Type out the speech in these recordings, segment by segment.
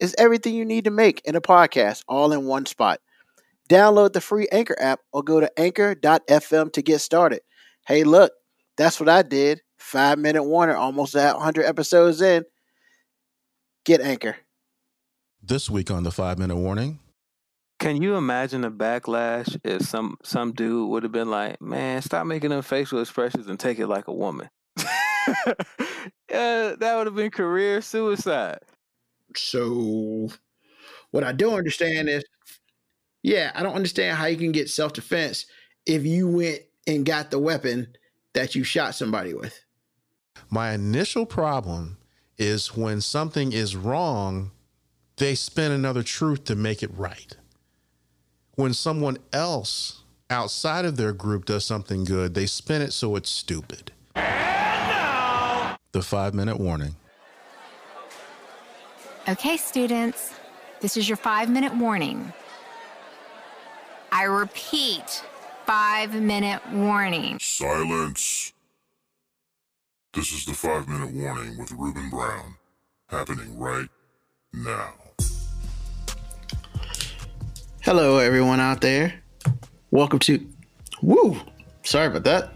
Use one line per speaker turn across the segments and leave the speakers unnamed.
It's everything you need to make in a podcast all in one spot. Download the free Anchor app or go to anchor.fm to get started. Hey, look, that's what I did. Five minute warning, almost 100 episodes in. Get Anchor.
This week on the five minute warning.
Can you imagine a backlash if some some dude would have been like, "Man, stop making them facial expressions and take it like a woman"? yeah, that would have been career suicide.
So, what I don't understand is, yeah, I don't understand how you can get self defense if you went and got the weapon that you shot somebody with.
My initial problem is when something is wrong, they spin another truth to make it right. When someone else outside of their group does something good, they spin it so it's stupid. The five minute warning.
Okay, students, this is your five minute warning. I repeat, five minute warning.
Silence. This is the five minute warning with Ruben Brown, happening right now.
Hello, everyone out there. Welcome to. Woo! Sorry about that.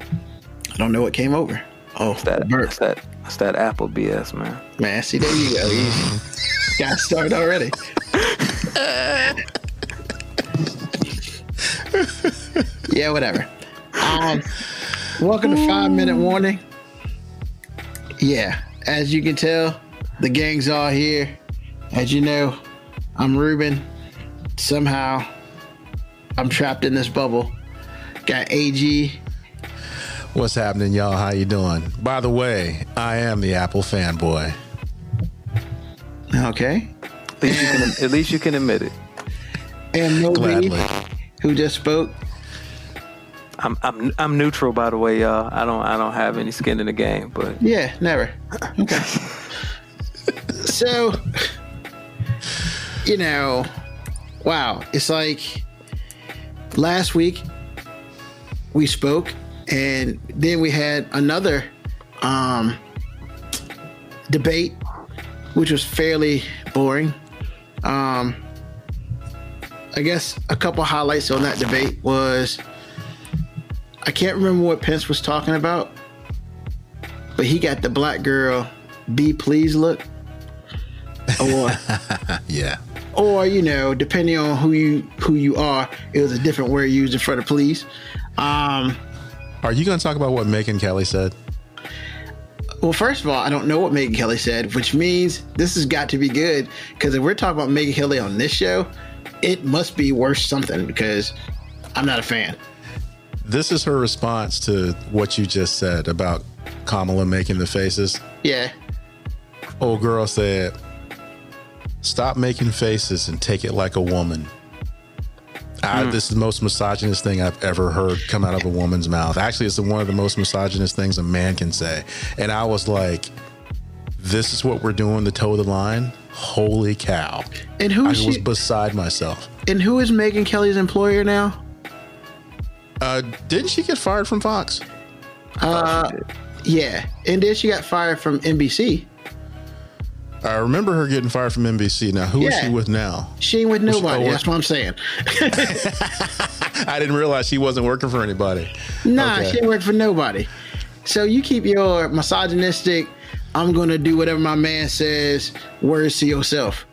I don't know what came over. Oh,
That,
burp.
that's that that's that Apple BS, man.
Man, see, there you go. You got started already. yeah, whatever. Um, welcome to Five Minute Warning. Yeah, as you can tell, the gang's all here. As you know, I'm Ruben. Somehow, I'm trapped in this bubble. Got AG.
What's happening, y'all? How you doing? By the way, I am the Apple fanboy.
Okay.
At least you can at least you can admit it.
And Moby,
Gladly.
who just spoke.
I'm I'm I'm neutral by the way, y'all. I don't I don't have any skin in the game, but
Yeah, never. Okay. so, you know, wow, it's like last week we spoke, and then we had another um, debate, which was fairly boring. Um, I guess a couple highlights on that debate was I can't remember what Pence was talking about, but he got the black girl be please look or
Yeah.
or you know depending on who you who you are it was a different word used in front of please um
Are you going to talk about what Megyn Kelly said?
well first of all i don't know what megyn kelly said which means this has got to be good because if we're talking about megyn kelly on this show it must be worth something because i'm not a fan
This is her response to what you just said about Kamala making the faces.
yeah
Old girl said, Stop making faces and take it like a woman. I, this is the most misogynist thing I've ever heard come out of a woman's mouth. Actually, it's one of the most misogynist things a man can say. And I was like, This is what we're doing to toe of the line? Holy cow.
and who
I
is
was beside myself.
and who is megyn kelly's employer now
Uh, didn't she get fired from Fox?
uh yeah and then she got fired from nbc
I remember her getting fired from NBC. Now, who is
Yeah.
she with now?
she ain't with oh, nobody
oh,
that's what i'm saying
I didn't realize she wasn't working for anybody.
Nah,
Okay.
she ain't work for nobody. So you keep your misogynistic, I'm gonna do whatever my man says, words to yourself.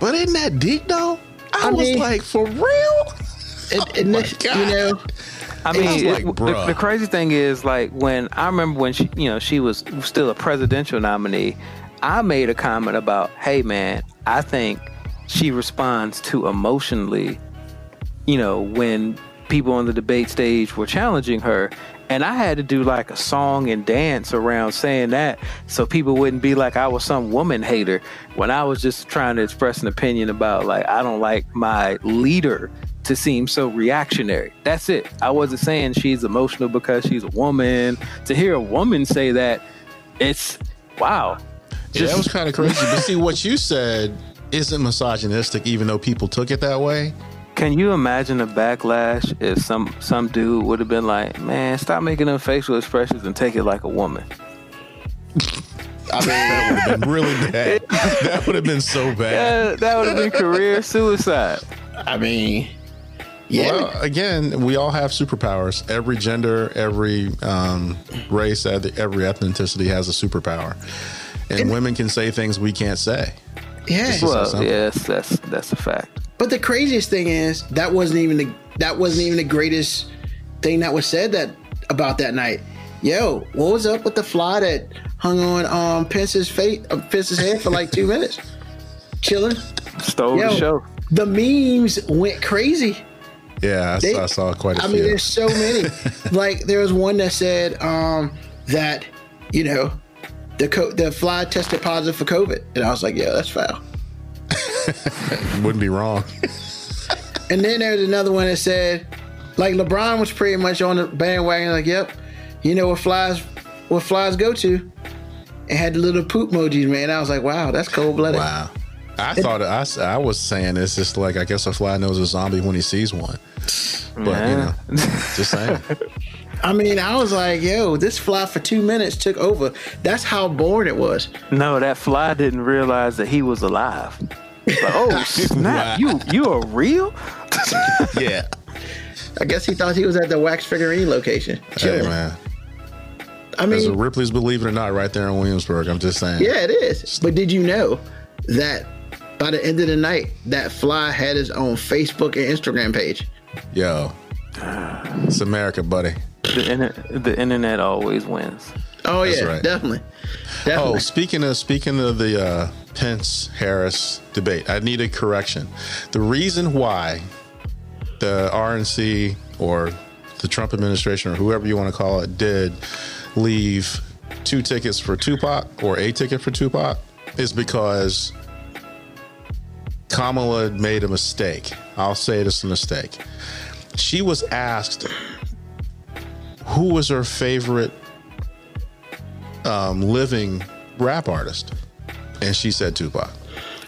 But isn't that deep though? I,
I
was
mean-
like, for real?
And, and oh
my
this,
God.
you know,
I
It's
mean,
like,
the, the crazy thing is, like, when I remember when she, you know, she was still a presidential nominee, I made a comment about, hey, man, I think she responds too emotionally, you know, when people on the debate stage were challenging her. And I had to do like a song and dance around saying that so people wouldn't be like I was some woman hater when I was just trying to express an opinion about like I don't like my leader to seem so reactionary. That's it. I wasn't saying she's emotional because she's a woman. To hear a woman say that, it's wow.
Yeah, that was kind of crazy. but see, what you said isn't misogynistic, even though people took it that way.
Can you imagine a backlash if some some dude would have been like, "Man, stop making them facial expressions and take it like a woman."
I mean, that would have been really bad. That would have been so bad.
Yeah, that would have been career suicide.
I mean, yeah.
Well, again, we all have superpowers. Every gender, every um, race, every ethnicity has a superpower, and, and women can say things we can't say.
Yeah.
Well, yes, that's that's a fact.
But the craziest thing is that wasn't even the that wasn't even the greatest thing that was said that about that night. Yo, what was up with the fly that hung on um Pence's face, uh, Pence's head for like two minutes, chilling?
Stole Yo, the show.
The memes went crazy.
Yeah, I, they, saw, I saw quite a
I
few.
I mean, there's so many. like there was one that said um that you know the co- the fly tested positive for COVID, and I was like, yeah, that's foul.
Wouldn't be wrong.
and then there's another one that said, like LeBron was pretty much on the bandwagon, like, yep, you know what flies what flies go to, and had the little poop emojis, man. I was like, wow, that's cold blooded.
Wow. I it, thought I, I was saying it's just like I guess a fly knows a zombie when he sees one, but yeah. you know, just saying.
I mean, I was like, yo, this fly for two minutes took over. That's how bored it was.
No, that fly didn't realize that he was alive. Like, oh snap! You you are real?
yeah.
I guess he thought he was at the wax figurine location.
Hey man. I mean, There's a Ripley's Believe It or Not right there in Williamsburg. I'm just saying.
Yeah, it is. But did you know that by the end of the night, that fly had his own Facebook and Instagram page?
Yo, it's America, buddy.
The, the internet always wins.
Oh That's yeah, right. definitely.
definitely. Oh, speaking of speaking of the uh, Pence Harris debate, I need a correction. The reason why the RNC or the Trump administration or whoever you want to call it did leave two tickets for Tupac or a ticket for Tupac is because Kamala made a mistake. I'll say it's a mistake. She was asked who was her favorite um, living rap artist, and she said Tupac.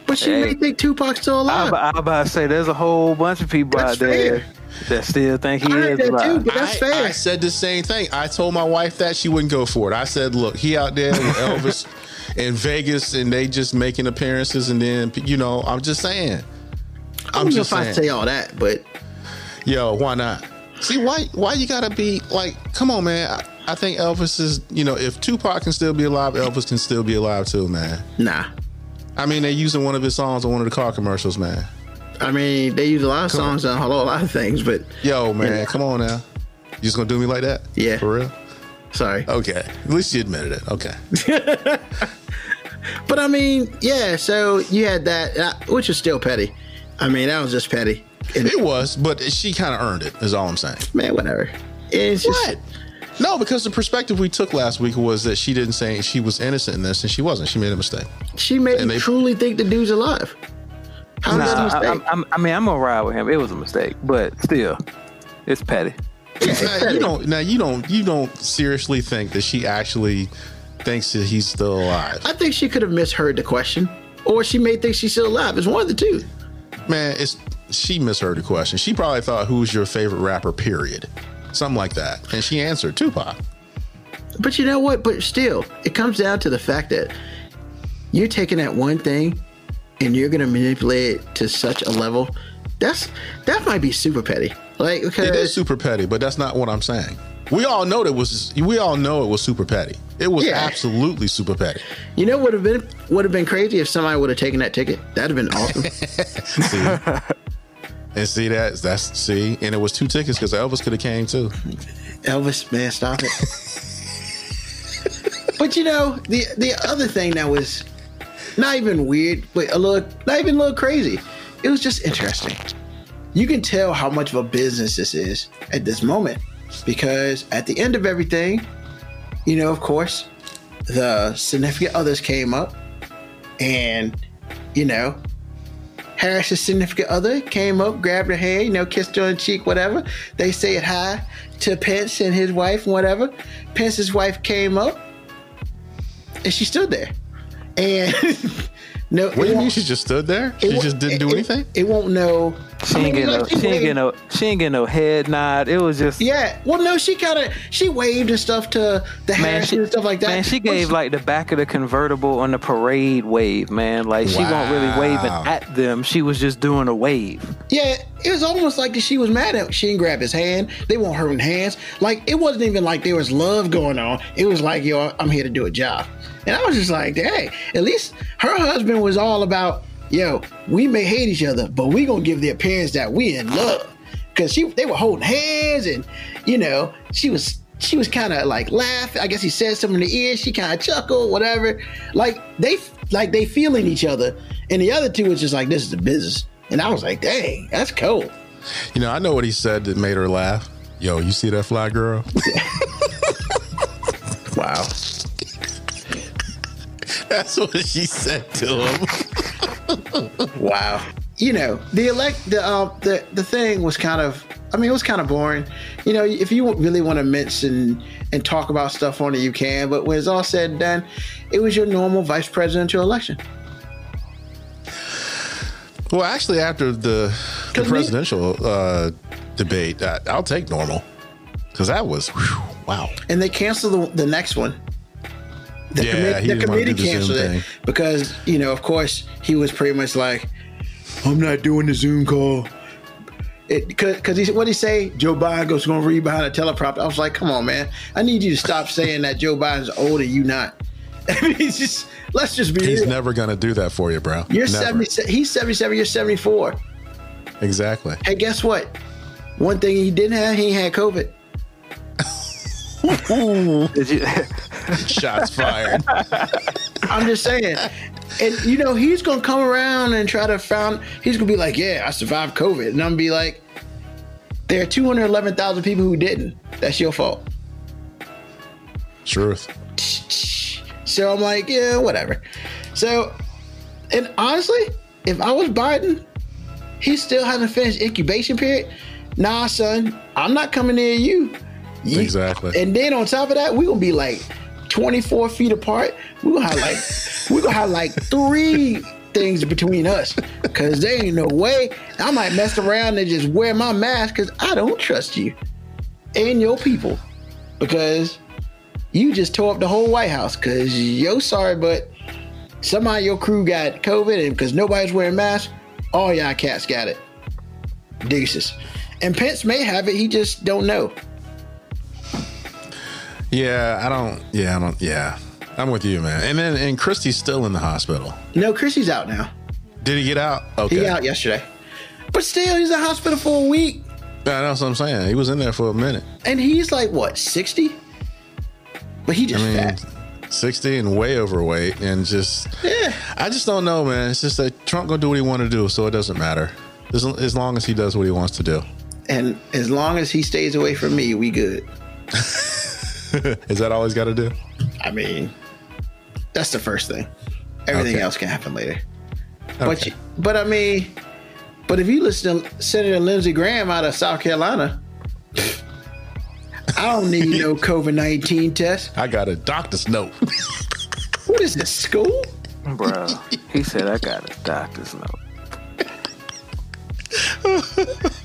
But she hey, may think Tupac's still alive.
I, am about to say there's a whole bunch of people that's out there that still think he I is alive. Too,
but that's I, fair.
I said the same thing. I told my wife that she wouldn't go for it. I said, "Look, he out there with Elvis in Vegas, and they just making appearances, and then you know, I'm just saying."
I'm I just know if I say all that, but
yo, why not? See why why you gotta be like, come on, man. I, I, think Elvis is, you know, if Tupac can still be alive, Elvis can still be alive too, man.
Nah.
I mean, they using one of his songs on one of the car commercials, man.
I mean, they use a lot of come songs on. on a lot of things, but
yo, man, you know. come on now. You just gonna do me like that?
Yeah.
For real?
Sorry.
Okay. At least you admitted it. Okay.
but I mean, yeah. So you had that, uh, which is still petty. I mean, that was just petty.
And it was, but she kind of earned it. Is all I'm saying.
Man, whatever. It's just,
what? No, because the perspective we took last week was that she didn't say she was innocent in this, and she wasn't. She made a mistake.
She made and me they, truly think the dude's alive.
How nah, that a mistake? I, I, I, mean, I'm gonna ride with him. It was a mistake, but still, it's petty.
now, you don't. Now you don't. You don't seriously think that she actually thinks that he's still alive.
I think she could have misheard the question, or she may think she's still alive. It's one of the two.
Man, it's she misheard the question. She probably thought, "Who's your favorite rapper?" Period, something like that, and she answered Tupac.
But you know what? But still, it comes down to the fact that you're taking that one thing and you're going to manipulate it to such a level. That's that might be super petty. Like
it is super petty, but that's not what I'm saying. We all know that was we all know it was super petty. It was yeah. absolutely super petty.
You know what would have been would have been crazy if somebody would have taken that ticket. That'd have been awesome.
And see that that's see, and it was two tickets because Elvis could have came too.
Elvis, man, stop it. but you know, the the other thing that was not even weird, but a little not even a little crazy. It was just interesting. You can tell how much of a business this is at this moment because at the end of everything, you know, of course, the significant others came up, and you know, Harris's significant other came up, grabbed her hand, you know, kissed her on the cheek, whatever. They said hi to Pence and his wife, whatever. Pence's wife came up, and she stood there, and no.
What do you mean she just stood there? She just didn't do
it-
anything?
It, won't know.
She
I mean,
ain't get no. She ain't
waved-
get no. She ain't get no head nod. It was just.
Yeah, well, no, she kind of she waved and stuff to the
Man, she,
and stuff like that.
man, she gave like the back of the convertible on the parade wave, man. Like she wasn't really waving at them. She was just doing a wave.
Yeah, it was almost like she was mad at. She didn't grab his hand. They weren't holding hands. Like it wasn't even like there was love going on. It was like, yo, I'm here to do a job. And I was just like, hey, at least her husband was all about, yo, we may hate each other, but we gonna give the appearance that we in love. Cause she, they were holding hands, and you know, she was. She was kind of like laughing. I guess he said something in the ear. She kind of chuckled, whatever. Like they, like they feeling each other. And the other two was just like, "This is the business." And I was like, "Dang, that's cool."
You know, I know what he said that made her laugh. Yo, you see that fly girl?
Wow.
That's what she said to him.
Wow. You know, the elect the uh, the the thing was kind of I mean, it was kind of boring. You know, if you really want to mince and and talk about stuff on it, you can. But when it's all said and done, it was your normal vice presidential election.
Well, actually, after the, the presidential uh, debate, I, I'll take normal because that was whew, wow.
And they canceled the, the next one. The,
Yeah, he
the committee
do the
canceled it because you know, of course, he was pretty much like, "I'm not doing the Zoom call." Because he what did he say? Joe Biden goes going to read behind a teleprompter. I was like, "Come on, man! I need you to stop saying that Joe Biden's old and you not." I mean, it's just let's just be
He's
real.
never gonna do that for you, bro.
You're
Never.
70. He's 77. You're 74.
Exactly.
Hey, guess what? One thing he didn't have, he had COVID.
Did you?
Shots fired.
I'm just saying. And you know, he's gonna come around and try to found he's gonna be like, Yeah, I survived COVID. And I'm gonna be like, there are 211,000 people who didn't. That's your fault.
Truth.
So I'm like, yeah, whatever. So, and honestly, if I was Biden, he still hasn't finished incubation period. Nah, son, I'm not coming near you. You-
Exactly.
And then on top of that, we're gonna be like 24 feet apart. We're gonna have like we're gonna have like three things between us. Cause there ain't no way I might mess around and just wear my mask because I don't trust you and your people. Because you just tore up the whole White House. Cause yo sorry, but somehow your crew got COVID and because nobody's wearing masks, all y'all cats got it. Deuces. And Pence may have it, he just don't know.
Yeah, I don't. Yeah, I don't. Yeah, I'm with you, man. And then and Christie's still in the hospital.
No, Christie's out now.
Did he get out? Okay.
He out yesterday. But still, he's in the hospital for a week.
Yeah, that's what I'm saying. He was in there for a minute.
And he's like, what, 60? But he just I
mean,
fat.
60 and way overweight, and just
Yeah.
I just don't know, man. It's just that Trump gonna do what he want to do, so it doesn't matter. As, as long as he does what he wants to do.
And as long as he stays away from me, we good.
Is that all he's got to do?
I mean, that's the first thing. Everything
Okay.
else can happen later. But you, but I mean, but if you listen to Senator Lindsey Graham out of South Carolina, I don't need no COVID nineteen test.
I got a doctor's note.
What is this school?
Bro, he said I got a doctor's note.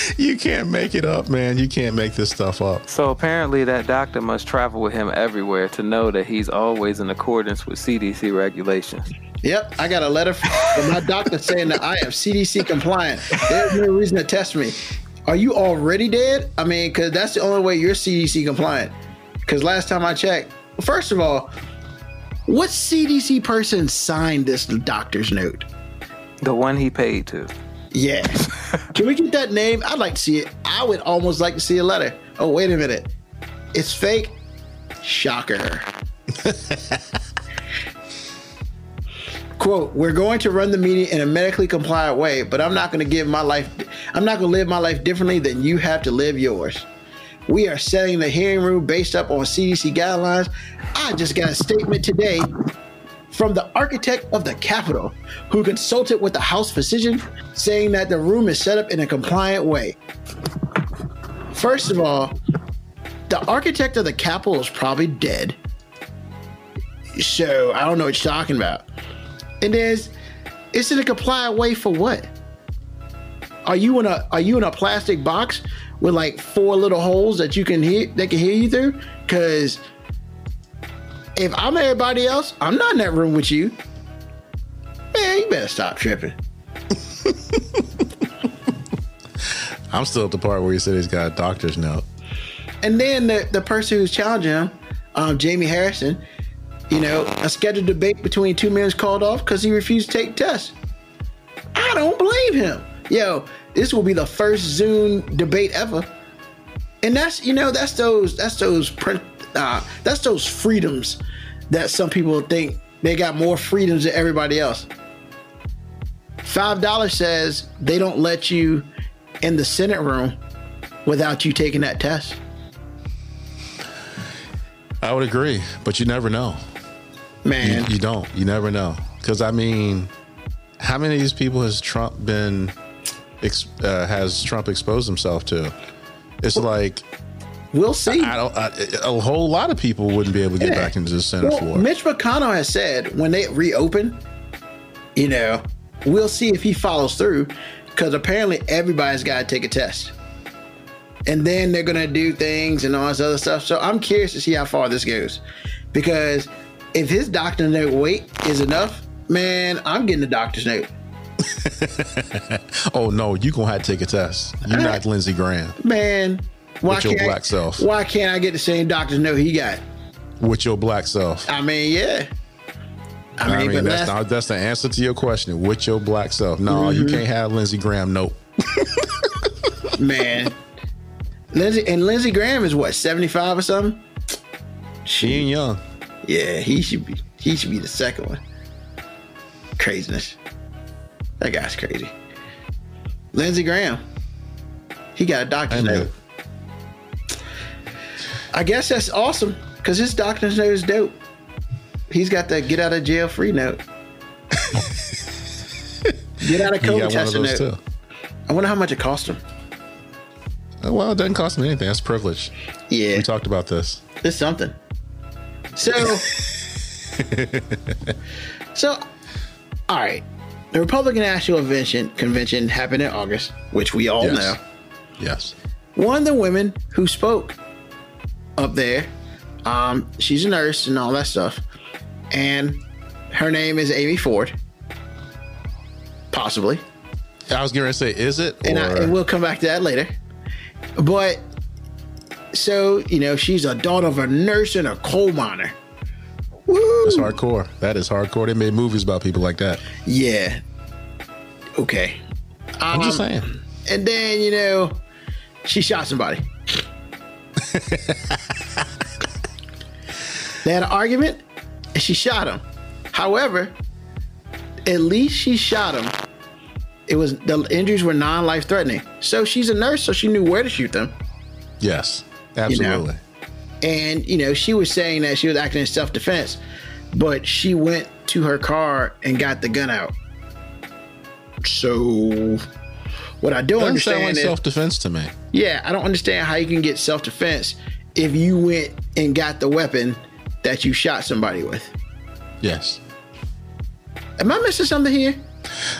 you can't make it up, man. You can't make this stuff up.
So apparently, that doctor must travel with him everywhere to know that he's always in accordance with CDC regulations.
Yep, I got a letter from my doctor saying that I am CDC compliant. There's no reason to test me. Are you already dead? I mean, because that's the only way you're CDC compliant. Because last time I checked, first of all, what CDC person signed this doctor's note?
The one he paid to.
Yeah. Can we get that name? I'd like to see it. I would almost like to see a letter. Oh, wait a minute. It's fake. Shocker. Quote, we're going to run the meeting in a medically compliant way, but I'm not going to give my life, I'm not going to live my life differently than you have to live yours. We are setting the hearing room based up on CDC guidelines. I just got a statement today from the architect of the Capitol, who consulted with the House physician, saying that the room is set up in a compliant way. First of all, the architect of the Capitol is probably dead. So I don't know what you're talking about. And there's it's in a compliant way for what? Are you in a are you in a plastic box with like four little holes that you can hear that can hear you through? Cause if I'm everybody else, I'm not in that room with you. Man, you better stop tripping.
I'm still at the part where he said he's got a doctor's note.
And then the, the person who's challenging him, um, Jamie Harrison, you know, a scheduled debate between two men is called off because he refused to take tests. I don't blame him. Yo, this will be the first Zoom debate ever. And that's you know that's those that's those uh, that's those freedoms that some people think they got more freedoms than everybody else. Five dollars says they don't let you in the Senate room without you taking that test.
I would agree, but you never know.
Man,
you, you don't. You never know. Because I mean, how many of these people has Trump been? Uh, has Trump exposed himself to? It's like
we'll see.
I, I don't. I, a whole lot of people wouldn't be able to get yeah. back into the Senate
well,
floor.
Mitch McConnell has said when they reopen, you know, we'll see if he follows through because apparently everybody's got to take a test. And then they're going to do things and all this other stuff. So I'm curious to see how far this goes. Because if his doctor's note wait is enough, man, I'm getting the doctor's note.
oh no, you're gonna have to take a test. You're not Lindsey Graham.
Man, why
with your
can't
black
I,
self?
Why can't I get the same doctor's note he got?
With your black self.
I mean, yeah.
I mean, I mean that's, that's, the, that's the answer to your question. With your black self. No, mm-hmm. you can't have Lindsey Graham. Nope.
Man. Lindsey and Lindsey Graham is what, 75 or something?
She ain't young.
Yeah, he should be he should be the second one. Craziness. That guy's crazy. Lindsey Graham. He got a doctor's note. I guess that's awesome because his doctor's note is dope. He's got the get out of jail free note. get out of COVID testing note. Too. I wonder how much it cost him.
Oh, well, it doesn't cost him anything. That's privilege.
Yeah.
We talked about this.
It's something. So, so, all right. The Republican National Convention, Convention happened in August, which we all
yes.
know.
Yes.
One of the women who spoke up there, um, she's a nurse and all that stuff and her name is Amy Ford. Possibly.
I was going to say, is it?
And, I, and we'll come back to that later. But so you know, she's a daughter of a nurse and a coal miner.
Woo! That's hardcore. That is hardcore. They made movies about people like that.
Yeah. Okay.
I'm um, just saying.
And then you know, she shot somebody. They had an argument and she shot him. However, at least she shot him. It was the injuries were non-life threatening. So she's a nurse, so she knew where to shoot them.
Yes, absolutely.
You know? And you know, she was saying that she was acting in self-defense, but she went to her car and got the gun out. So what I don't understand sound like
is self-defense to me.
Yeah, I don't understand how you can get self-defense if you went and got the weapon that you shot somebody with.
Yes.
Am I missing something here?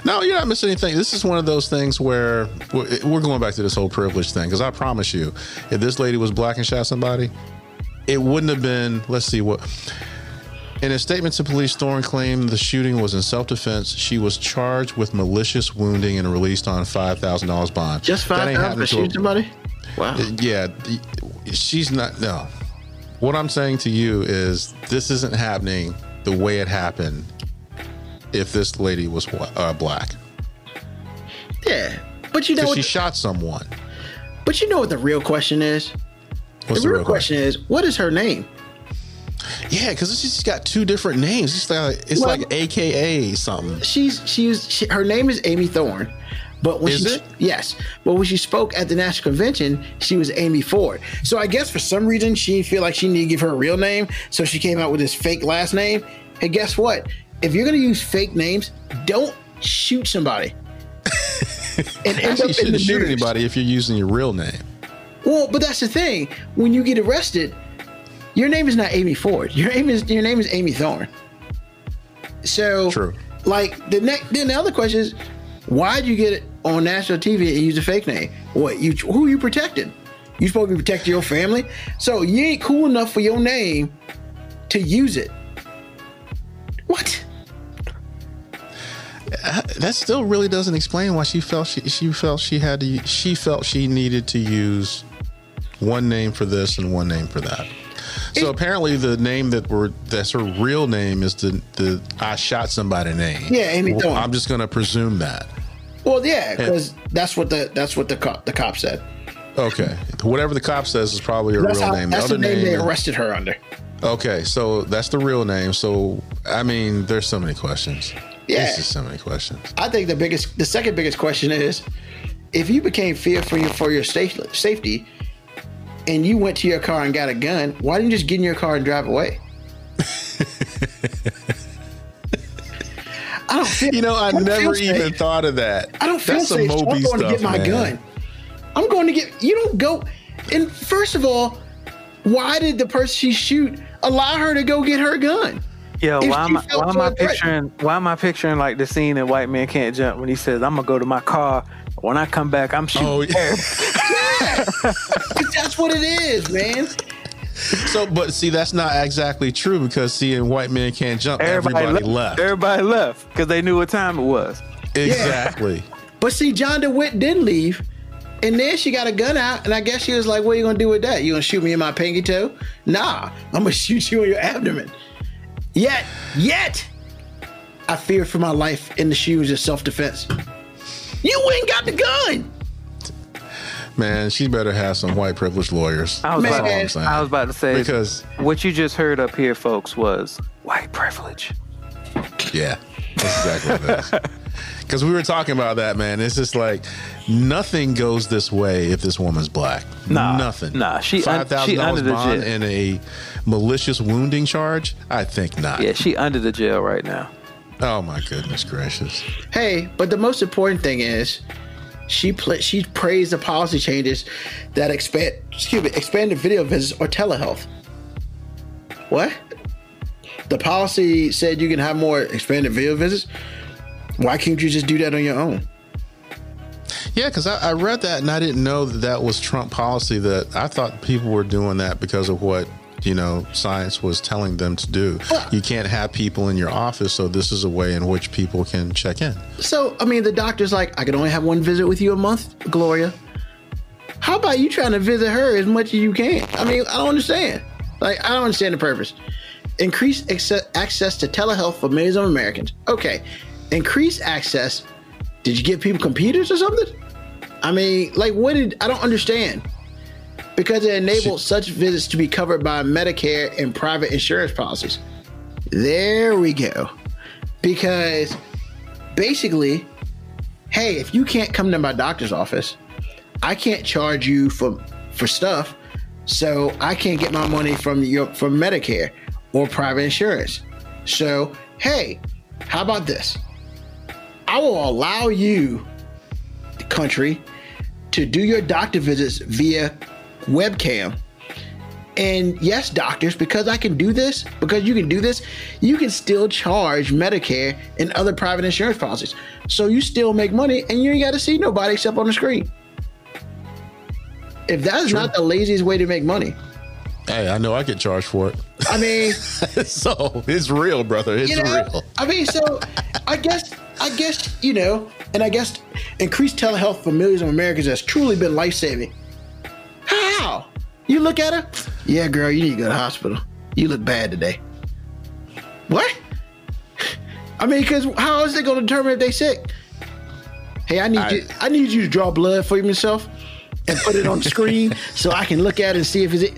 No, you're not missing anything. This is one of those things where we're going back to this whole privilege thing. Because I promise you, if this lady was black and shot somebody, it wouldn't have been. Let's see what. In a statement to police, Thorne claimed the shooting was in self-defense. She was charged with malicious wounding and released on five thousand dollars bond.
Just five thousand for shooting somebody? Wow.
Yeah, she's not. No, what I'm saying to you is this isn't happening the way it happened if this lady was uh, black.
Yeah, but you know
what she the, shot someone.
But you know what the real question is?
What's
the, real, real question, question is what is her name?
Yeah, because she's got two different names. It's like it's well, like AKA something.
She's she's she, her name is Amy Thorne, But when
Is
she
it?
yes, but when she spoke at the national convention, she was Amy Ford. So I guess for some reason she didn't feel like she needed to give her a real name, so she came out with this fake last name. Hey, guess what? If you're gonna use fake names, don't shoot somebody. and end up in the
shouldn't shoot
news.
anybody if you're using your real name.
Well, but that's the thing. When you get arrested, your name is not Amy Ford. Your name is your name is Amy Thorne. So
True.
Like the next, then the other question is, why'd you get it on national TV and use a fake name? What you who you protecting? You supposed to be protecting your family, so you ain't cool enough for your name to use it. What?
Uh, that still really doesn't explain why she felt she, she felt she had to she felt she needed to use one name for this and one name for that. So
It-
apparently the name that were that's her real name is the the I shot somebody name.
Yeah, Amy
Well, I'm just gonna presume that.
Well, yeah, because that's what the that's what the cop the cop said.
Okay. Whatever the cop says is probably her
That's,
real
how,
name.
that's the name they arrested her under.
Okay, so that's the real name. So I mean, there's so many questions.
Yeah.
There's just so many questions.
I think the biggest, the second biggest question is, if you became fearful for your, for your safe, safety, and you went to your car and got a gun, why didn't you just get in your car and drive away? I don't feel.
You know, I
don't
never
feel
even
safe.
thought of that.
I don't feel
That's some
safe. so I'm
Moby
going to
stuff,
get my
man.
gun. I'm going to get. You don't go. And first of all, why did the person she shoot allow her to go get her gun? Yeah,
why am, I, why am I picturing? Why am I picturing like the scene in White Man Can't Jump when he says, "I'm gonna go to my car. When I come back, I'm oh, shooting."
Oh, yeah.
That's what it is, man.
So, but see, that's not exactly true because see, in White Men Can't Jump, everybody, left.
Everybody left because they knew what time it was.
Exactly.
But see, John DeWitt did leave. And then she got a gun out, and I guess she was like, What are you gonna do with that? You gonna shoot me in my pinky toe? Nah, I'm gonna shoot you in your abdomen. Yet, yet, I feared for my life in the shoes of self defense. You ain't got the gun.
Man, she better have some white privileged lawyers.
I was,
Man,
about,
all I'm saying.
I was about to say
Because-
what you just heard up here, folks, was white privilege.
Yeah, that's exactly what it is. Because we were talking about that, man. It's just like nothing goes this way if this woman's black.
Nah,
nothing.
nah, she
five thousand
under
dollars
the
bond
jail.
and a malicious wounding charge. I think not.
Yeah, she under the jail right now.
Oh my goodness gracious.
Hey, but the most important thing is she pla she praised the policy changes that expand excuse me expanded video visits or telehealth. What? The policy said you can have more expanded video visits. Why can't you just do that on your own?
Yeah, because I, I read that and I didn't know that that was Trump policy. That I thought people were doing that because of what you know science was telling them to do. You can't have people in your office, so this is a way in which people can check in.
So, I mean, the doctor's like, I can only have one visit with you a month, Gloria. How about you trying to visit her as much as you can? I mean, I don't understand. Like, I don't understand the purpose. Increase acce- access to telehealth for millions of Americans. Okay. Increase access. Did you give people computers or something? I mean, like, what did I don't understand? Because it enabled such visits to be covered by Medicare and private insurance policies. There we go. Because basically, hey, if you can't come to my doctor's office, I can't charge you for for stuff, so I can't get my money from your from Medicare or private insurance. So, hey, how about this? I will allow you, the country, to do your doctor visits via webcam. And yes, doctors, because I can do this, because you can do this, you can still charge Medicare and other private insurance policies. So you still make money and you ain't got to see nobody except on the screen. If that's not the laziest way to make money,
Hey, I know I get charged for it.
I mean,
so it's real, brother. It's
you know,
real.
I mean, so I guess, I guess, you know, and I guess increased telehealth for millions of Americans has truly been life saving. How? You look at her, yeah, girl, you need to go to the hospital. You look bad today. What? I mean, because how is it going to determine if they sick? Hey, I need
I-
you. I need you to draw blood for yourself and put it on the screen so I can look at it and see if it's.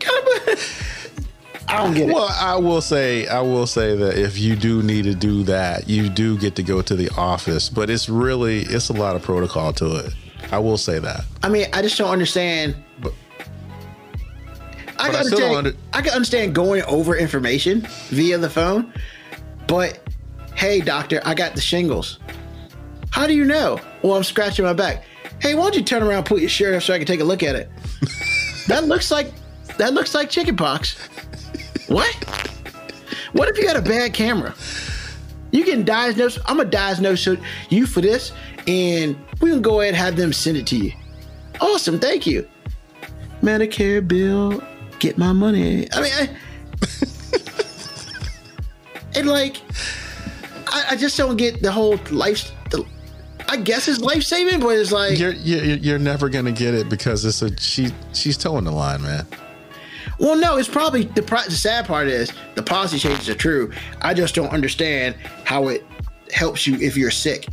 Kind of, I I don't get it.
Well, I will say, I will say that if you do need to do that, you do get to go to the office, but it's really, it's a lot of protocol to it. I will say that.
I mean, I just don't understand.
But-
I
but
can
I
understand.
under-
I can understand going over information via the phone, but hey, doctor, I got the shingles. How do you know? Well, I'm scratching my back. Hey, why don't you turn around, put your shirt up so I can take a look at it? that looks like that looks like chickenpox. What? What if you had a bad camera? You can diagnose. I'm gonna diagnose you for this, and we can go ahead and have them send it to you. Awesome, thank you. Medicare bill, get my money. I mean, I, and like, I, I just don't get the whole life. The, I guess it's life saving, but it's like,
You're, you're, you're never gonna get it because it's a she. She's toeing the line, man.
well, no, it's probably the, the sad part is the policy changes are true. I just don't understand how it helps you if you're sick.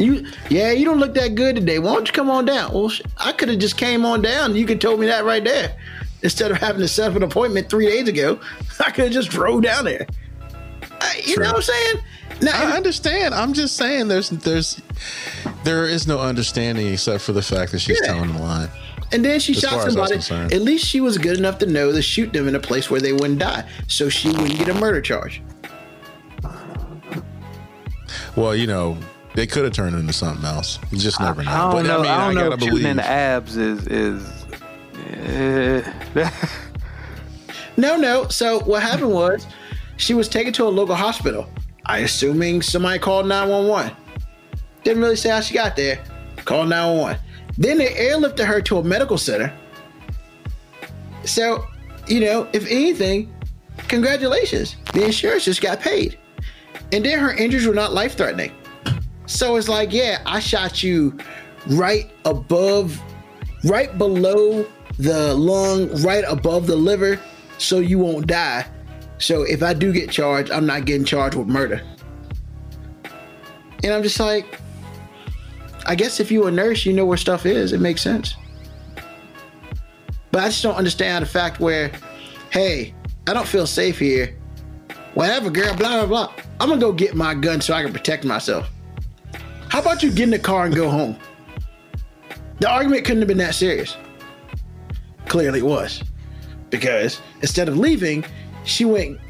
You, yeah, you don't look that good today. Why don't you come on down? Well, I could have just came on down. You could told me that right there. Instead of having to set up an appointment three days ago, I could have just drove down there. I- you
True.
know what I'm saying? Now,
I understand. I'm just saying, there's, there's, there is no understanding except for the fact that she's
Yeah.
toeing the line.
and then she
as
shot
far as that's
somebody. At least she was good enough to know to shoot them in a place where they wouldn't die, so she wouldn't get a murder charge.
Well, you know, they could have turned into something else. You just never know.
I don't
but
know.
I mean,
I,
I,
don't know.
gotta
if Shooting in the abs is is. eh.
No, no. So what happened was she was taken to a local hospital. I assuming somebody called 911. Didn't really say how she got there. Called 911. Then they airlifted her to a medical center. So, you know, if anything, congratulations. The insurance just got paid. And then her injuries were not life threatening. So it's like, yeah, I shot you right above, right below the lung, right above the liver, so you won't die. So if I do get charged, I'm not getting charged with murder. And I'm just like, I guess if you're a nurse, you know where stuff is. It makes sense. But I just don't understand the fact where, hey, I don't feel safe here. Whatever, girl, blah, blah, blah. I'm gonna go get my gun so I can protect myself. How about you get in the car and go home? The argument couldn't have been that serious. Clearly it was. Because instead of leaving, she went,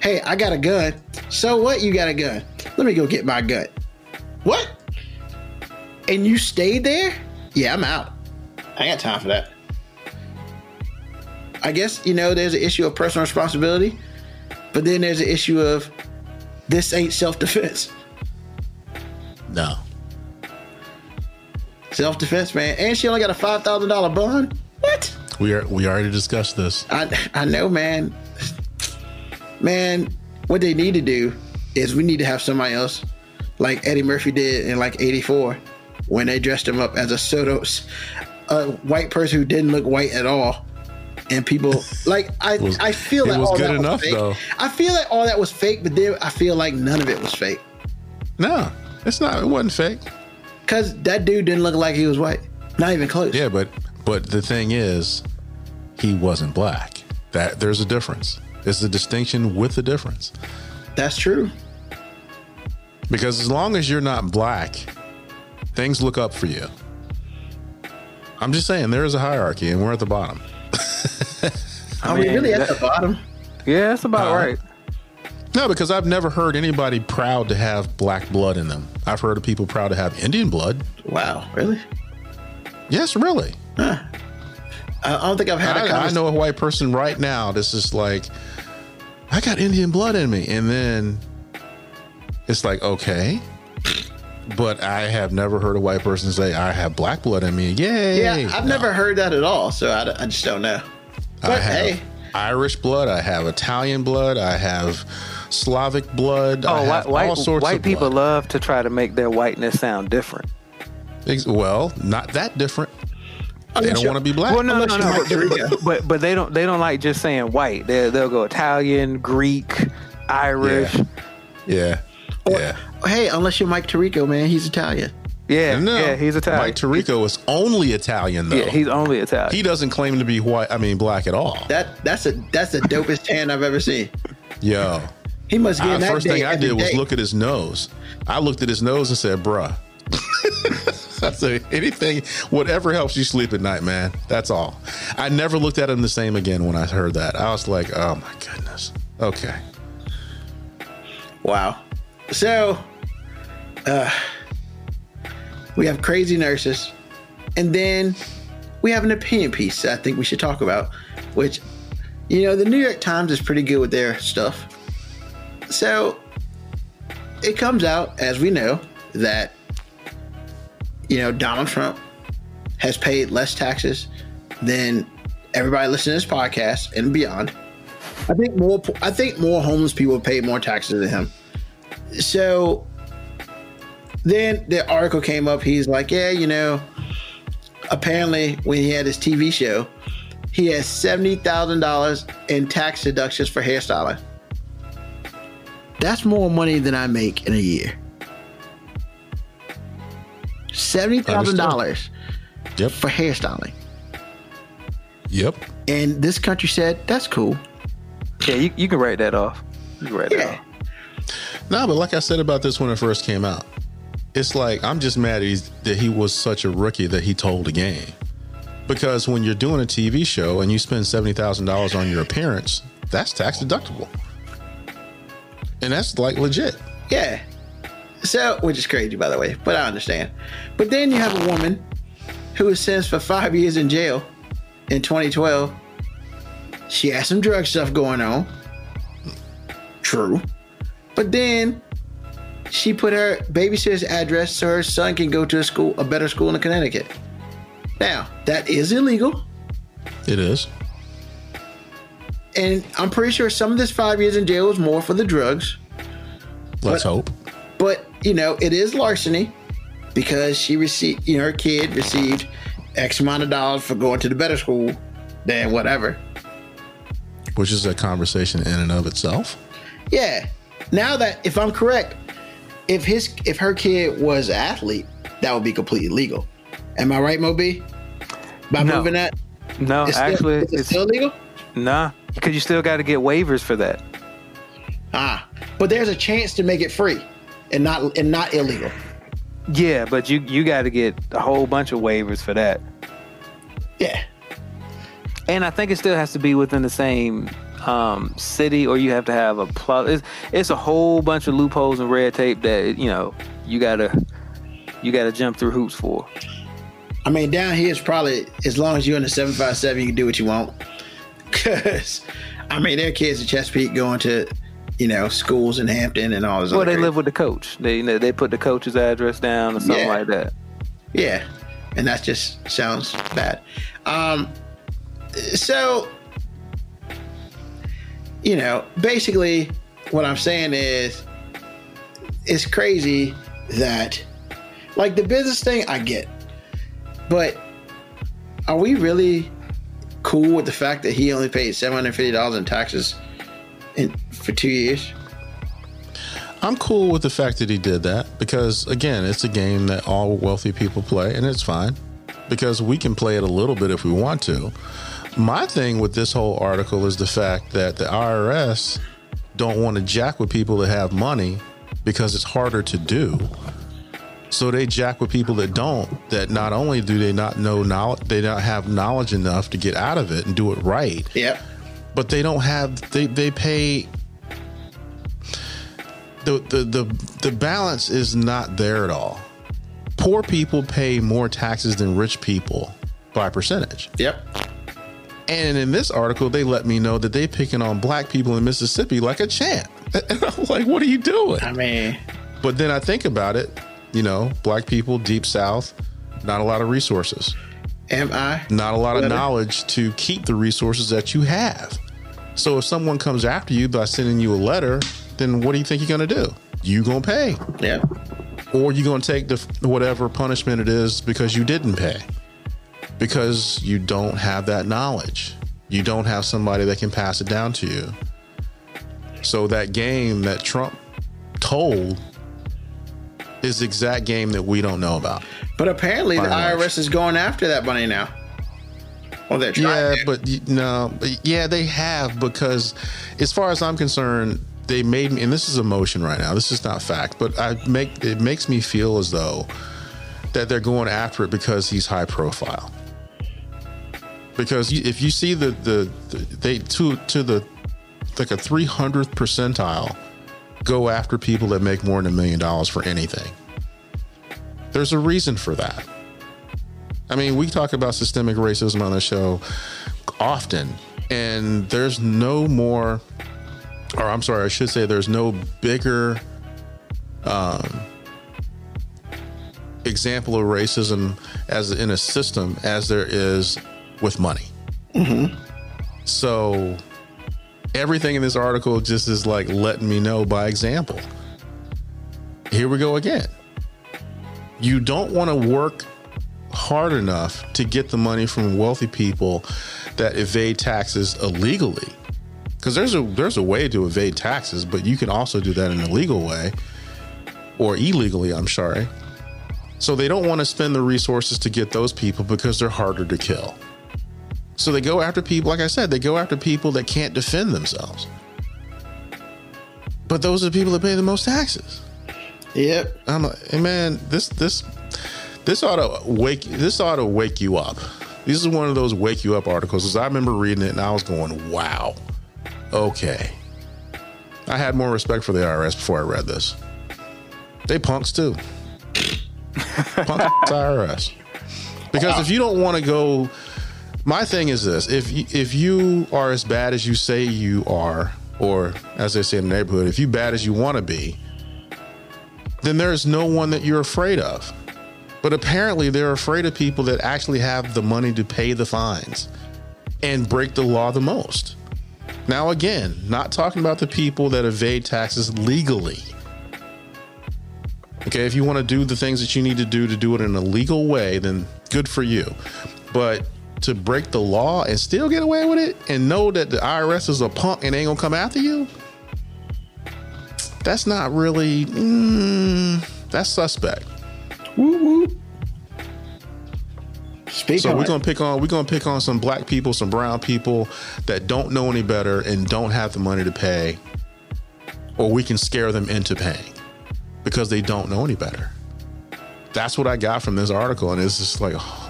Hey, I got a gun. So what? You got a gun. Let me go get my gun. What? And you stayed there? Yeah, I'm out. I got time for that. I guess, you know, there's an issue of personal responsibility, but then there's an issue of this ain't self defense.
No.
Self defense, man. And she only got a $5,000 bond? What?
We are we already discussed this.
I, I know, man. Man, what they need to do is we need to have somebody else like Eddie Murphy did in like 84 when they dressed him up as a Soto, a white person who didn't look white at all. And people like I,
was-
I feel
was
all
good
that
enough,
was fake.
though.
I feel like all that was fake, but then I feel like none of it was fake
No, it's not. It wasn't fake.
because that dude didn't look like he was white, not even close.
Yeah, but but the thing is, he wasn't black. That there's a difference. It's a distinction with a difference.
that's true.
Because as long as you're not black, things look up for you. I'm just saying there is a hierarchy, and we're at the bottom.
Are we
mean,
really at
that-
the bottom?
yeah, that's about
Uh,
right.
No, because I've never heard anybody proud to have black blood in them. I've heard of people proud to have Indian blood.
Wow, really?
Yes, really.
I I don't think I've had a
I, I
conversation.
know a white person right now that's just like, I got Indian blood in me. And then it's like, okay. But I have never heard a white person say, I have black blood in me. Yay.
Yeah, I've
No.
never heard that at all, so I, I just don't know.
I have
hey,
Irish blood. I have Italian blood. I have Slavic blood. Oh, I
Oh,
have
white, white,
all sorts
white
of
people
blood.
love to try to make their whiteness sound different.
Ex- Well, not that different. They don't want to be black.
Well, no, no, no, no. But, but but they don't they don't like just saying white. They they'll go Italian, Greek, Irish.
Yeah. Yeah.
hey, unless you're Mike Tirico, man, he's Italian.
Yeah,
No,
yeah, he's Italian.
Mike Tirico is only Italian though.
Yeah, he's only Italian.
he doesn't claim to be white. I mean, black at all.
That that's a that's the dopest tan I've ever seen.
Yo,
He must get
I,
that
first thing I did was
day.
look at his nose. I looked at his nose and said, "Bruh." I said, anything, whatever helps you sleep at night, man. That's all. I never looked at him the same again when I heard that. I was like, oh my goodness. Okay.
Wow. So, uh, we have crazy nurses, and then we have an opinion piece that I think we should talk about, which, you know, the New York Times is pretty good with their stuff. So, it comes out, as we know, that, you know, Donald Trump has paid less taxes than everybody listening to this podcast and beyond. I think more. I think more homeless people pay more taxes than him. So then the article came up. He's like, yeah, you know, apparently when he had his TV show, he has seventy thousand dollars in tax deductions for hairstyling. That's more money than I make in a year. Seventy thousand dollars
Yep.
for hairstyling,
Yep.
and this country said that's cool.
yeah, you, you can write that off. You can write that off.
No, but like I said about this when it first came out, it's like I'm just mad he's, that he was such a rookie that he told the game. Because when you're doing a TV show and you spend seventy thousand dollars on your appearance, that's tax deductible, and that's like legit.
Yeah. So, which is crazy, by the way, but I understand. But then you have a woman who was sentenced for five years in jail in 2012. She had some drug stuff going on. True. But then she put her babysitter's address so her son can go to a school, a better school in Connecticut. Now, that is illegal.
It is.
And I'm pretty sure some of this five years in jail was more for the drugs.
Let's
But-
hope.
But you know, it is larceny because she received, you know, her kid received X amount of dollars for going to the better school than whatever.
Which is a conversation in and of itself.
Yeah. Now that if I'm correct, if his if her kid was an athlete, that would be completely legal. Am I right, Moby? By
No.
moving that,
No,
it's still,
actually,
is it
it's
still legal.
Nah, because you still got to get waivers for that.
Ah, but there's a chance to make it free and not and not illegal.
Yeah, but you you got to get a whole bunch of waivers for that.
Yeah.
And I think it still has to be within the same um, city, or you have to have a plus. It's, it's a whole bunch of loopholes and red tape that you know you gotta you gotta jump through hoops for.
I mean, down here it's probably as long as you're in the seven five seven, you can do what you want. Cause I mean, their kids at Chesapeake going to, you know, schools in Hampton and all this.
Well, they
crazy-
live with the coach. They you know, they put the coach's address down or something
Yeah.
like that.
Yeah, and that just sounds bad. Um, so, you know, basically, what I'm saying is, it's crazy that, like, the business thing, I get, but are we really cool with the fact that he only paid seven hundred fifty dollars in taxes in for two years?
I'm cool with the fact that he did that because, again, it's a game that all wealthy people play, and it's fine because we can play it a little bit if we want to. My thing with this whole article is the fact that the IRS don't want to jack with people that have money because it's harder to do. So they jack with people that don't. That not only do they not know knowledge, they don't have knowledge enough to get out of it and do it right
Yep.
but they don't have they they pay the the the, the balance is not there at all poor people pay more taxes than rich people by percentage
Yep.
and in this article they let me know that they picking on black people in mississippi like a champ and i'm like what are you doing
I mean,
but then i think about it you know black people deep south not a lot of resources
am I?
not a lot of knowledge to keep the resources that you have. So if someone comes after you by sending you a letter, then what do you think you're going to do? You going to pay,
Yep.
or you going to take the whatever punishment it is because you didn't pay, because you don't have that knowledge. You don't have somebody that can pass it down to you. So that game that Trump told is the exact game that we don't know about.
But apparently, the. IRS is going after that money now. Well, they're
Yeah,
trying. to.
but no, but yeah, they have because, as far as I'm concerned, they made me. And this is emotion right now. This is not fact, but I make it makes me feel as though that they're going after it because he's high profile. Because if you see the, the the they to to the like a 300th percentile go after people that make more than a million dollars for anything. There's a reason for that. I mean, we talk about systemic racism on the show often, and there's no more, or I'm sorry, I should say, there's no bigger um, example of racism as in a system as there is with money. So everything in this article just is like letting me know by example. Here we go again. You don't want to work hard enough to get the money from wealthy people that evade taxes illegally. Because there's a there's a way to evade taxes, but you can also do that in a legal way or illegally, I'm sorry. So they don't want to spend the resources to get those people because they're harder to kill. So they go after people, like I said, they go after people that can't defend themselves. But those are the people that pay the most taxes.
Yep.
I'm like, hey man, this this this ought to wake this ought to wake you up. This is one of those wake you up articles. Because I remember reading it and I was going, wow, okay. I had more respect for the IRS before I read this. They punks too. punks IRS. Because if you don't want to go, my thing is this: if you, if you are as bad as you say you are, or as they say in the neighborhood, if you bad as you want to be, then there's no one that you're afraid of. But apparently, they're afraid of people that actually have the money to pay the fines and break the law the most. Now, again, not talking about the people that evade taxes legally. Okay, if you want to do the things that you need to do to do it in a legal way, then good for you. But to break the law and still get away with it and know that the IRS is a punk and ain't gonna come after you, that's not really, mm, that's suspect.
Woo woo. Speak
So we're gonna pick on we're gonna pick on some black people, some brown people that don't know any better and don't have the money to pay, or we can scare them into paying because they don't know any better. That's what I got from this article, and it's just like, oh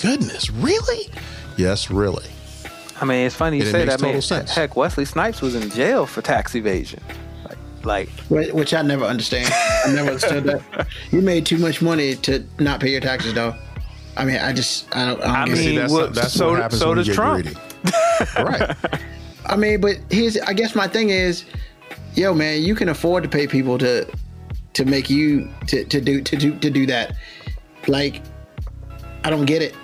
goodness, really? Yes, really.
I mean, it's funny you
And it
say
makes
that. I mean,
total sense.
heck, Wesley Snipes was in jail for tax evasion. Like, like
Which I never understand. I never understood that. You made too much money to not pay your taxes, though. I mean, I just, I don't, I don't
I
get
mean,
See, that's
well,
that's
so-
what happens
so
when you
does
get
Trump.
greedy. right.
I mean, but here's I guess my thing is, yo, man, you can afford to pay people to to make you to, to do to do to do that. Like, I don't get it.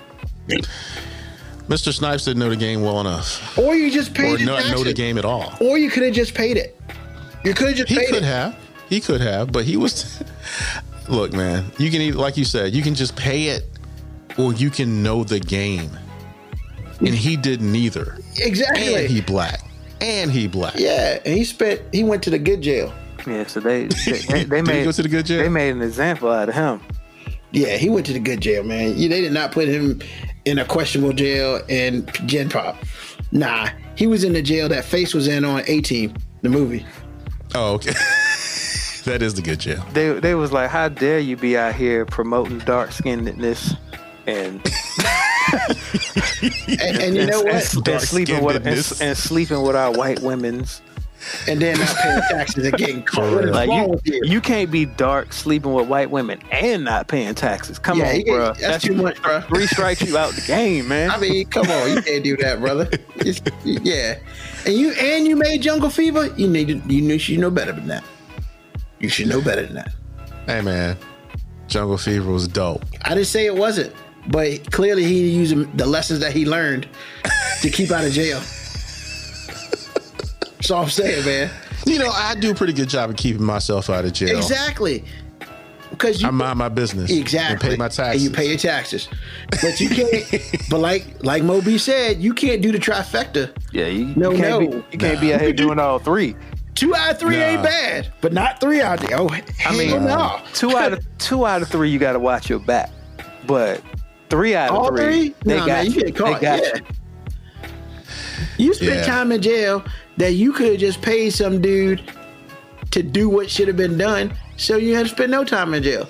Mr. Snipes didn't know the game well enough,
Or you just
or
paid your
not know the game at all.
Or you could have just paid it. You could have just
He
paid
could have. He could have, but he was. Look, man, you can either, like you said, you can just pay it, or you can know the game. And he did neither.
Exactly.
And he black. And he black.
yeah, and he spent. He went to the good jail.
yeah, so they they, they, they
he
made
go to the good jail?
They made an example out of him.
Yeah, he went to the good jail, man. Yeah, They did not put him in a questionable jail in Gen Pop. Nah, he was in the jail that Face was in on A Team, the movie.
Oh, okay. that is the good jail.
They they was like, how dare you be out here promoting dark skinnedness and
And, and you know what?
and sleeping with and, and sleeping with our white women's.
And then not paying taxes and getting caught. What is
Like
wrong
you,
with you?
you can't be dark sleeping with white women and not paying taxes. Come
Yeah,
on,
you
bro.
can't- that's too much, bro.
Three strikes you out the game, man.
I mean, come on, you can't do that, brother. It's, yeah, and you and you made Jungle Fever. You need to, you knew you know better than that. You should know better than that.
Hey, man. Jungle Fever was dope.
I didn't say it wasn't, but clearly he used the lessons that he learned to keep out of jail. That's all I'm saying, man.
You know, I do a pretty good job of keeping myself out of jail.
Exactly. Because you
I mind my business.
exactly
And pay my taxes.
and you pay your taxes, but you can't. but like like Moby said, you can't do the trifecta.
yeah, you,
No,
you can't
no.
be you can't be out here doing all three.
Two out of three
Nah.
ain't bad, but not three out of Oh,
I mean,
hell no.
two out of two out of three, you got to watch your back. But three out of
All
three,
three?
they
Nah,
got
man, you
you.
get caught,
They got
yeah.
you.
You spent
Yeah.
time in jail that you could have just paid some dude to do what should have been done, so you had to spend no time in jail.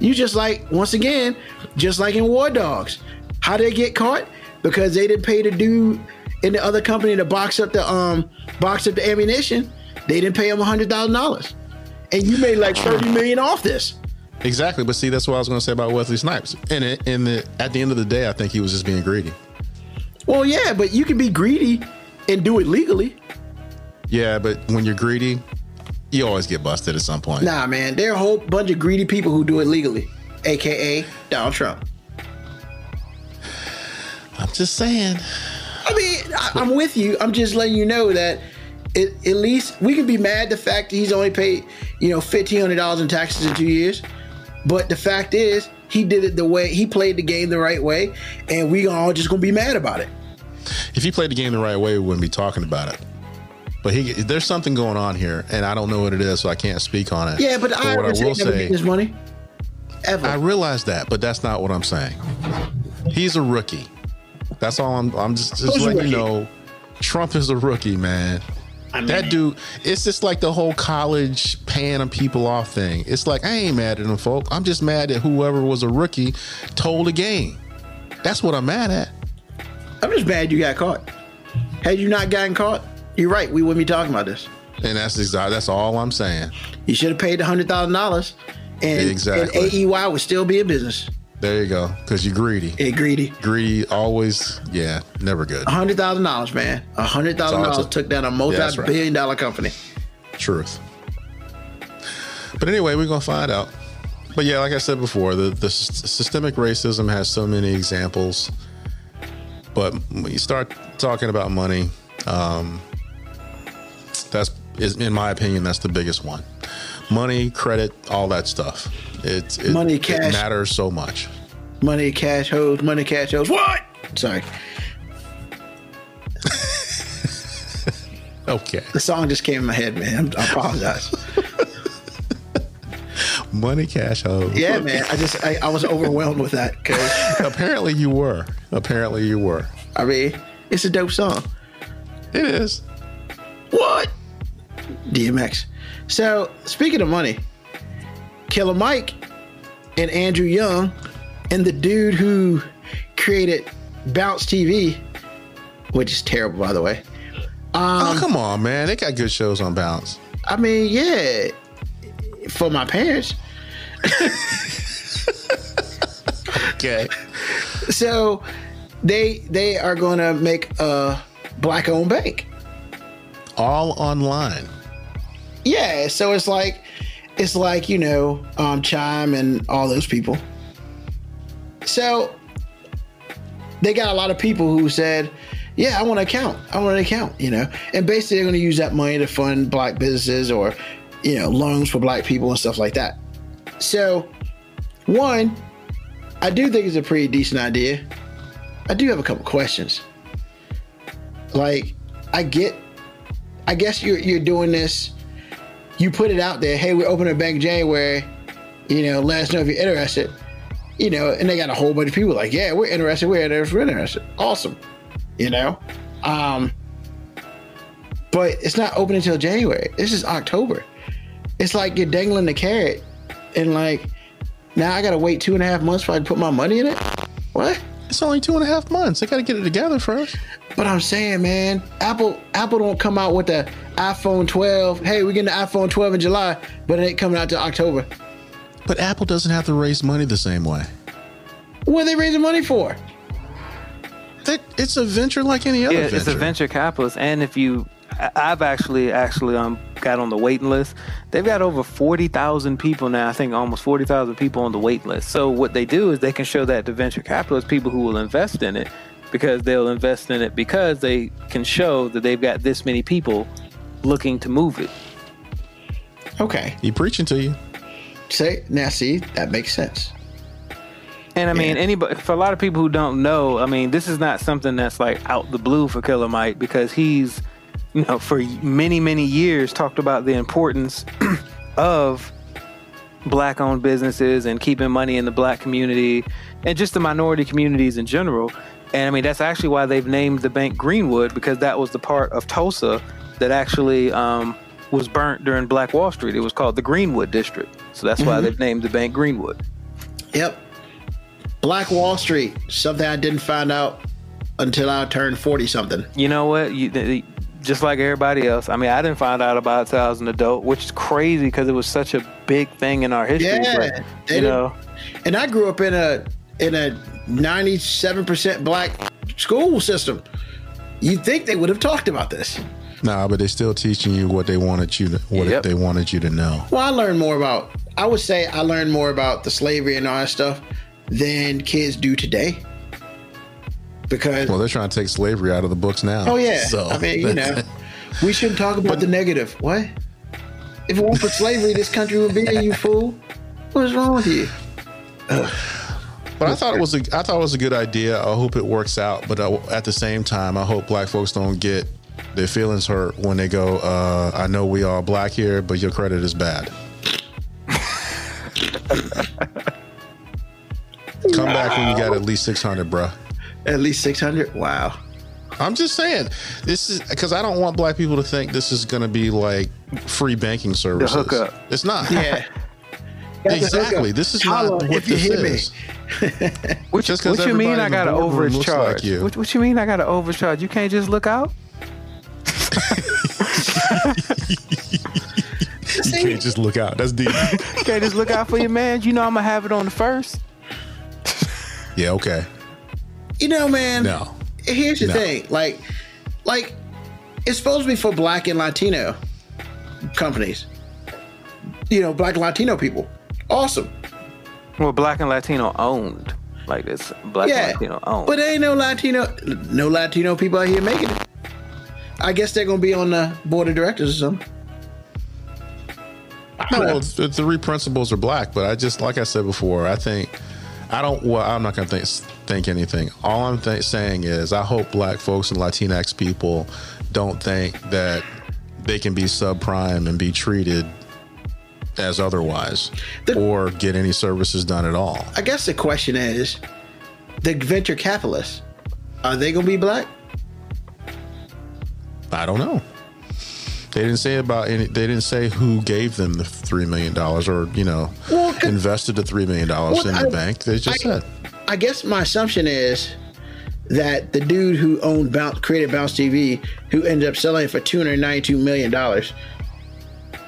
You just like once again, just like in War Dogs, how they get caught because they didn't pay the dude in the other company to box up the um box up the ammunition. They didn't pay him hundred thousand dollars, and you made like thirty million off this.
Exactly, but see, that's what I was going to say about Wesley Snipes. And it, in the at the end of the day, I think he was just being greedy.
Well, yeah, but you can be greedy and do it legally.
Yeah, but when you're greedy, you always get busted at some point.
Nah, man, there are a whole bunch of greedy people who do it legally, aka Donald Trump.
I'm just saying.
I mean, I, I'm with you. I'm just letting you know that it, at least we can be mad the fact that he's only paid, you know, fifteen hundred dollars in taxes in two years. But the fact is, he did it the way he played the game the right way, and we all just gonna be mad about it.
If he played the game the right way, we wouldn't be talking about it. But he, there's something going on here, and I don't know what it is, so I can't speak on it.
Yeah, but,
what
I
I will
say his money ever.
I realize that, but that's not what I'm saying. He's a rookie. That's all I'm. I'm just, just
Who's
letting you know. Trump is a rookie, man.
I mean,
That dude, it's just like the whole college paying people off thing. It's like I ain't mad at them folk. I'm just mad that whoever was a rookie told the game. That's what I'm mad at.
I'm just mad you got caught. Had you not gotten caught, you're right. We wouldn't be talking about this.
And that's exactly that's all I'm saying.
You should have paid the hundred thousand dollars, and
Exactly.
and AEY would still be in business.
There you go. Because you're greedy.
It greedy.
Greedy always, yeah, never good.
hundred thousand dollars, man. A hundred thousand dollars took down a
right.
multi-billion dollar company.
Truth. But anyway, we're gonna find out. But yeah, like I said before, the the systemic racism has so many examples. But when you start talking about money, um, that's is in my opinion that's the biggest one. Money, credit, all that stuff. It, it
Money,
it
cash.
matters so much.
Money, cash, hoes, money, cash, hoes. What? Sorry,
Okay,
the song just came in my head, man. I apologize.
money, cash, hoes.
yeah, man. I just I, I was overwhelmed with that because
Apparently you were. Apparently you were.
I mean it's a dope song.
It is.
What? DMX. So speaking of money, Killer Mike and Andrew Young and the dude who created Bounce TV, which is terrible by the way.
oh um, come on, man! They got good shows on Bounce.
I mean, yeah, for my parents.
Okay.
So they they are going to make a black owned bank.
All online.
Yeah, so it's like it's like you know um, Chime and all those people. So they got a lot of people who said, "Yeah, I want an account. I want an account." You know, and basically they're going to use that money to fund black businesses or you know loans for black people and stuff like that. So, one, I do think it's a pretty decent idea. I do have a couple questions. Like, I get, I guess you're you're doing this. You put it out there. Hey, we're opening a bank January. You know, let us know if you're interested. You know, and they got a whole bunch of people like, yeah, we're interested. We're interested. We're interested. Awesome. You know, um, but it's not open until January. This is October. It's like you're dangling the carrot, and like now I gotta wait two and a half months for I to put my money in it. What?
It's only two and a half months. They got to get it together first.
But I'm saying, man, Apple Apple don't come out with the iPhone 12. Hey, we're getting the iPhone 12 in July, but it ain't coming out till October.
But Apple doesn't have to raise money the same way.
What are they raising money for?
That it's a venture like any other
Yeah,
venture.
it's a venture capitalist, and if you, I- I've actually actually um got on the waiting list. They've got over forty thousand people now. I think almost forty thousand people on the wait list. So what they do is they can show that to venture capitalists, people who will invest in it, because they'll invest in it because they can show that they've got this many people looking to move it.
Okay.
He preaching to you.
Say now see, that makes sense.
And I mean,
Yeah.
anybody for a lot of people who don't know, I mean, this is not something that's like out the blue for Killer Mike because he's
you know, for many, many years talked about the importance of black owned businesses and keeping money in the black community and just the minority communities in general. And I mean, that's actually why they've named the bank Greenwood because that was the part of Tulsa that actually um, was burnt during Black Wall Street. It was called the Greenwood District. So that's why they've named the bank Greenwood.
Yep. Black Wall Street, something I didn't find out until I turned 40 something.
You know what? You, just like everybody else. I mean, I didn't find out about it until I was an adult, which is crazy because it was such a big thing in our history.
Yeah,
but, you
didn't-
know,
And I grew up in a in a 97% black school system. You'd think they would have talked about this.
Nah, but they're still teaching you what they wanted you to what
Yep.
they wanted you to know.
Well, I learned more about, I would say I learned more about the slavery and all that stuff than kids do today. Because,
Well, they're trying to take slavery out of the books now.
oh, yeah.
So
I mean, you know, we shouldn't talk about the negative. What? If it weren't for slavery, this country would be, you fool. What's wrong with you?
But I thought it was a I thought it was a good idea. I hope it works out. But uh, at the same time, I hope black folks don't get their feelings hurt when they go. Uh, I know we all black here, but your credit is bad. Come back when you got at least six hundred, bruh.
At least 600? Wow.
I'm just saying this is because I don't want black people to think this is going to be like free banking services.
hookup.
It's not.
Yeah.
Exactly. This is
Holla
not what
if you
this
hear me.
is.
Which,
Just 'cause
what you mean I got
the
to overcharge?
like you.
What, what you mean I got to overcharge? You can't just look out?
You can't just look out. That's deep.
You can't just look out for your man? You know I'm going to have it on the first.
yeah. Okay.
You know, man.
No.
Here's the
No.
thing, like, like it's supposed to be for Black and Latino companies. You know, Black and Latino people. Awesome.
Well, black and Latino owned. Like it's black
yeah,
and Latino owned.
but there ain't no Latino, no Latino people out here making it. I guess they're gonna be on the board of directors or something.
No, well, the the three principals are black, but I just like I said before, I think I don't. Well, I'm not going to think think anything. All I'm th- saying is I hope black folks and Latinx people don't think that they can be subprime and be treated as otherwise,
The-
or get any services done at all.
I guess the question is, the venture capitalists, are they gonna be black?
I don't know. They didn't say about any. They didn't say who gave them the three million dollars, or you know,
Well,
invested the three million dollars
Well,
in the
I-
bank. They just
I-
said.
I guess my assumption is that the dude who owned Bounce, created Bounce TV, who ended up selling it for two hundred ninety-two million dollars.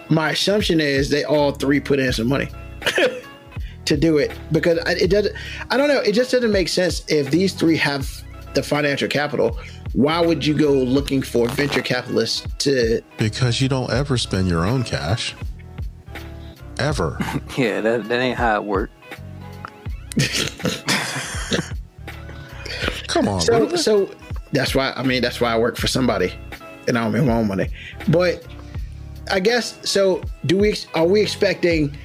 My assumption is they all three put in some money to do it because it doesn't. I don't know. It just doesn't make sense if these three have the financial capital. Why would you go looking for venture capitalists to?
Because you don't ever spend your own cash. Ever.
yeah, that, that ain't how it works.
Come on.
So,
bro.
so that's why I mean that's why I work for somebody, and I don't make my own money. But I guess so. Do we? Are we expecting?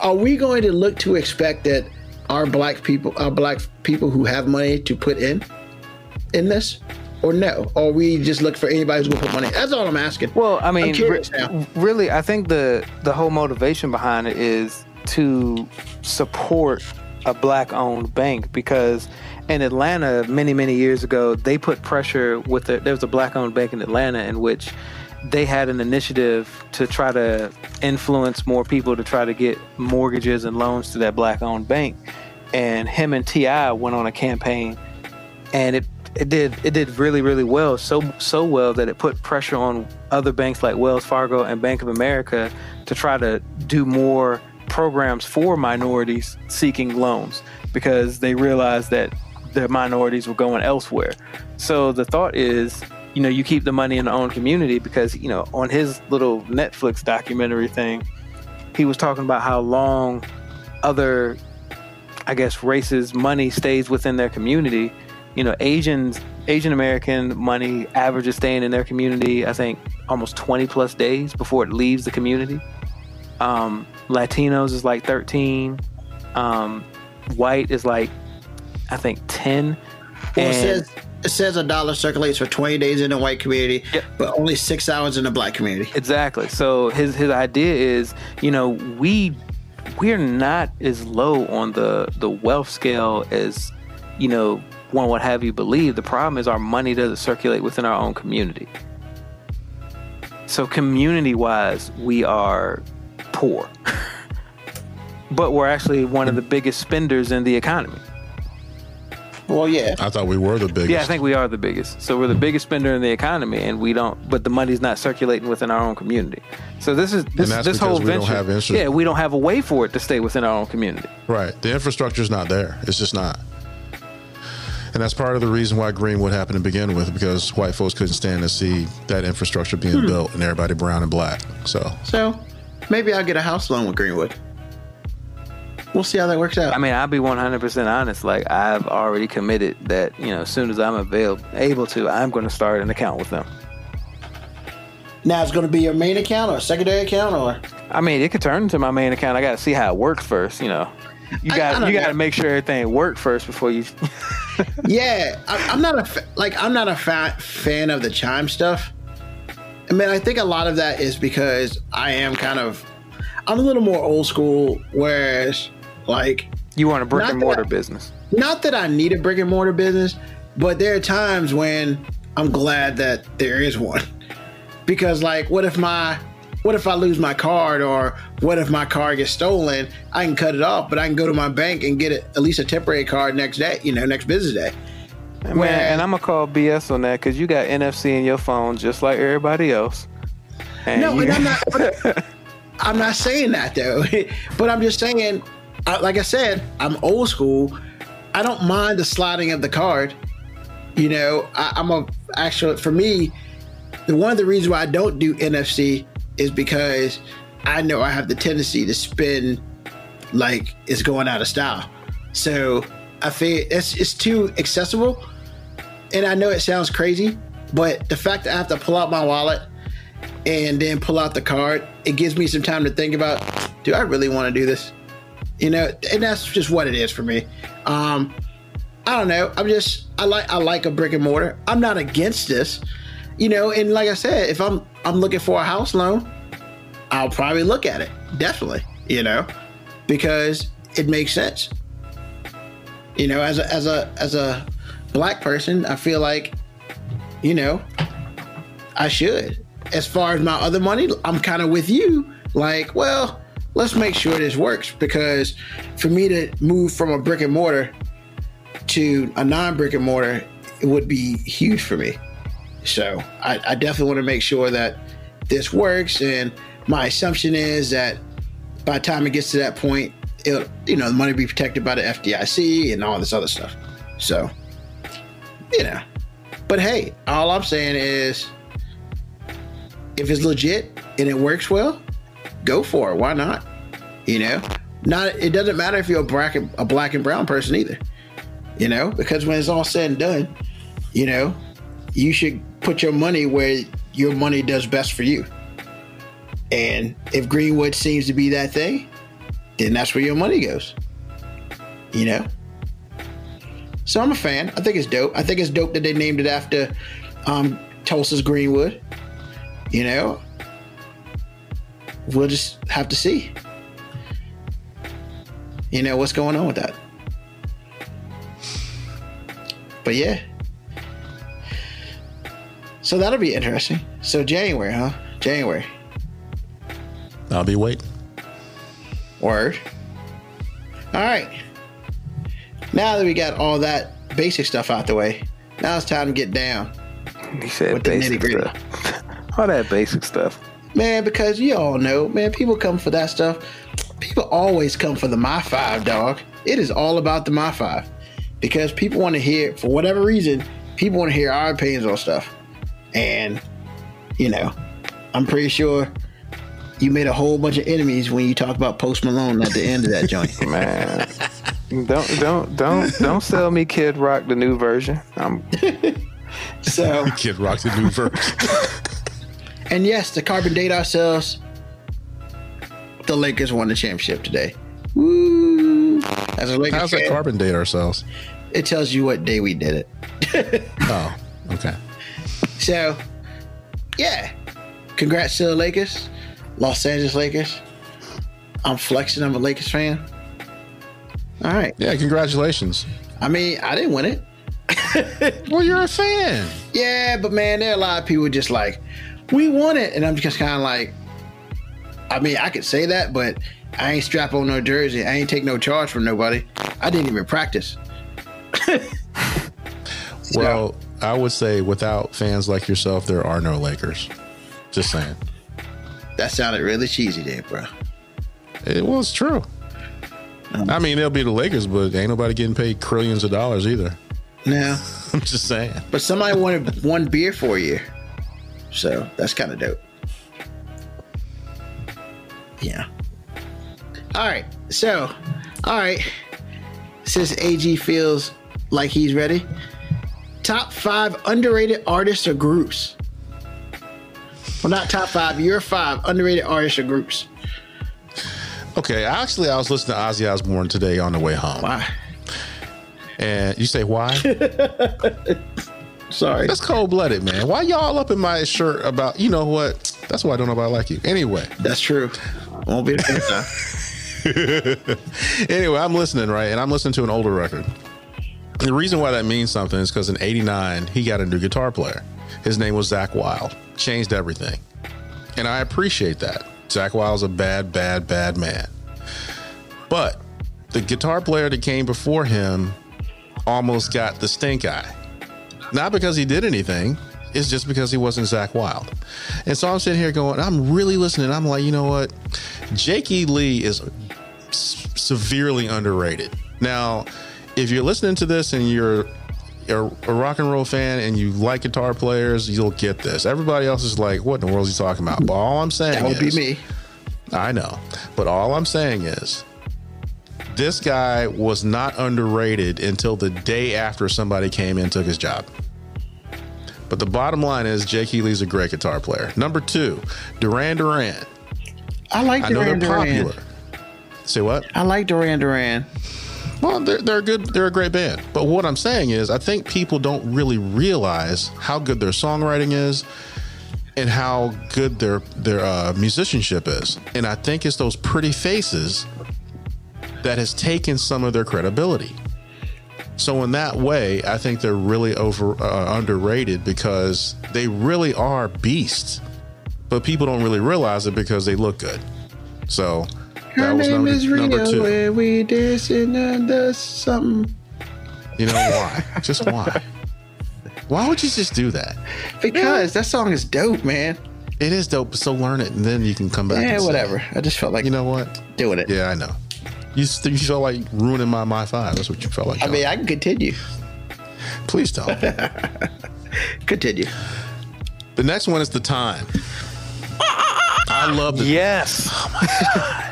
Are we going to look to expect that our black people, our black people who have money to put in, in this, or no? Or we just look for anybody who's going to put money? That's all I'm asking.
Well, I mean, re- really, I think the the whole motivation behind it is to support a black-owned bank because in Atlanta, many many years ago, they put pressure with the, there was a black-owned bank in Atlanta in which they had an initiative to try to influence more people to try to get mortgages and loans to that black-owned bank, and him and T.I. went on a campaign and it it did it did really really well so so well that it put pressure on other banks like Wells Fargo and Bank of America to try to do more programs for minorities seeking loans because they realized that the minorities were going elsewhere so the thought is you know you keep the money in the own community because you know on his little Netflix documentary thing he was talking about how long other I guess races money stays within their community. You know, Asians Asian American money averages staying in their community, I think almost 20 plus days before it leaves the community. Um, Latinos is like 13. Um, white is like I think 10.
Well, it says it says a dollar circulates for 20 days in the white community,
Yep.
but only six hours in the black community.
Exactly. So his his idea is, you know, we we're not as low on the the wealth scale as, you know, one would have you believe. The problem is our money doesn't circulate within our own community. So community wise, we are poor. but we're actually one of the biggest spenders in the economy.
Well, yeah.
I thought we were the biggest.
Yeah, I think we are the biggest. So we're the biggest spender in the economy, and we don't. But the money's not circulating within our own community. So this is this
that's
this whole
we don't
venture.
have infra-
yeah, we don't have a way for it to stay within our own community.
Right. The infrastructure's not there. It's just not. And that's part of the reason why Greenwood happened to begin with, because white folks couldn't stand to see that infrastructure being hmm. built and everybody brown and black. So
So maybe I'll get a house loan with Greenwood. We'll see how that works out.
I mean, I'll be one hundred percent honest. Like I've already committed that you know, as soon as I'm available, able to, I'm going to start an account with them.
now it's going to be your main account or a secondary account or
I mean, it could turn into my main account. I got to see how it works first. You know, you got you got to make sure everything works first before you.
Yeah, I, I'm not a fa- like I'm not a fa- fan of the chime stuff. I mean, I think a lot of that is because I am kind of I'm a little more old school, whereas like
you want a brick and mortar
I-
business.
not that I need a brick and mortar business, but there are times when I'm glad that there is one. Because like what if my what if I lose my card or what if my car gets stolen? I can cut it off, but I can go to my bank and get it, at least a temporary card next day, you know, next business day.
Man,
Where-
and I'm gonna call BS on that because you got NFC in your phone just like everybody else. And
No, and I'm not. But I'm not saying that though. but I'm just saying, like I said, I'm old school. I don't mind the sliding of the card. You know, I, I'm a actually for me. The one of the reasons why I don't do NFC is because I know I have the tendency to spend like it's going out of style. So I feel it's it's too accessible. And I know it sounds crazy, but the fact that I have to pull out my wallet and then pull out the card, it gives me some time to think about, do I really want to do this? You know, and that's just what it is for me. Um, I don't know. I'm just I like I like a brick and mortar. I'm not against this. You know, and like I said, if I'm I'm looking for a house loan, I'll probably look at it. Definitely, you know, because it makes sense. You know, as a as a as a black person, I feel like, you know, I should. As far as my other money, I'm kind of with you. Like, well, let's make sure this works because for me to move from a brick and mortar to a non brick and mortar, it would be huge for me. So I, I definitely want to make sure that this works. And my assumption is that by the time it gets to that point, it'll, you know, the money be protected by the FDIC and all this other stuff. So, you know, but hey, all I'm saying is if it's legit and it works well, go for it. Why not? You know, not it doesn't matter if you're a black and, a black and brown person either. You know, because when it's all said and done, you know, you should put your money where your money does best for you. And if Greenwood seems to be that thing, then that's where your money goes. You know? So I'm a fan. I think it's dope. I think it's dope that they named it after um, Tulsa's Greenwood. You know? We'll just have to see. You know what's going on with that. But yeah. So that'll be interesting. So January, huh? January.
I'll be waiting.
Word. All right. Now that we got all that basic stuff out the way, now it's time to get down.
He said
With the
basic
nitty-gritty.
stuff. All that basic stuff.
Man, because you all know, man, people come for that stuff. People always come for the My Five, dog. It is all about the My Five. Because people want to hear, for whatever reason, people want to hear our opinions on stuff. And, you know, I'm pretty sure you made a whole bunch of enemies when you talk about Post Malone at the end of that joint.
Man. don't don't don't don't sell me Kid Rock the new version. I'm
So,
Kid Rock the new version.
and yes, to carbon date ourselves, the Lakers won the championship today. Woo! As a Lakers
How's that
fan,
carbon date ourselves?
it tells you what day we did it.
Oh, okay.
So, yeah. Congrats to the Lakers, Los Angeles Lakers. I'm flexing. I'm a Lakers fan. All right.
Yeah, congratulations.
I mean, I didn't win it.
Well, you're a fan.
Yeah, but man, there are a lot of people just like, we won it. And I'm just kind of like, I mean, I could say that, but I ain't strap on no jersey. I ain't take no charge from nobody. I didn't even practice.
Well, I would say without fans like yourself, there are no Lakers. Just saying.
That sounded really cheesy there, bro.
It was true. Um, I mean, they'll be the Lakers, but ain't nobody getting paid trillions of dollars either.
No.
I'm just saying.
but somebody wanted one beer for a year. So that's kind of dope. Yeah. All right. So, all right. Since AG feels like he's ready, top five underrated artists or groups. Well, not top five. Your five underrated artists or groups.
Okay, actually, I was listening to Ozzy Osbourne today on the way home.
Why?
And you say, why?
Sorry.
That's cold blooded, man. Why y'all up in my shirt about, you know what? That's why I don't know about like you. Anyway,
That's true. Won't be the first time.
anyway, I'm listening, right? And I'm listening to an older record. The reason why that means something is because in 89, he got a new guitar player. His name was Zakk Wylde. Changed everything. And I appreciate that. Zakk Wylde's a bad, bad, bad man. But the guitar player that came before him almost got the stink eye. Not because he did anything, it's just because he wasn't Zakk Wylde. And so I'm sitting here going, I'm really listening. I'm like, you know what? Jake E. Lee is severely underrated. Now, if you're listening to this and you're a, a rock and roll fan and you like guitar players, you'll get this. Everybody else is like, what in the world is he talking about? But all I'm saying
That would be me.
I know. But all I'm saying is this guy was not underrated until the day after somebody came in and took his job. But the bottom line is Jake Healy's a great guitar player. Number two, Duran Duran.
I like
I know
Duran
they're
Duran.
popular. Say what?
I like Duran Duran.
Well, they're, they're good. They're a great band. But what I'm saying is, I think people don't really realize how good their songwriting is and how good their their uh, musicianship is. And I think it's those pretty faces that has taken some of their credibility. So in that way, I think they're really over uh, underrated because they really are beasts. But people don't really realize it because they look good. So
Her
that was
name
number,
is
number
Rita,
two.
where we dancing under uh, something.
You know why? just why? Why would you just do that?
Because that song is dope, man.
It is dope, so learn it, and then you can come back.
Yeah,
and say,
whatever. I just felt like
You know what?
doing it.
Yeah, I know. You st- you felt like ruining my my five. That's what you felt like.
I mean,
doing.
I can continue.
please don't.
Continue.
the next one is the time. I love the
Yes.
Oh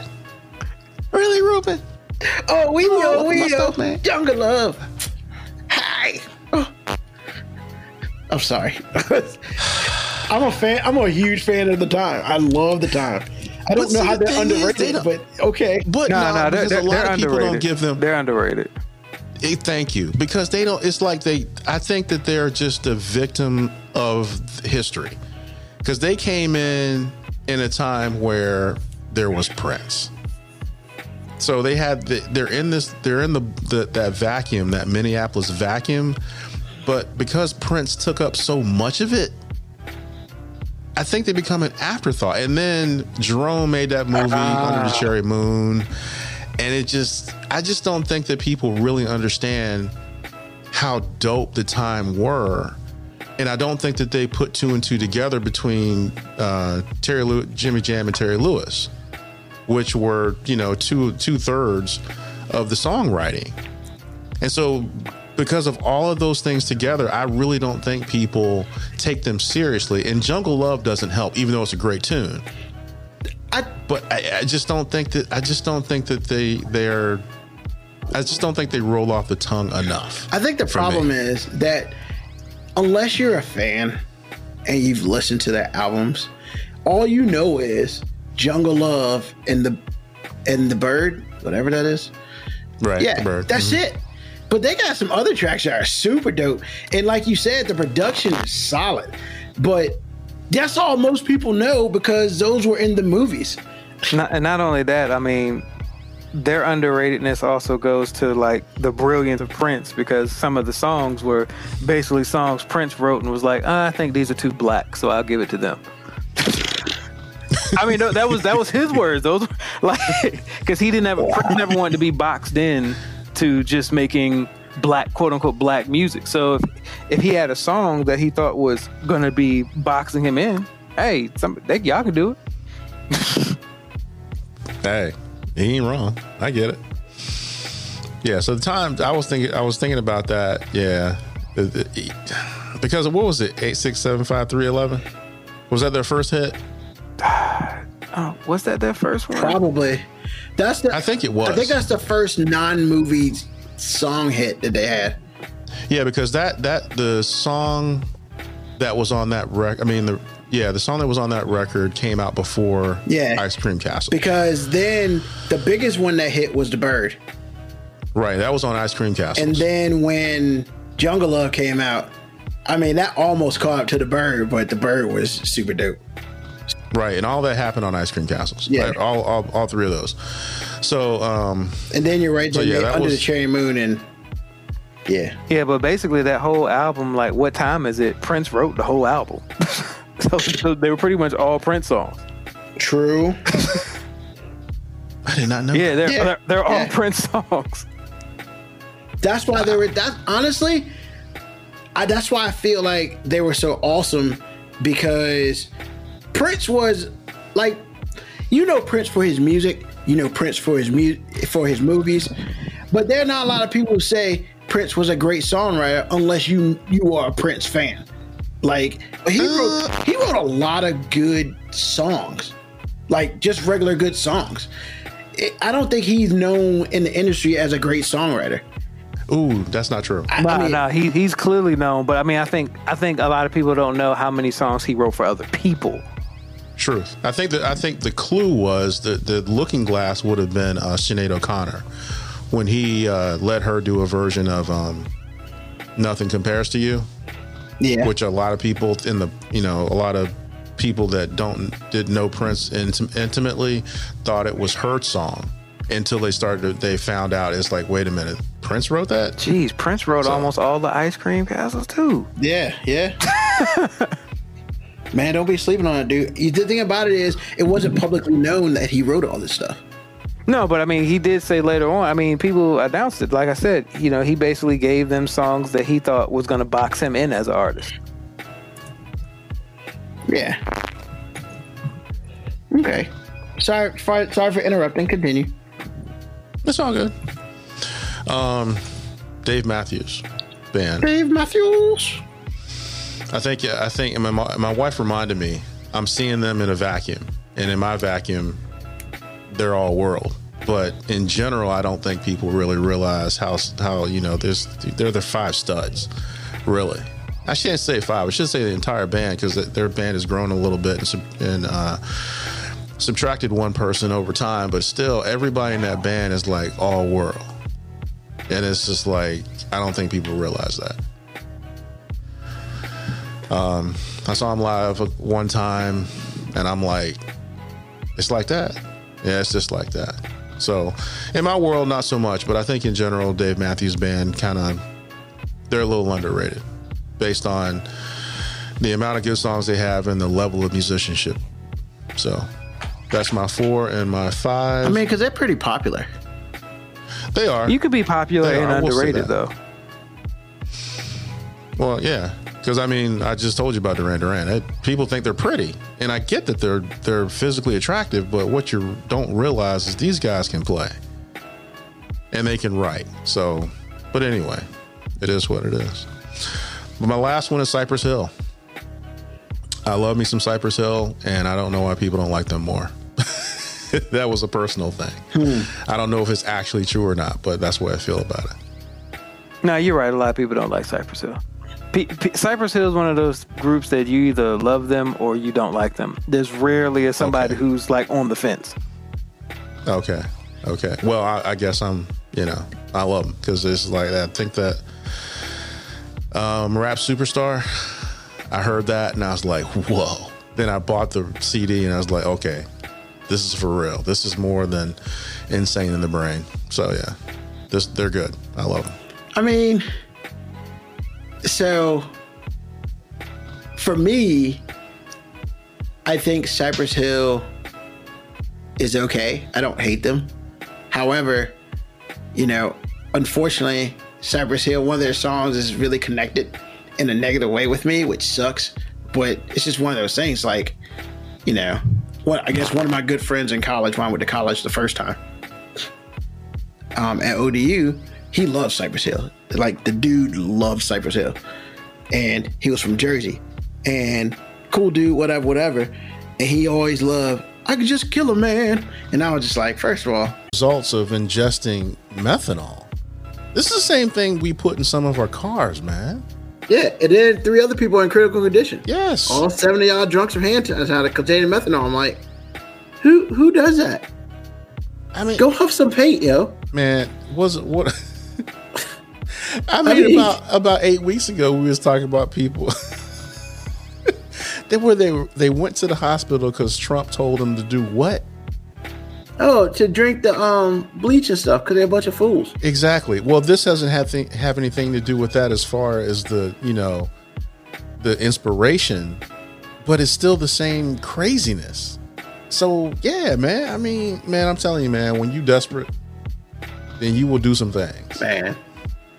really, Ruben.
Oh, we
Oh,
know, we
my
know.
stuff, man.
Younger love. Hi. Oh. I'm sorry. I'm a fan. I'm a huge fan of the time. I love the time. I don't
But
know
see,
how
the
they're underrated,
they
but okay.
But
No,
no,
no, they're, they're,
a lot
they're
of people
underrated.
don't give them.
They're underrated.
Thank you, because they don't. It's like they. I think that they're just a victim of history, because they came in in a time where there was Prince. So they had. The, they're in this. They're in the, the that vacuum, that Minneapolis vacuum. But because Prince took up so much of it, I think they become an afterthought. And then Jerome made that movie Under the Cherry Moon, and it just I just don't think that people really understand how dope the time were. And I don't think that they put two and two together between uh, Terry Lew- Jimmy Jam and Terry Lewis, which were you know two two thirds of the songwriting. And so, because of all of those things together, I really don't think people take them seriously. And Jungle Love doesn't help, even though it's a great tune.
I
But I, I just don't think that I just don't think that they they're I just don't think they roll off the tongue enough.
I think the problem
me.
is that unless you're a fan and you've listened to their albums, all you know is Jungle Love and the and the Bird, whatever that is.
right?
Yeah,
the bird.
that's
Mhm.
it. But they got some other tracks that are super dope. And like you said, the production is solid. But that's all most people know because those were in the movies.
Not, and not only that, I mean, their underratedness also goes to like the brilliance of Prince because some of the songs were basically songs Prince wrote and was like, oh, I think these are too black, so I'll give it to them. I mean, that was that was his words. Those like because he didn't ever never wanted to be boxed in to just making black quote unquote black music. So if if he had a song that he thought was gonna be boxing him in, hey, some they, y'all can do it.
hey, he ain't wrong. I get it. Yeah. So the time I was thinking, I was thinking about that. Yeah, because what was it? Eight six seven five three eleven. Was that their first hit?
Oh, was that their first one?
Probably. That's the.
I think it was.
I think that's the first non-movie song hit that they had.
Yeah, because that that the song that was on that record. I mean, the yeah, the song that was on that record came out before
yeah.
Ice Cream Castle.
Because then the biggest one that hit was the Bird.
Right, that was on Ice Cream Castle.
And then when Jungle Love came out, I mean that almost caught up to the Bird, but the Bird was super dope.
Right, and all that happened on Ice Cream Castles.
Yeah,
right? all, all all three of those. So, um
and then you're right. So yeah, Under was, the Cherry Moon and yeah,
yeah. But basically, that whole album, like, what time is it? Prince wrote the whole album, so, so they were pretty much all Prince songs.
True.
I did not know.
Yeah, they're yeah. they're, they're all. Prince songs.
That's why they were. That honestly, I, that's why I feel like they were so awesome because Prince was like, you know, Prince for his music, you know, Prince for his mu- for his movies, but there are not a lot of people who say Prince was a great songwriter unless you you are a Prince fan. Like he uh. wrote he wrote a lot of good songs, like just regular good songs. I don't think he's known in the industry as a great songwriter.
Ooh, that's not true.
I, I mean, no, he, he's clearly known, but I mean, I think I think a lot of people don't know how many songs he wrote for other people.
Truth. I think that I think the clue was that the Looking Glass would have been uh, Sinead O'Connor when he uh, let her do a version of um, "Nothing Compares to You."
Yeah,
which a lot of people in the you know a lot of people that don't did know Prince int- intimately thought it was her song until they started they found out it's like wait a minute Prince wrote that.
Jeez, Prince wrote so, almost all the ice cream castles too.
Yeah, yeah. Man, don't be sleeping on it, dude. The thing about it is, it wasn't publicly known that he wrote all this stuff.
No, but I mean, he did say later on. I mean, people announced it. Like I said, you know, he basically gave them songs that he thought was going to box him in as an artist.
Yeah. Okay. Sorry, sorry, sorry for interrupting. Continue.
It's all good. Um, Dave Matthews Band.
Dave Matthews.
I think I think my my wife reminded me. I'm seeing them in a vacuum, and in my vacuum, they're all world. But in general, I don't think people really realize how how you know there's they're the five studs, really. I shouldn't say five. I should say the entire band because their band has grown a little bit and, and uh, subtracted one person over time. But still, everybody in that band is like all world, and it's just like I don't think people realize that. Um, I saw him live one time, and I'm like, it's like that. Yeah, it's just like that. So, in my world, not so much, but I think in general, Dave Matthews Band kind of they're a little underrated based on the amount of good songs they have and the level of musicianship. So, that's my four and my five.
I mean, because they're pretty popular.
They are.
You could be popular they and are. underrated, we'll though.
Well, yeah. Because I mean, I just told you about Duran Duran. It, people think they're pretty, and I get that they're they're physically attractive. But what you don't realize is these guys can play, and they can write. So, but anyway, it is what it is. But my last one is Cypress Hill. I love me some Cypress Hill, and I don't know why people don't like them more. that was a personal thing. Hmm. I don't know if it's actually true or not, but that's what I feel about it.
No, you're right. A lot of people don't like Cypress Hill. P- P- Cypress Hill is one of those groups that you either love them or you don't like them. There's rarely a somebody okay. who's like on the fence.
Okay. Okay. Well, I, I, guess I'm You know, I love them because it's like that. I think that um, Rap Superstar, I heard that and I was like, whoa. Then I bought the CD and I was like, okay, this is for real. This is more than insane in the brain. So yeah, this they're good. I love them.
I mean, so for me, I think Cypress Hill is okay. I don't hate them. However, you know, unfortunately, Cypress Hill, one of their songs is really connected in a negative way with me, which sucks. But it's just one of those things. Like, you know, what I guess one of my good friends in college, when I went to college the first time, um, at ODU, he loves Cypress Hill. Like the dude loves Cypress Hill, and he was from Jersey, and cool dude, whatever, whatever. And he always loved. I could just kill a man, and I was just like, first of all,
Results of ingesting methanol. This is the same thing we put in some of our cars, man.
yeah. And then three other people are in critical condition.
Yes.
all seven of y'all drunks from hand sanitizer containing methanol. I'm like, who who does that?
I mean,
Go huff some paint, yo.
man, was it what? I mean,
mean-
about about eight weeks ago, we was talking about people. they were they they went to the hospital because Trump told them to do what?
Oh, to drink the um bleach and stuff because they're a bunch of fools.
Exactly. Well, this doesn't have th- have anything to do with that as far as the you know the inspiration, but it's still the same craziness. So yeah, man. I mean, man, I'm telling you, man. When you desperate, then you will do some things.
Man,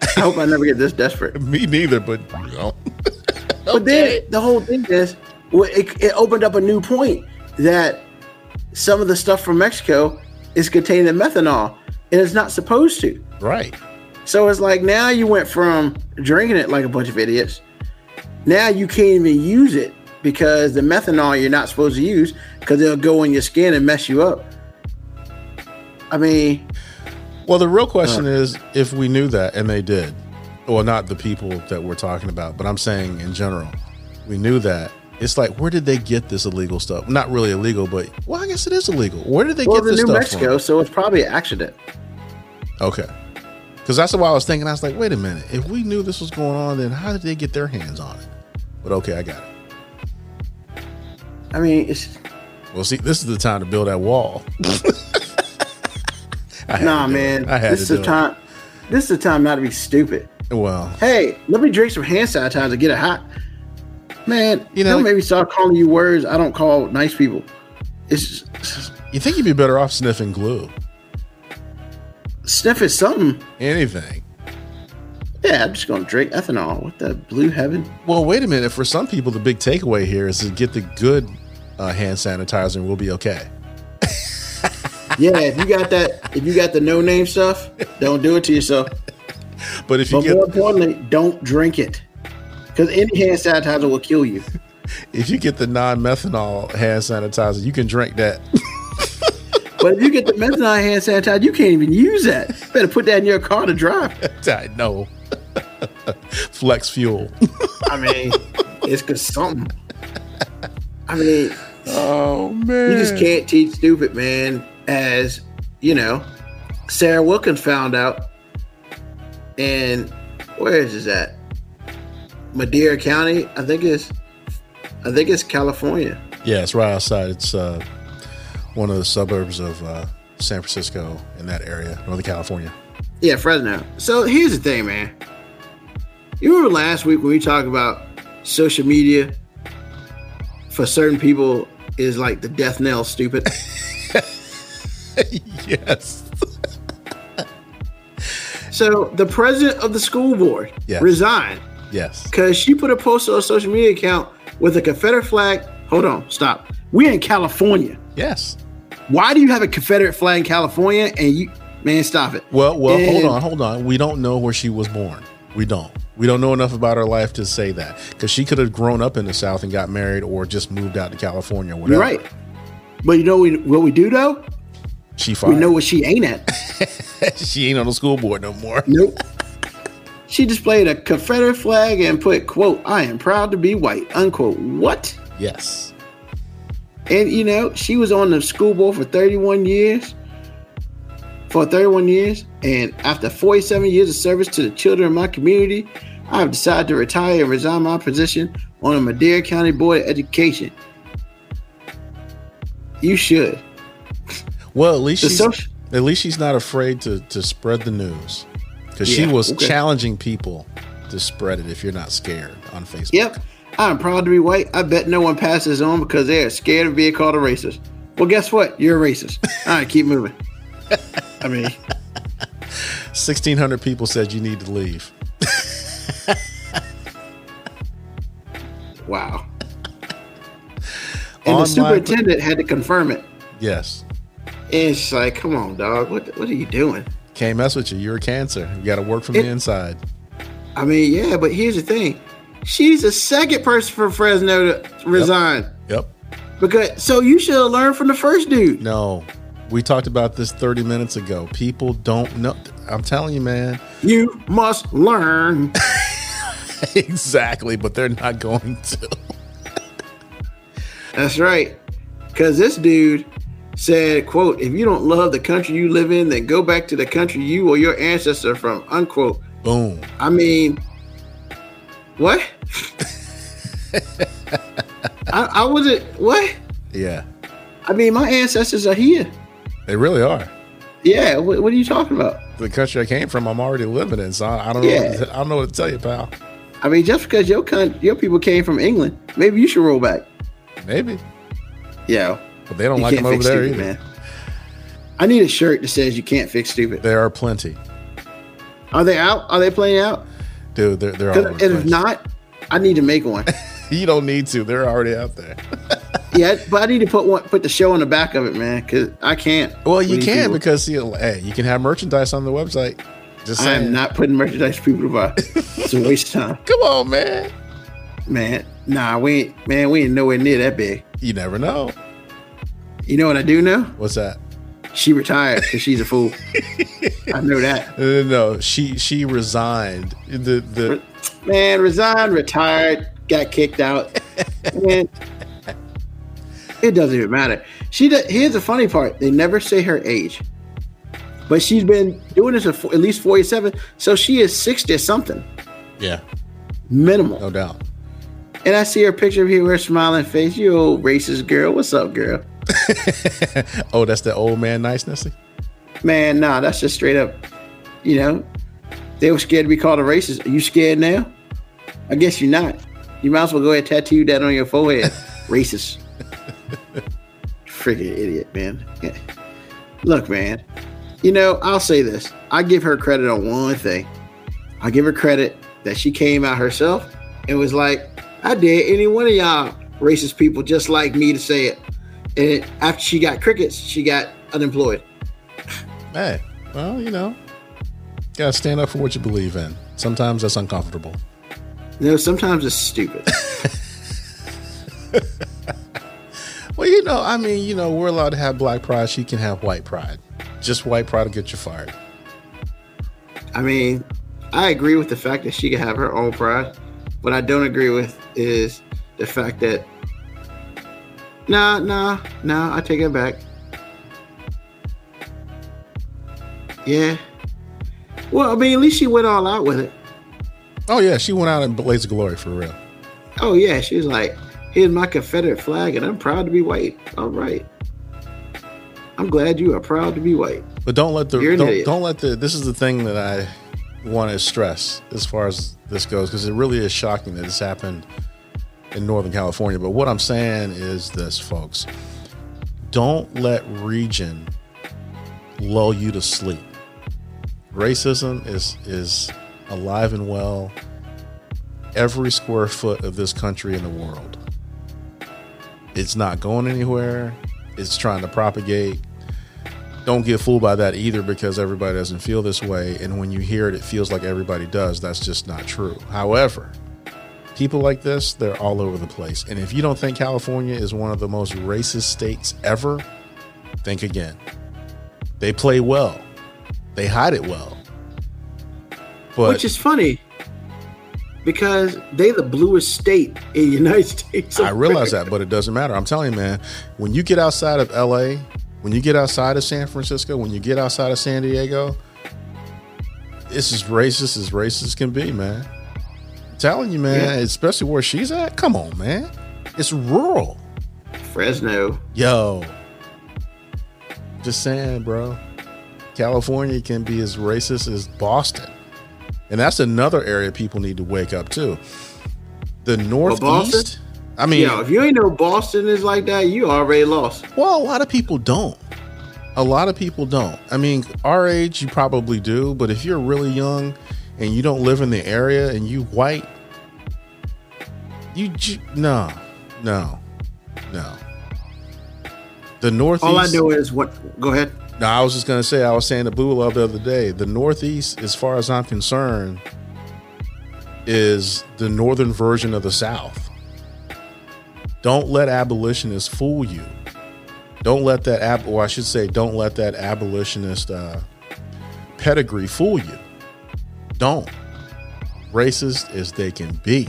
I hope I never get this desperate.
Me neither, but you know.
But then the whole thing is, it, it opened up a new point that some of the stuff from Mexico is contained in methanol, and it's not supposed to.
right.
So it's like now you went from drinking it like a bunch of idiots. Now you can't even use it because the methanol you're not supposed to use because it'll go in your skin and mess you up. I mean,
Well, the real question is if we knew that, and they did. Well, not the people that we're talking about, but I'm saying in general, we knew that. It's like, where did they get this illegal stuff? Not really illegal, but well, I guess it is illegal. Where did they
well,
get this
in New
stuff
Mexico, so it's probably an accident.
Okay, because that's what I was thinking. I was like, wait a minute. If we knew this was going on, then how did they get their hands on it? But okay, I got it.
I mean, it's
Well, see, this is the time to build that wall.
Nah,
to it.
man. This
to
is the
it.
time. This is the time not to be stupid.
Well,
Hey, let me drink some hand sanitizer, to get it hot. Man,
You know-
maybe start calling you words I don't call nice people. It's just,
you think you'd be better off sniffing glue?
sniff is something.
Anything.
Yeah, I'm just gonna drink ethanol. What the blue heaven?
Well, wait a minute. For some people, the big takeaway here is to get the good uh, hand sanitizer, and we'll be okay.
Yeah, if you got that, if you got the no name stuff, don't do it to yourself.
But if you
But
get
more importantly, don't drink it. Because any hand sanitizer will kill you.
if you get the non methanol hand sanitizer, you can drink that.
But if you get the methanol hand sanitizer, you can't even use that. You better put that in your car to drive.
I know. Flex fuel.
I mean, it's cause something. I mean,
Oh man.
you just can't teach stupid, man. As you know, Sarah Wilkins found out, and where is this at? Madera County, I think it's, I think it's California.
Yeah, it's right outside. It's uh, one of the suburbs of uh, San Francisco in that area, Northern California.
Yeah, Fresno. So here's the thing, man. You remember last week when we talked about social media for certain people is like the death knell stupid?
yes.
so the president of the school board
Yes.
resigned
Yes.
because she put a post on a social media account with a Confederate flag. Hold on, stop. We're in California.
Yes.
Why do you have a Confederate flag in California? And you, man, stop it.
Well, well, hold on, hold on. We don't know where she was born. We don't. We don't know enough about her life to say that because she could have grown up in the South and got married, or just moved out to California. Whatever.
You're right. But you know we, what we do though?
She
We know what she ain't at.
she ain't on the school board no more.
Nope. She displayed a Confederate flag and put, quote, I am proud to be white, unquote. What?
Yes.
And you know, she was on the school board for 31 years. for 31 years, and after 47 years of service to the children of my community, I have decided to retire and resign my position on the Madera County Board of Education. You should.
Well, at least
The
she's,
social-
at least she's not afraid to to spread the news because she was
okay.
challenging people to spread it if you're not scared on Facebook.
Yep. I'm proud to be white. I bet no one passes on because they are scared of being called a racist. Well, guess what? You're a racist. All right, keep moving. I mean,
1,600 people said you need to leave.
wow. And
On my-
the superintendent had to confirm it.
Yes.
And it's like, come on, dog. What what are you doing?
Can't mess with you. You're a cancer. You got to work from the inside.
I mean, yeah, but here's the thing. She's the second person from Fresno to resign.
Yep.
Because so you should have learned from the first dude.
No. We talked about this 30 minutes ago. People don't know. I'm telling you, man.
You must learn.
exactly, but they're not going to.
That's right. Cause this dude said, quote, if you don't love the country you live in, then go back to the country you or your ancestor from, unquote.
Boom.
I mean, what? I, I wasn't what?
Yeah.
I mean, my ancestors are here.
They really are.
Yeah, what, what are you talking about?
The country I came from, I'm already living in. So I I don't know.
Yeah.
What to, I don't know what to tell you, pal.
I mean, just because your con- your people came from England, maybe you should roll back.
Maybe.
Yeah,
But they don't
you
like them over there
stupid,
either.
man. I need a shirt that says you can't fix stupid.
There are plenty.
Are they out? Are they playing out?
Dude, they're, they're all over
and if not, I need to make one.
You don't need to. They're already out there.
yeah, but I need to put one, put the show on the back of it, man, because I can't.
Well, you can
people.
because you hey, you can have merchandise on the website. Just
I am not putting merchandise for people to buy. It's a waste of time,
Come on, man.
man. Nah, we ain't, man, we ain't nowhere near that big.
You never know.
You know what I do know?
What's that?
She retired because she's a fool. I know that.
No, no, no. She she resigned. The the
Man, resigned, retired, got kicked out. Man, it doesn't even matter. She does, here's the funny part: they never say her age, but she's been doing this for at least forty-seven, so she is sixty or something
yeah,
minimal.
no doubt.
And I see her picture of her smiling face. You old racist girl. What's up, girl?
oh, that's the old man niceness.
Man, nah, that's just straight up. You know, they were scared to be called a racist. Are you scared now? I guess you're not. You might as well go ahead and tattoo that on your forehead. racist. Freaking idiot, man. Look, man. You know, I'll say this. I give her credit on one thing. I give her credit that she came out herself and was like, I dare any one of y'all racist people just like me to say it. And after she got crickets, she got unemployed.
Hey, well, you know, gotta stand up for what you believe in. Sometimes that's uncomfortable.
You know, sometimes it's stupid.
Well, you know, I mean, you know, we're allowed to have black pride. She can have white pride. Just white pride will get you fired.
I mean, I agree with the fact that she can have her own pride. What I don't agree with is the fact that nah, nah, nah, I take it back. Yeah. Well, I mean, at least she went all out with it.
Oh yeah, she went out in blaze of glory for real.
Oh yeah, she was like, "Here's my Confederate flag, and I'm proud to be white." All right. I'm glad you are proud to be white.
But don't let the don't, don't let the this is the thing that I want to stress as far as this goes because it really is shocking that this happened in Northern California. But what I'm saying is this, folks: don't let region lull you to sleep. Racism is is alive and well every square foot of this country in the world. It's not going anywhere. It's trying to propagate don't get fooled by that either because everybody doesn't feel this way. And when you hear it, it feels like everybody does. That's just not true. However, people like this, they're all over the place. And if you don't think California is one of the most racist states ever, think again. They play well, they hide it well. But
Which is funny because they the bluest state in the United States.
I realize that, but it doesn't matter. I'm telling you, man, when you get outside of LA When you get outside of San Francisco, when you get outside of San Diego, it's as racist as racist can be, man. Telling you, man,
Yeah.
especially where she's at. Come on, man. It's rural.
Fresno.
Yo. Just saying, bro. California can be as racist as Boston. And that's another area people need to wake up to. The Northeast. I mean,
Yo, if you ain't know Boston is like that, you already lost.
well, a lot of people don't. A lot of people don't. I mean, our age, you probably do, but if you're really young and you don't live in the area and you white, you j- no, no, no. The Northeast.
All I know is what. Go ahead.
No, I was just gonna say I was saying to Blue Love the other day. The Northeast, as far as I'm concerned, is the northern version of the South. Don't let abolitionists fool you. Don't let that ab or I should say, don't let that abolitionist uh, pedigree fool you. Don't. Racist as they can be.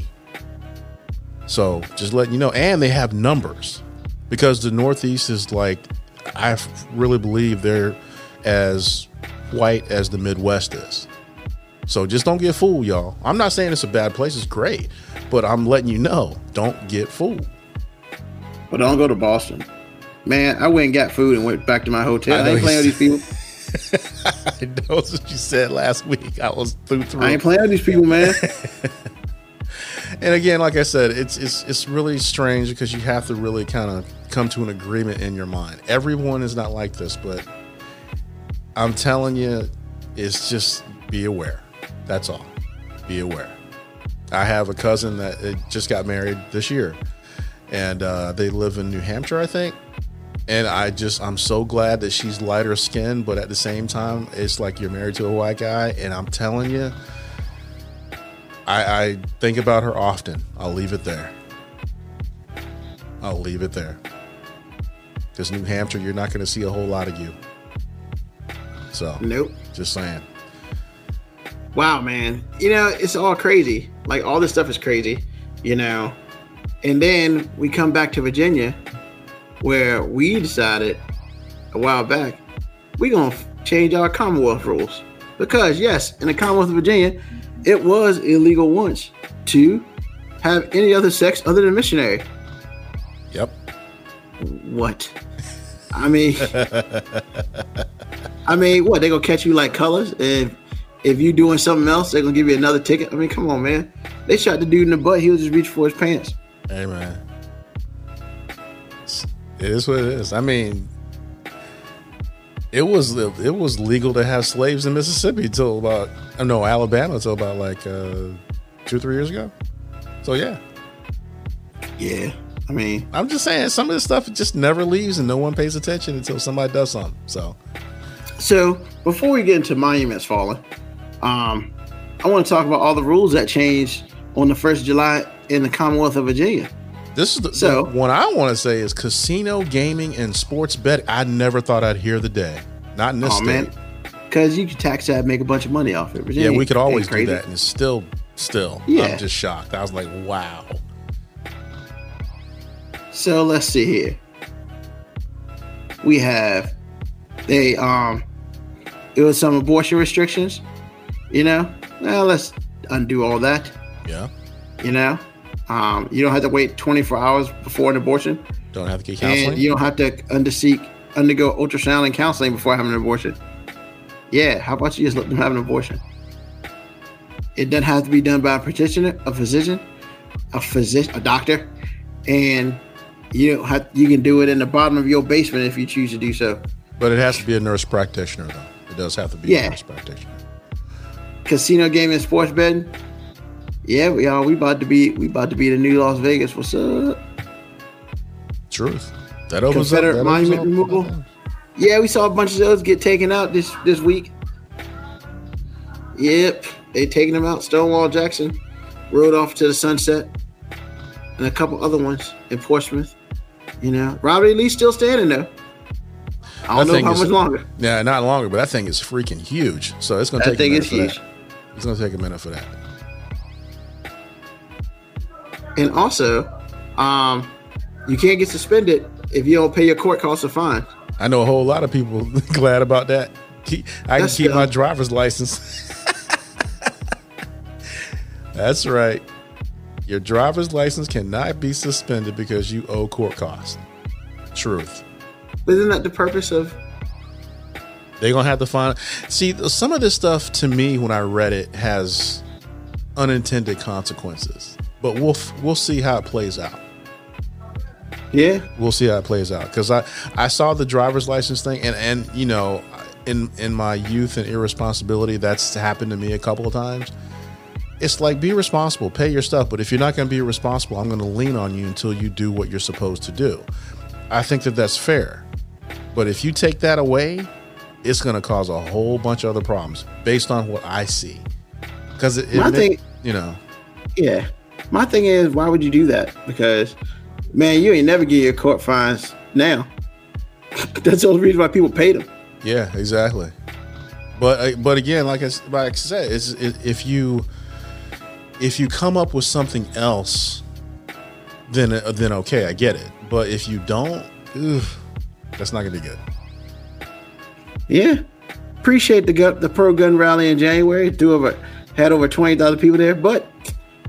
So just letting you know, and they have numbers because the Northeast is like, I really believe they're as white as the Midwest is. So just don't get fooled, y'all. I'm not saying it's a bad place; it's great, but I'm letting you know, don't get fooled.
But don't go to Boston. Man, I went and got food and went back to my hotel.
I
I, ain't playing with these people.
I know what you said last week. I was through through.
I ain't playing with these people, man.
and again, like I said, it's it's it's really strange because you have to really kind of come to an agreement in your mind. Everyone is not like this, but I'm telling you, it's just be aware. That's all. Be aware. I have a cousin that just got married this year, and uh, they live in New Hampshire, I think. And I just, I'm so glad that she's lighter skinned, but at the same time, it's like you're married to a white guy. And I'm telling you, I, I think about her often. I'll leave it there. I'll leave it there. Because New Hampshire, you're not going to see a whole lot of you. So,
nope.
just saying.
Wow, man. You know, it's all crazy. Like all this stuff is crazy, you know. And then we come back to Virginia where we decided a while back we're going to change our Commonwealth rules. Because yes, in the Commonwealth of Virginia, it was illegal once to have any other sex other than missionary.
Yep.
What? I mean, I mean, what? They gonna catch you like colors? If if you doing something else, they're gonna give you another ticket. I mean, come on, man. They shot the dude in the butt. He was just reaching for his pants.
Hey, man. It's- what it is. I mean, it was it was legal to have slaves in Mississippi until about uh, no Alabama until about like uh, two three years ago. So yeah,
Yeah. I mean,
I'm just saying some of this stuff just never leaves and no one pays attention until somebody does something. So
so before we get into monuments falling, um, I want to talk about all the rules that changed on the first of July in the Commonwealth of Virginia.
This is the,
So-
the one I want to say is casino gaming and sports betting. I never thought I'd hear the day. Not in this
Oh
state.
because you can tax that, make a bunch of money off it. Virginia
Yeah, we could always do that, and it's still, still.
Yeah.
I'm just shocked. I was like, wow.
So let's see here. We have they um it was some abortion restrictions, you know. Well, let's undo all that,
Yeah,
you know. Um, you don't have to wait 24 hours before an abortion,
don't have to get counseling.
and you don't have to underseek undergo ultrasound and counseling before having an abortion. Yeah, how about you just let them have an abortion? It doesn't have to be done by a practitioner, a physician, a physician, a doctor, and you don't have. You can do it in the bottom of your basement if you choose to do so.
but it has to be a nurse practitioner, though. It does have to be
Yeah.
a nurse practitioner.
Casino gaming, and sports betting. Yeah, are. We about to be. We about to be the new Las Vegas. What's up?
Truth. That opens up.
Confederate
that opens
monument
up-
removal? Yeah, we saw a bunch of those get taken out this this week. Yep, they taking them out. Stonewall Jackson rode off to the sunset, and a couple other ones in Portsmouth. You know, Robert E. Lee still standing though. I don't know
thing
how
is-
much longer.
Yeah, not longer, but that thing is freaking huge. So it's going to
That
take a
thing
minute
is
for
huge.
that. It's going to take a minute for that.
And also, um, you can't get suspended if you don't pay your court costs or fine.
I know a whole lot of people glad about that. Keep, I
That's
can keep my driver's license. That's right. Your driver's license cannot be suspended because you owe court costs. Truth.
Isn't that the purpose of?
They're gonna have to find. See, some of this stuff to me, when I read it, has unintended consequences. But we'll we'll see how it plays out.
Yeah,
We'll see how it plays out because I I saw the driver's license thing, and and you know, in in my youth and irresponsibility, that's happened to me a couple of times. It's like be responsible, pay your stuff, but if you're not going to be responsible, I'm going to lean on you until you do what you're supposed to do. I think that that's fair. But if you take that away, it's going to cause a whole bunch of other problems based on what I see. Because it, it you know,
yeah. My thing is, why would you do that? Because, man, you ain't never get your court fines now. That's the only reason why people paid them.
Yeah, exactly. But uh, but again, like I, like I said, it's, it, if you if you come up with something else, then uh, then okay, I get it. But if you don't, ugh, that's not gonna be good.
Yeah. Appreciate the gun, the pro gun rally in January. Do over had over twenty thousand people there, but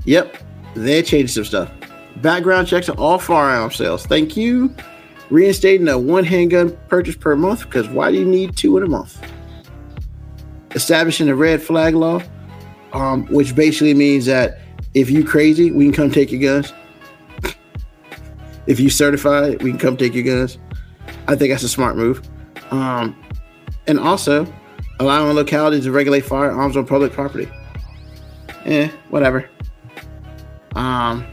yep, they changed some stuff. Background checks on all firearm sales. Thank you. Reinstating a one handgun purchase per month because why do you need two in a month? Establishing a red flag law, um, which basically means that if you crazy, we can come take your guns. if you certified, we can come take your guns. I think that's a smart move. Um, and also allowing localities to regulate firearms on public property. Eh, whatever. Um,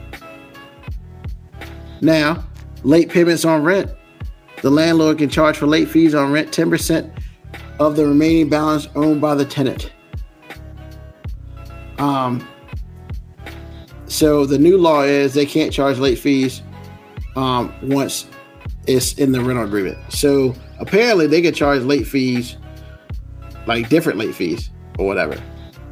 now, late payments on rent. The landlord can charge for late fees on rent 10% of the remaining balance owned by the tenant. Um, so the new law is they can't charge late fees um, once it's in the rental agreement. So apparently they can charge late fees, like different late fees or whatever,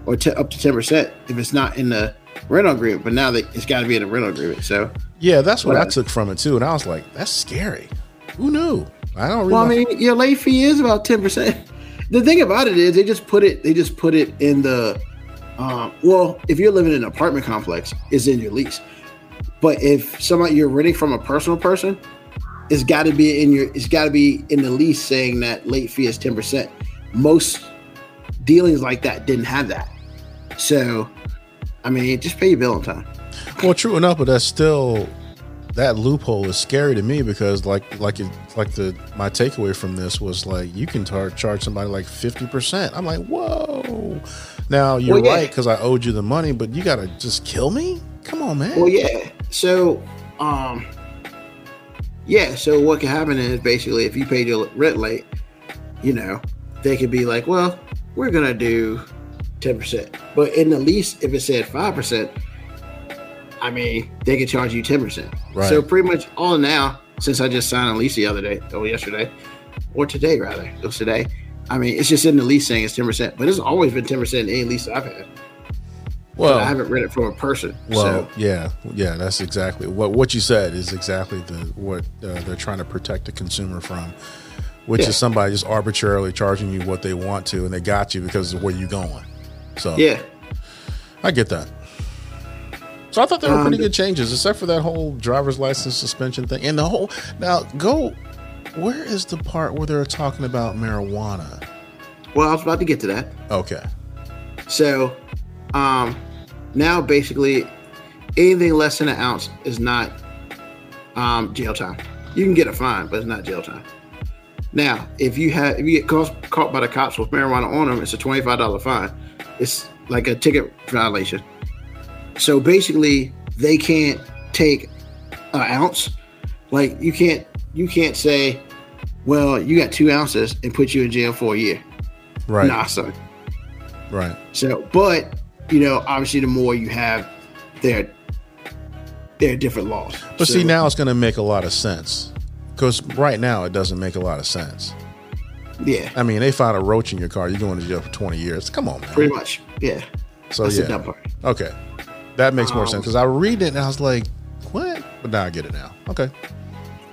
or t- up to ten percent if it's not in the rental agreement. But now they, it's got to be in a rental agreement. So
Yeah, that's what I took from it too, and I was like, that's scary. Who knew? I don't.
Really well, I mean, your late fee is about ten percent. The thing about it is they just put it they just put it in the um, well, if you're living in an apartment complex, it's in your lease. But if somebody you're renting from a personal person, it's got to be in your it's got to be in the lease saying that late fee is 10%. Most dealings like that didn't have that. So, I mean, just pay your bill on time.
Well, true enough, but that's still that loophole is scary to me because like like it, like the my takeaway from this was like you can tar- charge somebody like fifty percent. I'm like, whoa. Now you're
Well, yeah.
right because I owed you the money, but you gotta just kill me. Come on, man.
Well, yeah. So, um, yeah. So what can happen is basically if you paid your rent late, you know, they could be like, well, we're gonna do ten percent, but in the lease, if it said five percent, I mean, they could charge you ten percent.
Right.
So pretty much all now, since I just signed a lease the other day, or yesterday, or today rather, it was today. I mean, it's just in the lease saying it's ten percent, but it's always been ten percent in any lease I've had. But I haven't read it from a person.
well,
so
yeah, yeah. That's exactly what what you said is exactly the what uh, they're trying to protect the consumer from, which
Yeah.
is somebody just arbitrarily charging you what they want to, and they got you because of where you're going. So
yeah.
I get that. So I thought they were pretty
Um,
good changes, except for that whole driver's license suspension thing, and the whole. Now go. Where is the part where they're talking about marijuana?
Well, I was about to get to that.
Okay.
So, um, now basically anything less than an ounce is not um, jail time. You can get a fine, but it's not jail time. Now, if you have if you get caught, caught by the cops with marijuana on them, it's a twenty five dollar fine. It's like a ticket violation. So basically, they can't take an ounce. Like you can't you can't say, well, you got two ounces and put you in jail for a year.
Right.
Nah, son.
Right.
So, but you know, obviously, the more you have, there, there are different laws.
But
So-
see, now it's going to make a lot of sense because right now it doesn't make a lot of sense.
Yeah,
I mean, they found a roach in your car, you're going to jail for 20 years. Come on, man.
pretty much, yeah.
so
That's
yeah.
the dumb part.
Okay. That makes more
Um,
sense because I read it and I was like, what? But now I get it now. Okay.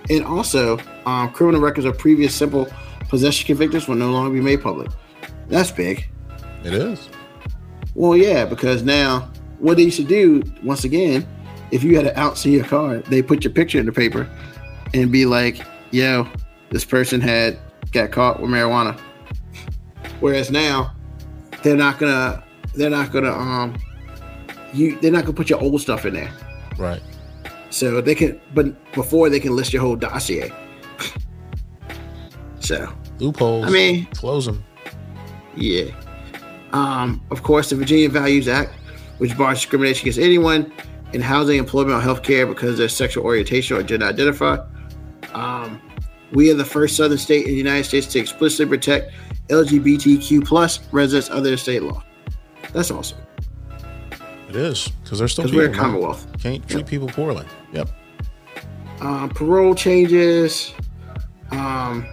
And also, um, criminal records of previous simple possession convictions will no longer be made public. That's big.
It is.
Well, yeah, because now what they used to do, once again, if you had an ounce in your car, they put your picture in the paper and be like, yo, this person had got caught with marijuana. Whereas now, they're not gonna they're not gonna um you they're not gonna put your old stuff in there.
Right.
So they can but before they can list your whole dossier. so
Loopholes.
I mean-
close them.
Yeah. Um, of course, the Virginia Values Act, which bars discrimination against anyone in housing, employment, or health care because of their sexual orientation or gender identify. Um, we are the first southern state in the United States to explicitly protect LGBTQ plus residents under the state law. That's awesome
It is because they're still
because we're a commonwealth.
Can't treat people poorly. Yep.
Um, parole changes. Um,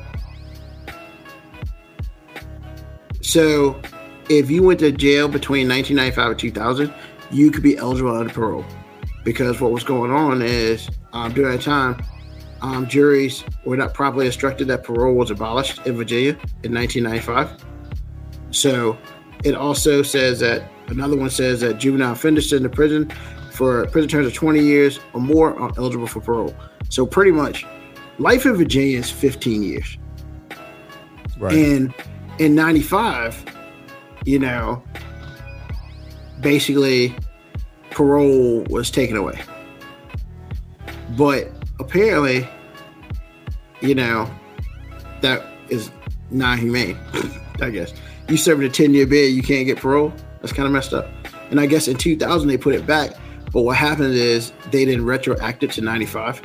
so, if you went to jail between 1995 and 2000, you could be eligible under parole. Because what was going on is um, during that time, um, juries were not properly instructed that parole was abolished in Virginia in 1995. So, it also says that another one says that juvenile offenders sent to prison for prison terms of 20 years or more are eligible for parole. So pretty much, life in Virginia is 15 years.
Right.
And in 95, you know, basically parole was taken away. But apparently, you know, that is not humane, I guess. You serve a 10 year bid, you can't get parole. That's kind of messed up. And I guess in 2000, they put it back. But what happened is they didn't retroact it to 95.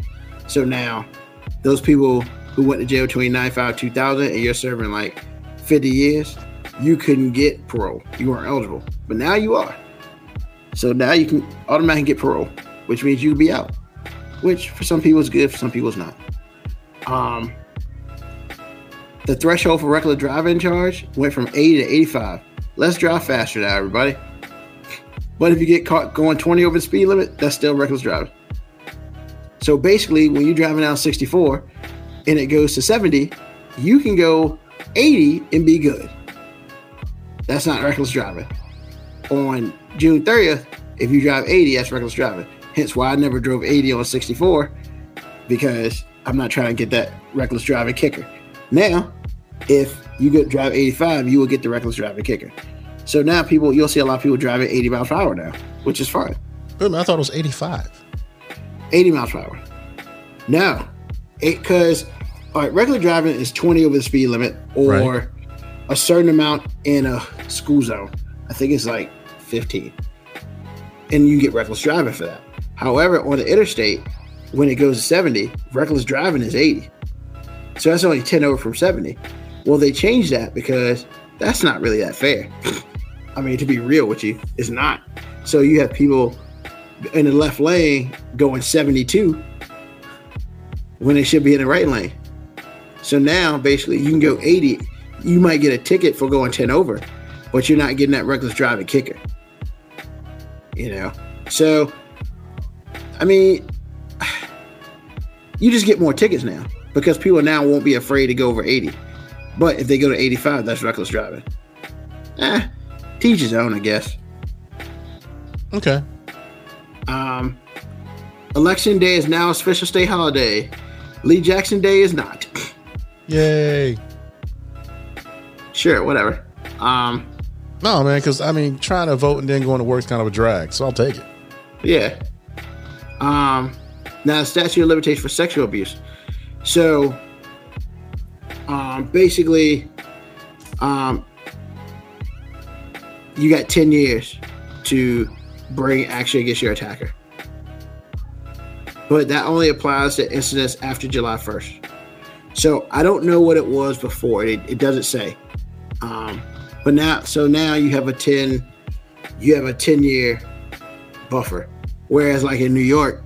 So now, those people who went to jail between 95 2000 and you're serving like 50 years, you couldn't get parole. You weren't eligible. But now you are. So now you can automatically get parole, which means you'll be out. Which for some people is good, for some people is not. Um, the threshold for reckless driving charge went from 80 to 85. Let's drive faster now, everybody. But if you get caught going 20 over the speed limit, that's still reckless driving. So basically, when you're driving down 64 and it goes to 70, you can go 80 and be good. That's not reckless driving. On June 30th, if you drive 80, that's reckless driving. Hence why I never drove 80 on 64 because I'm not trying to get that reckless driving kicker. Now, if you could drive 85, you will get the reckless driving kicker. So now people, you'll see a lot of people driving 80 miles per hour now, which is fine.
Wait I thought it was 85.
80 miles per hour. No, because all right, regular driving is 20 over the speed limit or
Right.
a certain amount in a school zone. I think it's like 15. And you get reckless driving for that. However, on the interstate, when it goes to 70, reckless driving is 80. So that's only 10 over from 70. Well, they changed that because that's not really that fair. I mean, to be real with you, it's not. So you have people in the left lane going 72 when they should be in the right lane. So now basically you can go 80. You might get a ticket for going 10 over, but you're not getting that reckless driving kicker. You know? So I mean you just get more tickets now because people now won't be afraid to go over 80. But if they go to 85, that's reckless driving. Eh, teach his own, I guess.
Okay.
Um, election day is now a special state holiday. Lee Jackson Day is not.
Yay.
sure, whatever. Um,
No, man, because I mean, trying to vote and then going to work is kind of a drag, so I'll take it.
yeah. Um, now statute of limitations for sexual abuse. So, um, basically, um, you got ten years to bring action against your attacker. But that only applies to incidents after July 1st. So I don't know what it was before. It, it doesn't say. Um, but now, so now you have a 10, you have a 10 year buffer. Whereas like in New York,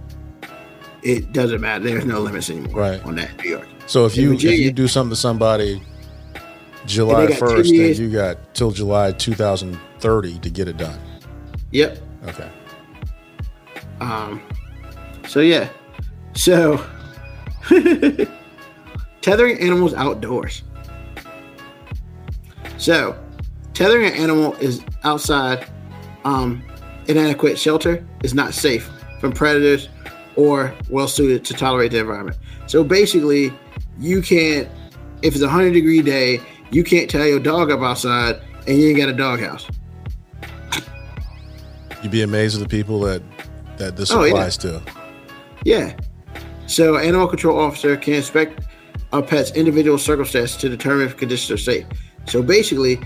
it doesn't matter. There's no limits anymore
Right.
on that in New York.
So if
In
you if you do something to somebody July first, then you got till July 2030 to get it done.
Yep.
Okay.
Um, so yeah, so tethering animals outdoors. So, tethering an animal is outside um, inadequate shelter is not safe from predators or well suited to tolerate the environment. So basically, you can't, if it's a 100 degree day, you can't tie your dog up outside and you ain't got a doghouse.
You'd be amazed at the people that that this
Oh, yeah.
applies to.
Yeah. So, animal control officer can inspect a pet's individual circumstances to determine if conditions are safe. So basically,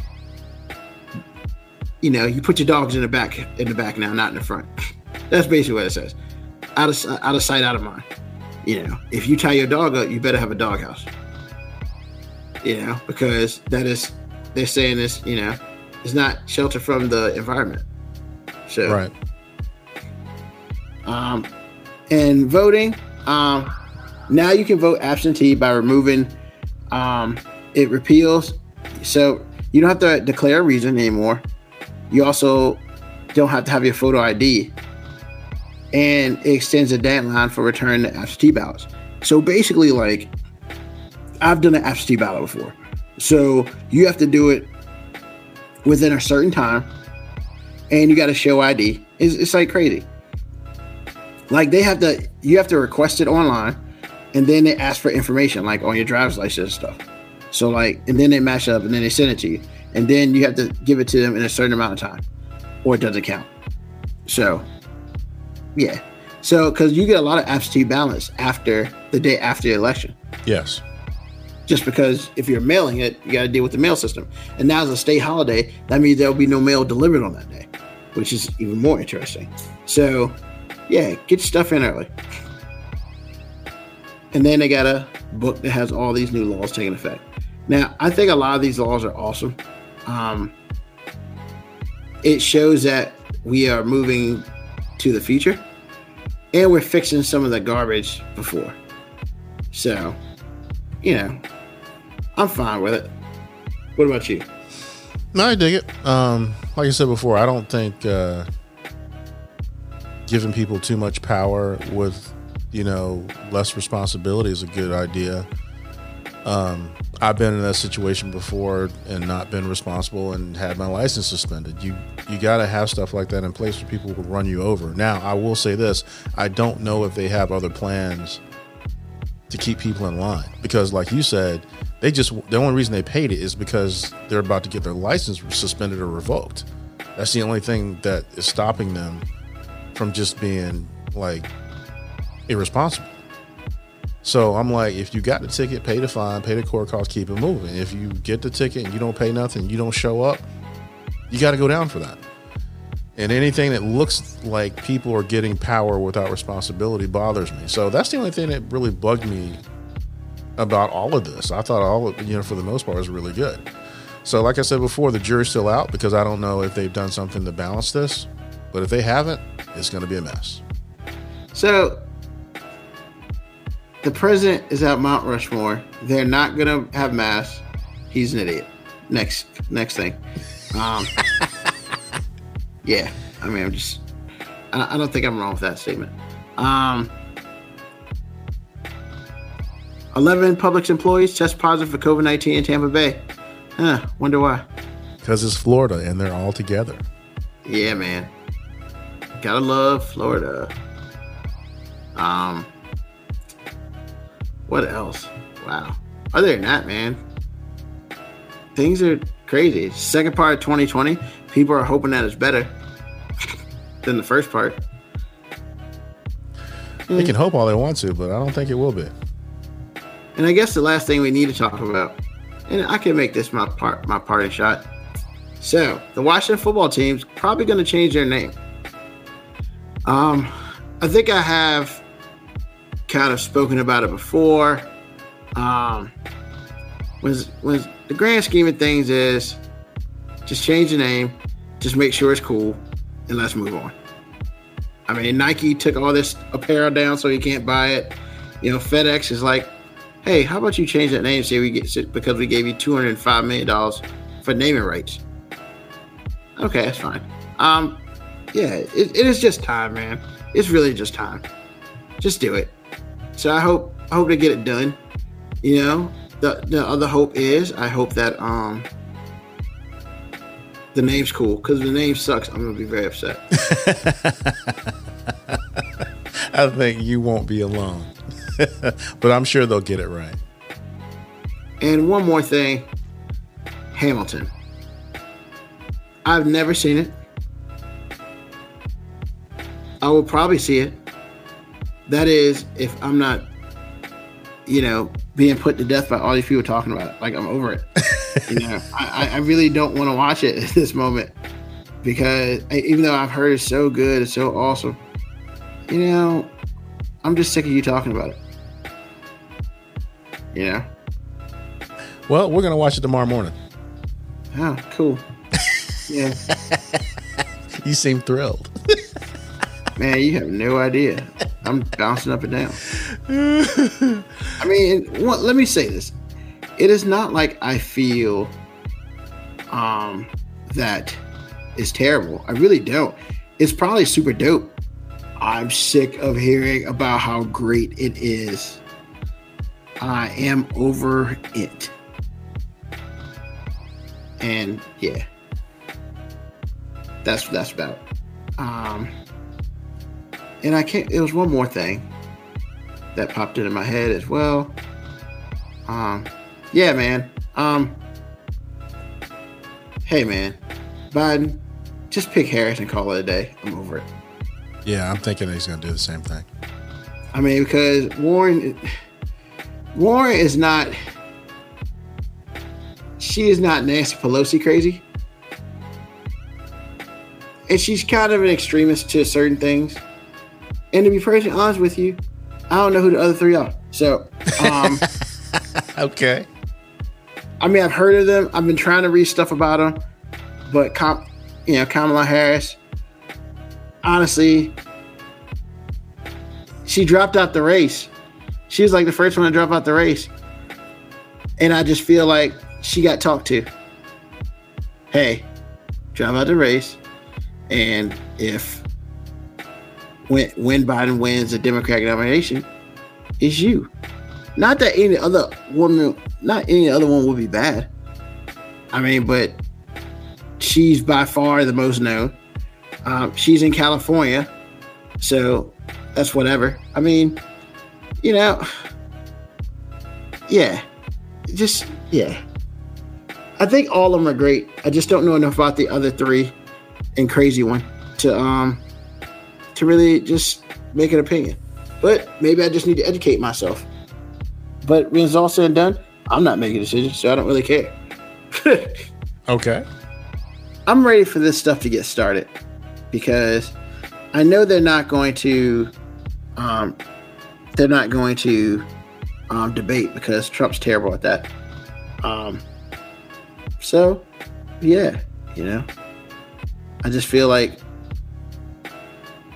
you know, you put your dogs in the back in the back now, not in the front. That's basically what it says. Out of out of sight, out of mind. You know, if you tie your dog up, you better have a doghouse. You know, because that is they're saying this. You know, it's not shelter from the environment. So
Right.
um, and voting. Um, now you can vote absentee by removing um, it repeals. So you don't have to declare a reason anymore. You also don't have to have your photo ID, and it extends the deadline for returning the absentee ballots. So basically, like I've done an absentee ballot before, so you have to do it within a certain time, and you got to show ID. It's, it's like crazy. Like they have to you have to request it online and then they ask for information like on your driver's license stuff. So like and then they match up and then they send it to you and then you have to give it to them in a certain amount of time or it doesn't count. So yeah. So because you get a lot of absentee ballots after the day after the election.
Yes.
just because if you're mailing it you got to deal with the mail system. And now it's a state holiday that means there'll be no mail delivered on that day which is even more interesting. So yeah get your stuff in early. And then they got a book that has all these new laws taking effect. Now i think a lot of these laws are awesome um, it shows that we are moving to the future and we're fixing some of the garbage before so you know, I'm fine with it. What about you?
No, I dig it. Um, like I said before, I don't think uh, giving people too much power with, you know, less responsibility is a good idea. Um, I've been in that situation before and not been responsible and had my license suspended. You you got to have stuff like that in place where people will run you over. Now, I will say this: I don't know if they have other plans to keep people in line because, like you said, they just the only reason they paid it is because they're about to get their license suspended or revoked. That's the only thing that is stopping them from just being like irresponsible. So I'm like, if you got the ticket, pay the fine, pay the court cost, keep it moving. If you get the ticket and you don't pay nothing, you don't show up, you got to go down for that. And anything that looks like people are getting power without responsibility bothers me. So that's the only thing that really bugged me about all of this. I thought all of you know, for the most part, was really good. So, like I said before, the jury's still out because I don't know if they've done something to balance this. But if they haven't, it's going to be a mess.
So, the president is at Mount Rushmore. They're not gonna have mass. He's an idiot. Next, next thing. Um, yeah, I mean, I'm just. I, I don't think I'm wrong with that statement. Um, Eleven Publix employees test positive for COVID nineteen in Tampa Bay. Huh? Wonder why.
Because it's Florida and they're all together.
Yeah, man. Gotta love Florida. Um, what else? Wow. Other than that, man, things are crazy. Second part of 2020, people are hoping that it's better than the first part.
They can hope all they want to, but I don't think it will be.
And I guess the last thing we need to talk about, and I can make this my part, my parting shot. So the Washington football team's probably going to change their name. Um, I think I have kind of spoken about it before. Um, was was the grand scheme of things is just change the name, just make sure it's cool, and let's move on. I mean, Nike took all this apparel down so you can't buy it. You know, FedEx is like, hey, how about you change that name? Say we get because we gave you two hundred five million dollars for naming rights. Okay, that's fine. Um, yeah, it, it is just time, man. It's really just time. Just do it. So I hope I hope they get it done. You know, the the other hope is I hope that um the name's cool because the name sucks. I'm gonna be very upset.
I think you won't be alone, but I'm sure they'll get it right.
And one more thing, Hamilton. I've never seen it. I will probably see it. That is, if I'm not, you know, being put to death by all these people talking about it. Like I'm over it. you know, I, I really don't want to watch it at this moment because even though I've heard it's so good, it's so awesome. You know, I'm just sick of you talking about it. You know.
Well, we're gonna watch it tomorrow morning.
Oh, cool. Yeah.
You seem thrilled.
Man, you have no idea. I'm bouncing up and down. I mean, what, let me say this. It is not like I feel um that is terrible. I really don't. It's probably super dope. I'm sick of hearing about how great it is. I am over it. And yeah. That's that's about. it. Um and I can't. It was one more thing that popped into my head as well. Um, yeah, man. Um, hey, man, Biden, just pick Harris and call it a day. I'm over it.
Yeah, I'm thinking he's gonna do the same thing.
I mean, because Warren, Warren is not. She is not Nancy Pelosi crazy. And she's kind of an extremist to certain things. And to be perfectly honest with you, I don't know who the other three are. So, um,
Okay.
I mean, I've heard of them. I've been trying to read stuff about them, but com- you know, Kamala Harris. Honestly, she dropped out the race. She was like the first one to drop out the race, and I just feel like she got talked to. Hey, drop out the race, and if when when Biden wins the Democratic nomination, it's you. Not that any other woman, not any other one would be bad. I mean, but she's by far the most known. Um, she's in California, so that's whatever. I mean, you know, yeah, just yeah. I think all of them are great. I just don't know enough about the other three and crazy one to um to really just make an opinion. But maybe I just need to educate myself. But when it's all said and done, I'm not making decisions, so I don't really care.
Okay.
I'm ready for this stuff to get started because I know they're not going to um they're not going to um debate because Trump's terrible at that. Um so yeah, you know. I just feel like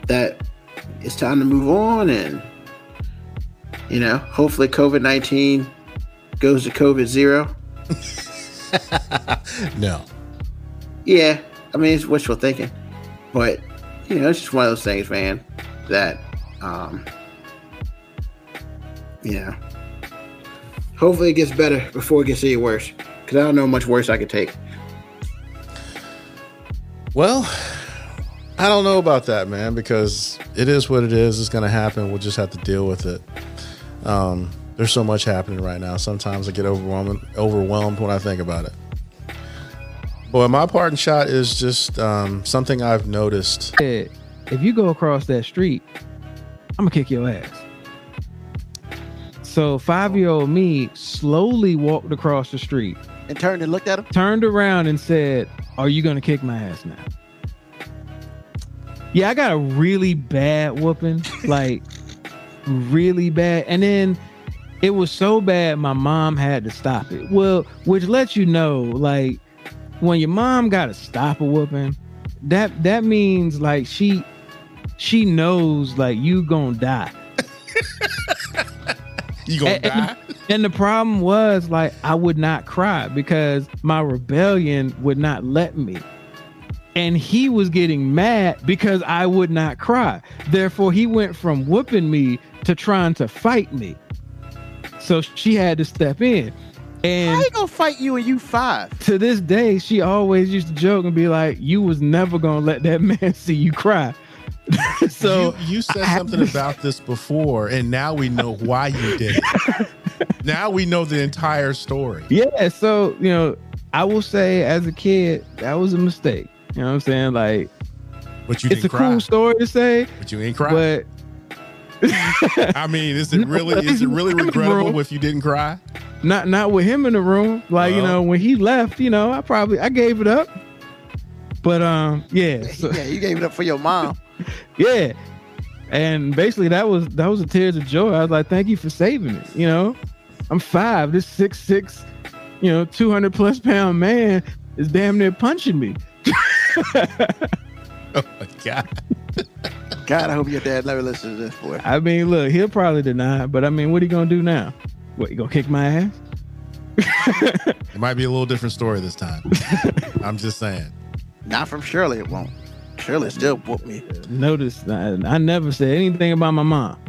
that it's time to move on and you know, hopefully COVID 19 goes to COVID zero.
No.
Yeah, I mean, it's wishful thinking, but you know, it's just one of those things, man, that, um, you know, hopefully it gets better before it gets any worse because I don't know much worse I could take.
Well, I don't know about that, man, because it is what it is. It's going to happen. We'll just have to deal with it. Um, there's so much happening right now. Sometimes I get overwhelmed, overwhelmed when I think about it. Boy, my parting shot is just um, something I've noticed.
said, if you go across that street, I'm gonna kick your ass. So five year old me slowly walked across the street,
And turned and looked at him.
turned around and said, Are you gonna kick my ass now? Yeah, I got a really bad whooping, like really bad. And then it was so bad my mom had to stop it. Well, which lets you know, like, when your mom gotta stop a whooping, that that means like she she knows like you gonna die.
You gonna
And- and- And the problem was like I would not cry because my rebellion would not let me. And he was getting mad because I would not cry. Therefore, he went from whooping me to trying to fight me. So she had to step in. And
How you gonna fight you and you five?
to this day, she always used to joke and be like, "You was never gonna let that man see you cry." so
you, you said
I-
something about this before, and now we know why you did it. now we know the entire story.
yeah, so you know, I will say as a kid, that was a mistake. You know what I'm saying? Like,
But you
it's a
didn't cry.
cool story to say,
But you ain't cry.
but
I mean, is it really is it really
I'm in the
regrettable
room.
if you didn't cry?
not not with him in the room. Like, you know, when he left, you know, I probably I gave it up. But um, yeah, so,
yeah, you gave it up for your mom.
yeah. And basically that was that was a tears of joy. I was like, thank you for saving it. You know, I'm five. This six six, you know, two hundred plus pound man is damn near punching me.
Oh my god!
God, I hope your dad never listens to this, boy.
I mean, look, he'll probably deny it, but I mean, what are you gonna do now? What, you gonna kick my ass?
It might be a little different story this time. I'm just saying.
Not from Shirley, it won't. Shirley still whoop me.
Notice I, I never said anything about my mom.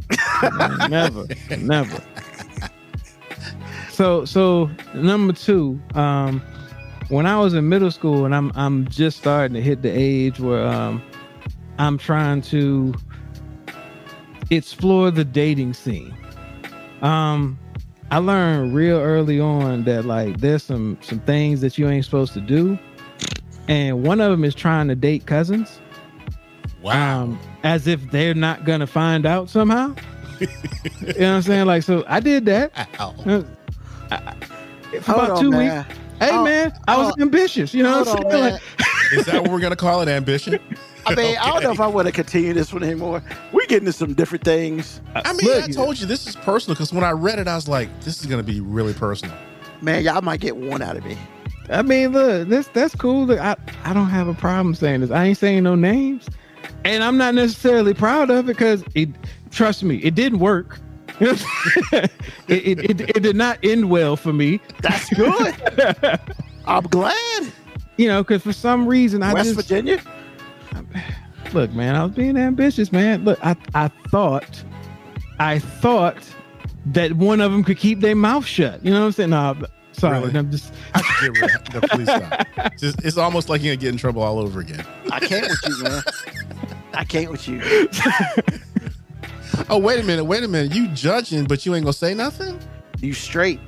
never, never. So, so number two, um, when I was in middle school and I'm I'm just starting to hit the age where um, I'm trying to explore the dating scene. Um, I learned real early on that like there's some some things that you ain't supposed to do, and one of them is trying to date cousins
Wow.
um, as if they're not gonna find out somehow. you know what I'm saying? Like, so I did that
Ow.
uh, I- for
Hold
about
on,
two
man.
weeks. Hey
Oh,
man, I was
oh,
ambitious. You know what I'm saying?
man.
Like,
Is that what we're gonna call it? Ambition?
I mean, I don't know if I want to continue this one anymore. We get into some different things.
I mean,
Look,
I told you this is personal because when I read it, I was like, this is gonna be really personal.
Man, y'all might get one out of me.
I mean, look, that's that's cool. Look, I I don't have a problem saying this. I ain't saying no names, and I'm not necessarily proud of it because it. Trust me, it didn't work. it, it, it, it did not end well for me.
That's good. I'm glad.
You know, because for some reason I
West
just
Virginia.
look, man, I was being ambitious, man. Look, I, I thought, I thought that one of them could keep their mouth shut. You know what I'm saying? No, but- sorry,
Really?
I'm just.
I should get rid of no, please stop. Just, it's almost like you're gonna get in trouble all over again.
I can't with you, man. I can't with you.
Oh, wait a minute, wait a minute. You judging, but you ain't gonna say nothing?
You straight.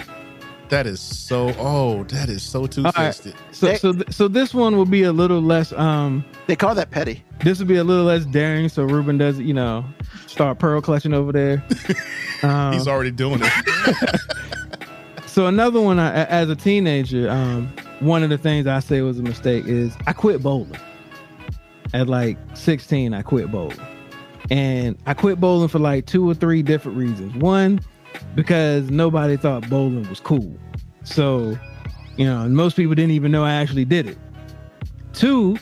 That is so oh, that is so two
All right.
fisted.
So,
They-
so, th- so this one will be a little less. Um,
They call that petty.
this will be a little less daring. So Ruben does, you know, start pearl clutching over there. Um,
He's already doing it.
So another one, I, as a teenager, um, one of the things I say was a mistake is I quit bowling. At like 16, I quit bowling, and I quit bowling for like two or three different reasons. One, because nobody thought bowling was cool, so you know, most people didn't even know I actually did it. Two,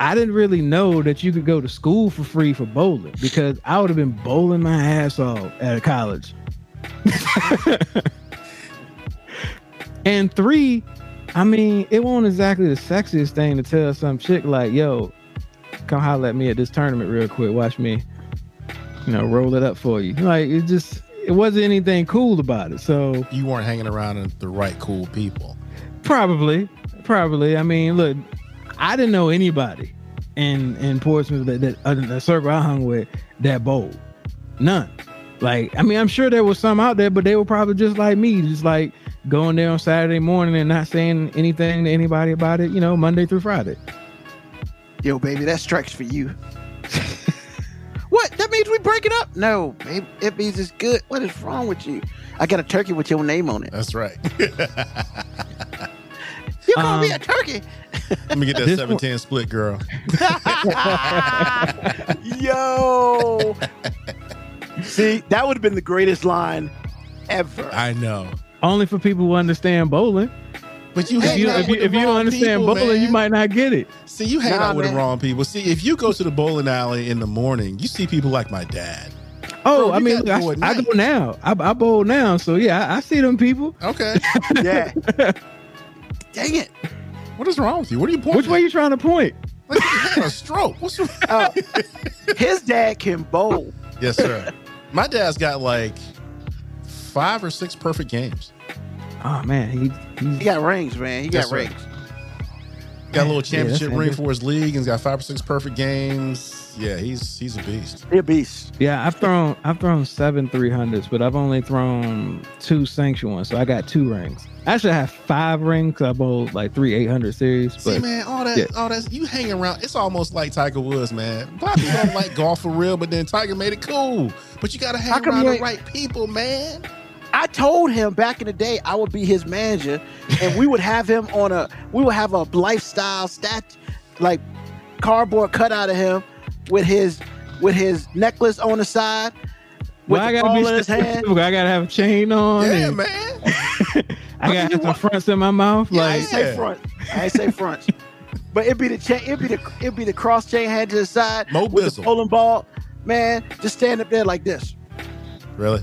I didn't really know that you could go to school for free for bowling because I would have been bowling my ass off at a college. And three, I mean, it wasn't exactly the sexiest thing to tell some chick like, yo, come holler at me at this tournament real quick. Watch me, you know, roll it up for you. Like it just it wasn't anything cool about it. So
You weren't hanging around with the right cool people.
probably, probably. I mean, look, I didn't know anybody in in Portsmouth that, that uh, the circle I hung with that bold. None. Like, I mean, I'm sure there was some out there, but they were probably just like me, just like going there on Saturday morning and not saying anything to anybody about it, you know, Monday through Friday.
Yo, baby, that strikes for you. what? That means we break it up? No, babe. It means it's good. What is wrong with you? I got a turkey with your name on it.
That's right.
You call me
Um,
a turkey?
Let me get that
This
seven ten split, girl.
Yo. See, that would have been the greatest line ever.
I know.
Only for people who understand bowling.
But you
If you, if you, if you don't understand
people,
bowling, you might not get it.
See, you hang
Nah,
out with
man.
the wrong people. See, if you go to the bowling alley in the morning, you see people like my dad.
Oh,
Bro,
I mean, look,
go
I, I go now. I, I bowl now. So yeah, I, I see them people.
Okay.
yeah. Dang it.
what is wrong with you? What are you pointing?
Which way you trying to point?
Like you had a stroke. What's wrong?
Uh, his dad can bowl.
Yes, sir. My dad's got like five or six perfect games.
Oh man, he he's
He got rings, man. He got
That's right.
rings.
Got a little
Yeah,
championship ring for his league, and he's got five or six perfect games. Yeah, he's he's a beast.
He a beast.
Yeah, I've thrown I've thrown seven three hundreds, but I've only thrown two sanctioned ones, so I got two rings. Actually, I have five rings. 'cause I bowled like three eight hundred series,
See,
but
man, all that,
yeah.
all that, you hang around. It's almost like Tiger Woods, man. A lot of people don't like golf for real, but then Tiger made it cool. But you got to hang around the right people, man.
I told him back in the day I would be his manager, and we would have him on a we would have a lifestyle stat like cardboard cutout of him with his with his necklace on the side with
well, I gotta
ball
be
in his hand.
specific. I gotta have a chain on.
Yeah, man.
I gotta have some
want-
fronts in my mouth.
I
Like
ain't say
Yeah.
front. I ain't say front. But it'd be the chain. It'd be the it'd be the cross chain hand to the side
Mo
with the
Bizzle.
bowling ball. Man, just stand up there like this.
Really?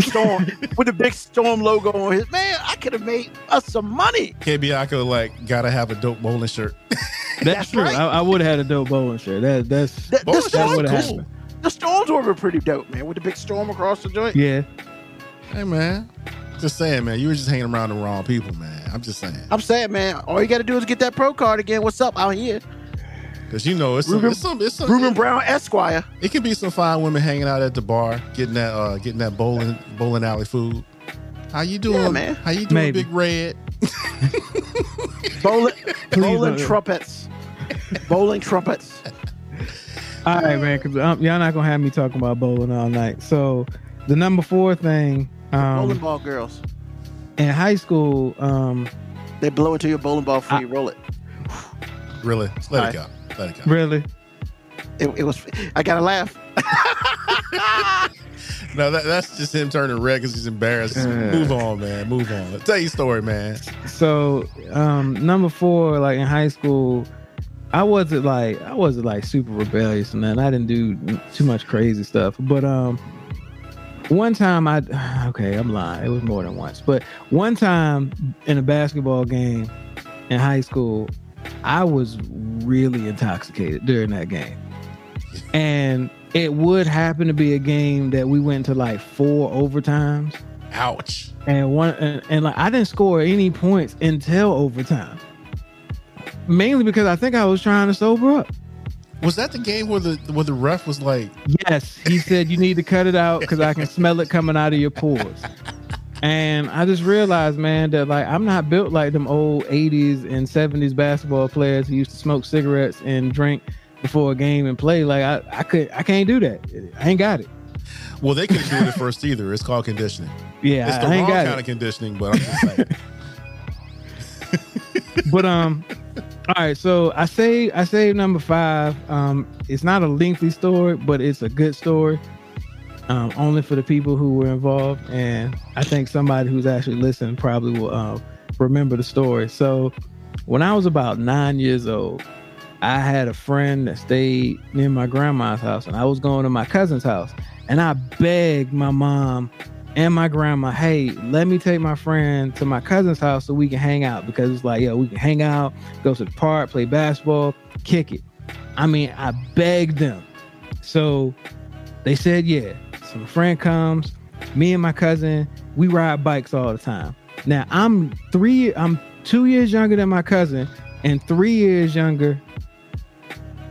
Storm with the big storm logo on his. Man, I could have made us some money.
KBIACO, like, got to have a dope bowling shirt.
that's,
That's
true.
right.
I, I would have had a dope bowling shirt. That that's
The, the
Bowling
would've
cool.
happened.
the storms were pretty dope, man. With the big storm across the joint.
yeah.
Hey, man. Just saying, man. You were just hanging around the wrong people, man. I'm just saying.
I'm saying, man, all you got to do is get that pro card again. What's up out here?
Because, you know, it's some,
Ruben-
it's some, it's some,
Ruben Brown Esquire.
It can be some fine women hanging out at the bar, getting that uh getting that bowling bowling alley food. How you doing,
Yeah, man.
How you doing,
Maybe.
Big Red?
Bowling, bowling trumpets. bowling trumpets.
All right, man. Because um, y'all not gonna have me talking about bowling all night. So the number four thing
bowling
um,
ball girls.
in high school, um,
They blow into your bowling ball before
I-
you roll it.
Really? Let
Hi.
it go. Let it
really.
it. It was. I gotta laugh.
No, that, that's just him turning red because he's embarrassed.
Uh.
Move on, man. Move on. Tell your story, man.
So um, number four, like in high school, I wasn't like I wasn't like super rebellious and then I didn't do too much crazy stuff. But um, one time I okay, I'm lying. It was more than once, but one time in a basketball game in high school, I was really intoxicated during that game, and it would happen to be a game that we went to like four overtimes
Ouch.
and one and, and like I didn't score any points until overtime. Mainly because I think I was trying to sober up.
Was that the game where the where the ref was like,
Yes, he said you need to cut it out because I can smell it coming out of your pores. And I just realized, man, that like I'm not built like them old 80s and 70s basketball players who used to smoke cigarettes and drink before a game and play. Like I, I could I can't do that. I ain't got it.
well, they couldn't do it at first either. It's called conditioning.
Yeah,
It's the
I,
wrong
got
kind
it.
of conditioning, but I'm just saying.
but um all right so i say i say number five um it's not a lengthy story but it's a good story um only for the people who were involved and i think somebody who's actually listening probably will um remember the story so when i was about nine years old i had a friend that stayed near my grandma's house and i was going to my cousin's house and i begged my mom and my grandma, hey, let me take my friend to my cousin's house so we can hang out because it's like, yo, we can hang out, go to the park, play basketball, kick it. I mean, I begged them. So they said, yeah. So my friend comes, me and my cousin, we ride bikes all the time. Now I'm three, I'm two years younger than my cousin and three years younger.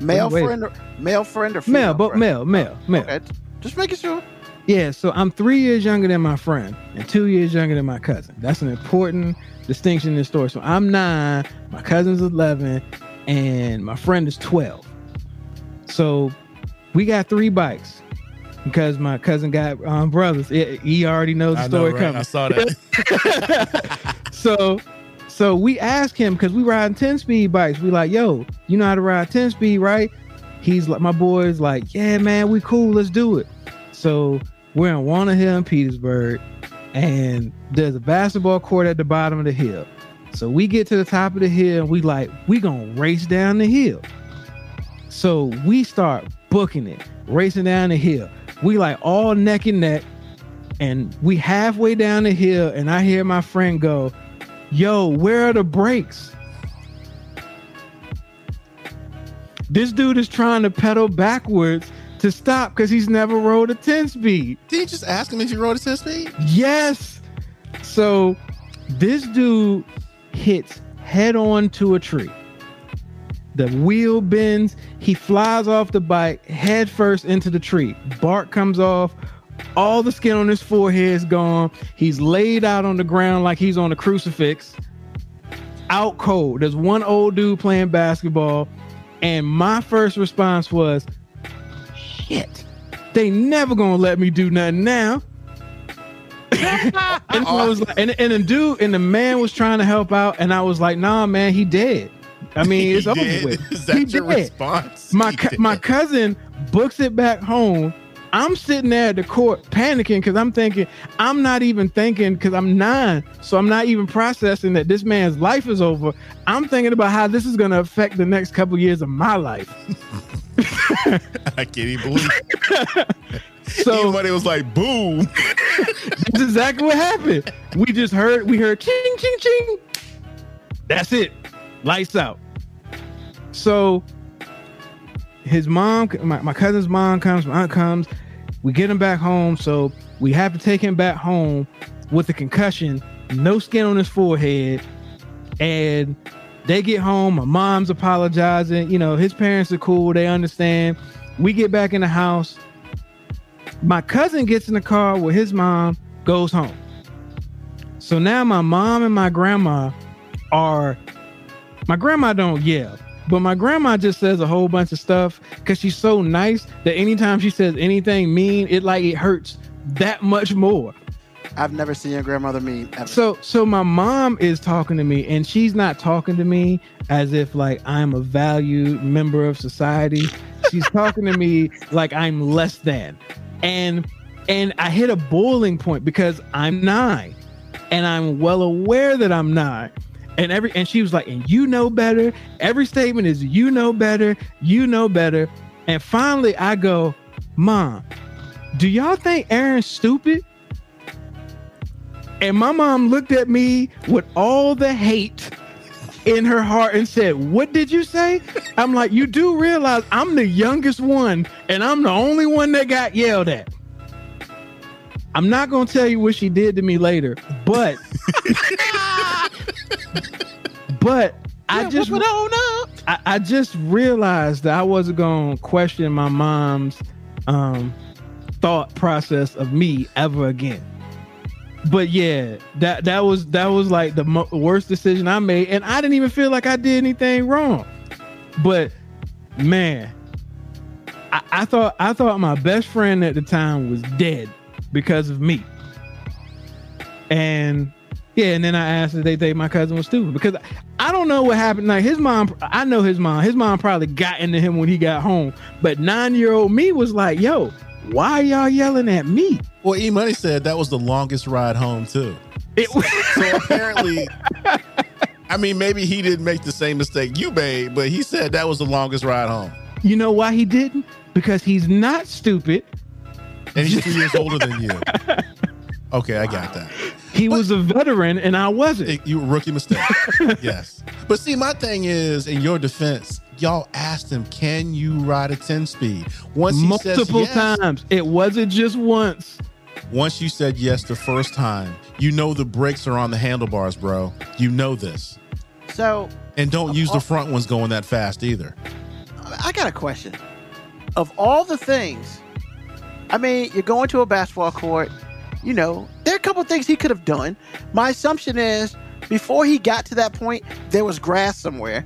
Male
Wait.
friend, or, male friend or female
Male, but
friend?
male, male, oh, male.
Okay, just making sure.
Yeah, so I'm three years younger than my friend and two years younger than my cousin. That's an important distinction in the story. So I'm nine, my cousin's 11, and my friend is 12. So we got three bikes because my cousin got um, brothers. It- he already knows the
know,
story
right? I saw that.
so so we asked him because we riding 10 speed bikes. We like, yo, you know how to ride 10 speed, right? He's like, my boy's like, yeah, man, we cool, let's do it. So we're in Warner Hill in Petersburg, and there's a basketball court at the bottom of the hill. So we get to the top of the hill, and we like, we gonna race down the hill. So we start booking it, racing down the hill. We like all neck and neck, and we halfway down the hill, and I hear my friend go, "Yo, where are the brakes?" This dude is trying to pedal backwards to stop because he's never rode a 10 speed.
Did you just ask him if he rode a 10 speed?
Yes. So this dude hits head on to a tree. The wheel bends. He flies off the bike head first into the tree. Bark comes off. All the skin on his forehead is gone. He's laid out on the ground like he's on a crucifix. Out cold. There's one old dude playing basketball. And my first response was, shit. They never gonna let me do nothing now. and I was like, and, and the dude and the man was trying to help out, and I was like, nah, man, he dead. I mean, it's over
did?
with.
Is that
He
your
dead.
response?
My
did.
my cousin books it back home. I'm sitting there at the court panicking because I'm thinking I'm not even thinking because I'm nine, so I'm not even processing that this man's life is over. I'm thinking about how this is going to affect the next couple years of my life.
I can't even believe it.
So
Everybody was like, boom.
That's exactly what happened. We just heard, we heard ching, ching, ching. That's it. Lights out. So his mom, my, my cousin's mom comes, my aunt comes. We get him back home. So we have to take him back home with a concussion, no skin on his forehead. And they get home. My mom's apologizing. You know, his parents are cool. They understand. We get back in the house my cousin gets in the car with his mom goes home so now my mom and my grandma are my grandma don't yell but my grandma just says a whole bunch of stuff because she's so nice that anytime she says anything mean it like it hurts that much more
I've never seen your grandmother mean ever.
so so my mom is talking to me and she's not talking to me as if like I'm a valued member of society. She's talking to me like I'm less than. And and I hit a boiling point because I'm 9 and I'm well aware that I'm 9. And every and she was like, "And you know better." Every statement is you know better, you know better. And finally I go, "Mom, do y'all think Aaron's stupid?" And my mom looked at me with all the hate in her heart and said, What did you say? I'm like, You do realize I'm the youngest one and I'm the only one that got yelled at. I'm not going to tell you what she did to me later, but, but I just, I, I just realized that I wasn't going to question my mom's um, thought process of me ever again but yeah, that that was that was like the mo- worst decision I made, and I didn't even feel like I did anything wrong. But man, I, I thought I thought my best friend at the time was dead because of me. And yeah, and then I asked if they think my cousin was stupid because I don't know what happened. Like his mom, I know his mom. His mom probably got into him when he got home. But nine year old me was like, "Yo, why are y'all yelling at me?"
Well, E Money said that was the longest ride home, too.
It
So apparently, I mean, maybe he didn't make the same mistake you made, but he said that was the longest ride home.
You know why he didn't? Because he's not stupid.
And he's two years older than you. Okay, I got that.
He was a veteran and I wasn't.
It- you rookie mistake. yes. But see, my thing is, in your defense, y'all asked him, "Can you ride a ten speed?" Once he says
Multiple
yes,
times. It wasn't just once.
once you said yes the first time, you know the brakes are on the handlebars, bro. You know this,
So
and don't use the uh, front ones going that fast either.
I got a question. Of all the things, I mean, you're going to a basketball court, you know, there are a couple things he could have done. My assumption is before he got to that point, there was grass somewhere.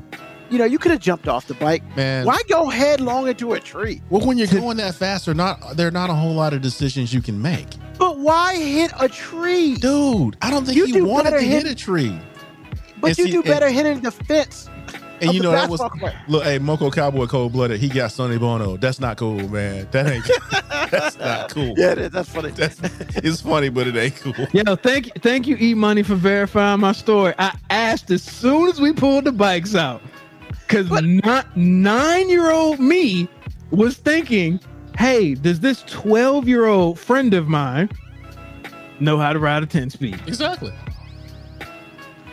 You know, you could have jumped off the bike.
Man,
Why go headlong into a tree?
Well, when you're going that fast, or not there are not a whole lot of decisions you can make,
But why hit a tree?
dude. I don't think
You
he
do
wanted to hit
hit-
a tree.
but
and
you do
and-
better hitting the fence.
And you know that was
basketball court.
look, hey, Moko Cowboy Cold Blooded. He got Sonny Bono. That's not cool, man. That ain't that's not cool.
Yeah, that's funny.
That's it's funny, but it ain't cool.
Yo, thank you. thank you, E Money, for verifying my story. I asked as soon as we pulled the bikes out. Cause not nine year old me was thinking, hey, does this 12 year old friend of mine know how to ride a 10 speed?
Exactly.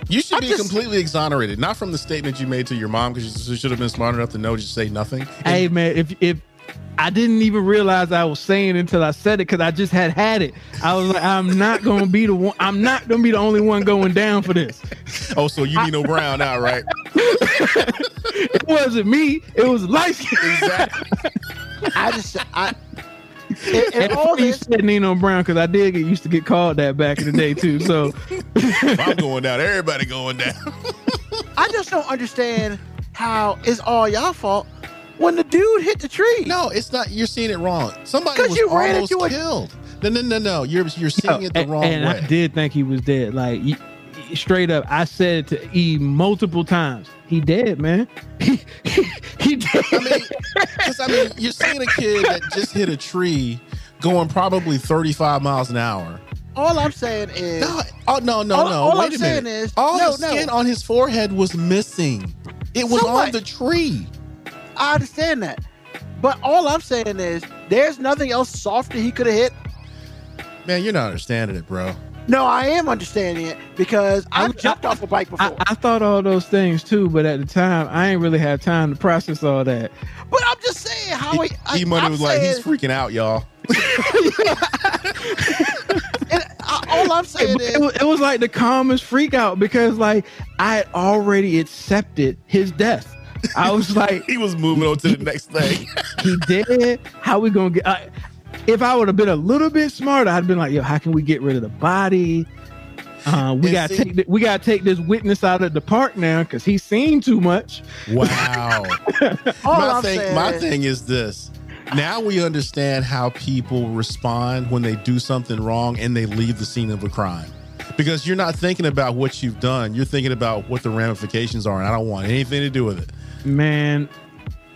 You should
I'm
be
just-
completely exonerated, not from the statement you made to your mom because you should have been smart enough to know just say nothing. And-
Hey man, if if I didn't even realize I was saying it until I said it because I just had had it. I was like, I'm not gonna be the one. I'm not gonna be the only one going down for this.
Oh, so you Nino Brown now, right?
It wasn't me. It was life.
Exactly.
I just I. And, and
And
all
funny you
this,
said Nino Brown because I did get used to get called that back in the day too. So
If I'm going down. Everybody going down.
I just don't understand how it's all y'all fault when the dude hit the tree.
No, it's not. You're seeing it wrong. Somebody was
you ran
almost
into a-
killed. No, no, no, no. You're you're seeing it the
and,
wrong
and
way.
I did think he was dead. Like y- y- straight up, I said to E multiple times, "He dead, man. He he, he dead."
I mean, 'cause, I mean, you're seeing a kid that just hit a tree going probably 35 miles an hour.
All I'm saying is
No, oh no, no,
All-
no.
all
Wait
I'm
a
saying
minute.
is-
all
no,
the
no.
skin on his forehead was missing. It was
So
on
what?
the tree.
I understand that. But all I'm saying is there's nothing else softer he could have hit.
Man, you're not understanding it, bro.
No, I am understanding it because I've
I-
jumped off a bike before.
I, I thought all those things too, but at the time, I ain't really had time to process all that.
but I'm just saying how he. I,
E Money
I'm
was like, he's freaking out, y'all.
and I, all I'm saying
It,
is
it was, it was like the calmest freak out because like I had already accepted his death. I was like,
He was moving on to the next thing.
he did. How we gonna get? I, if I would have been a little bit smarter, I'd been like, yo, how can we get rid of the body? Uh, we
And
gotta
see-
take the, we gotta take this witness out of the park now because he's seen too much.
Wow. my thing,
saying.
my
is-
thing is this. Now we understand how people respond when they do something wrong and they leave the scene of a crime. Because you're not thinking about what you've done, you're thinking about what the ramifications are, and I don't want anything to do with it.
Man,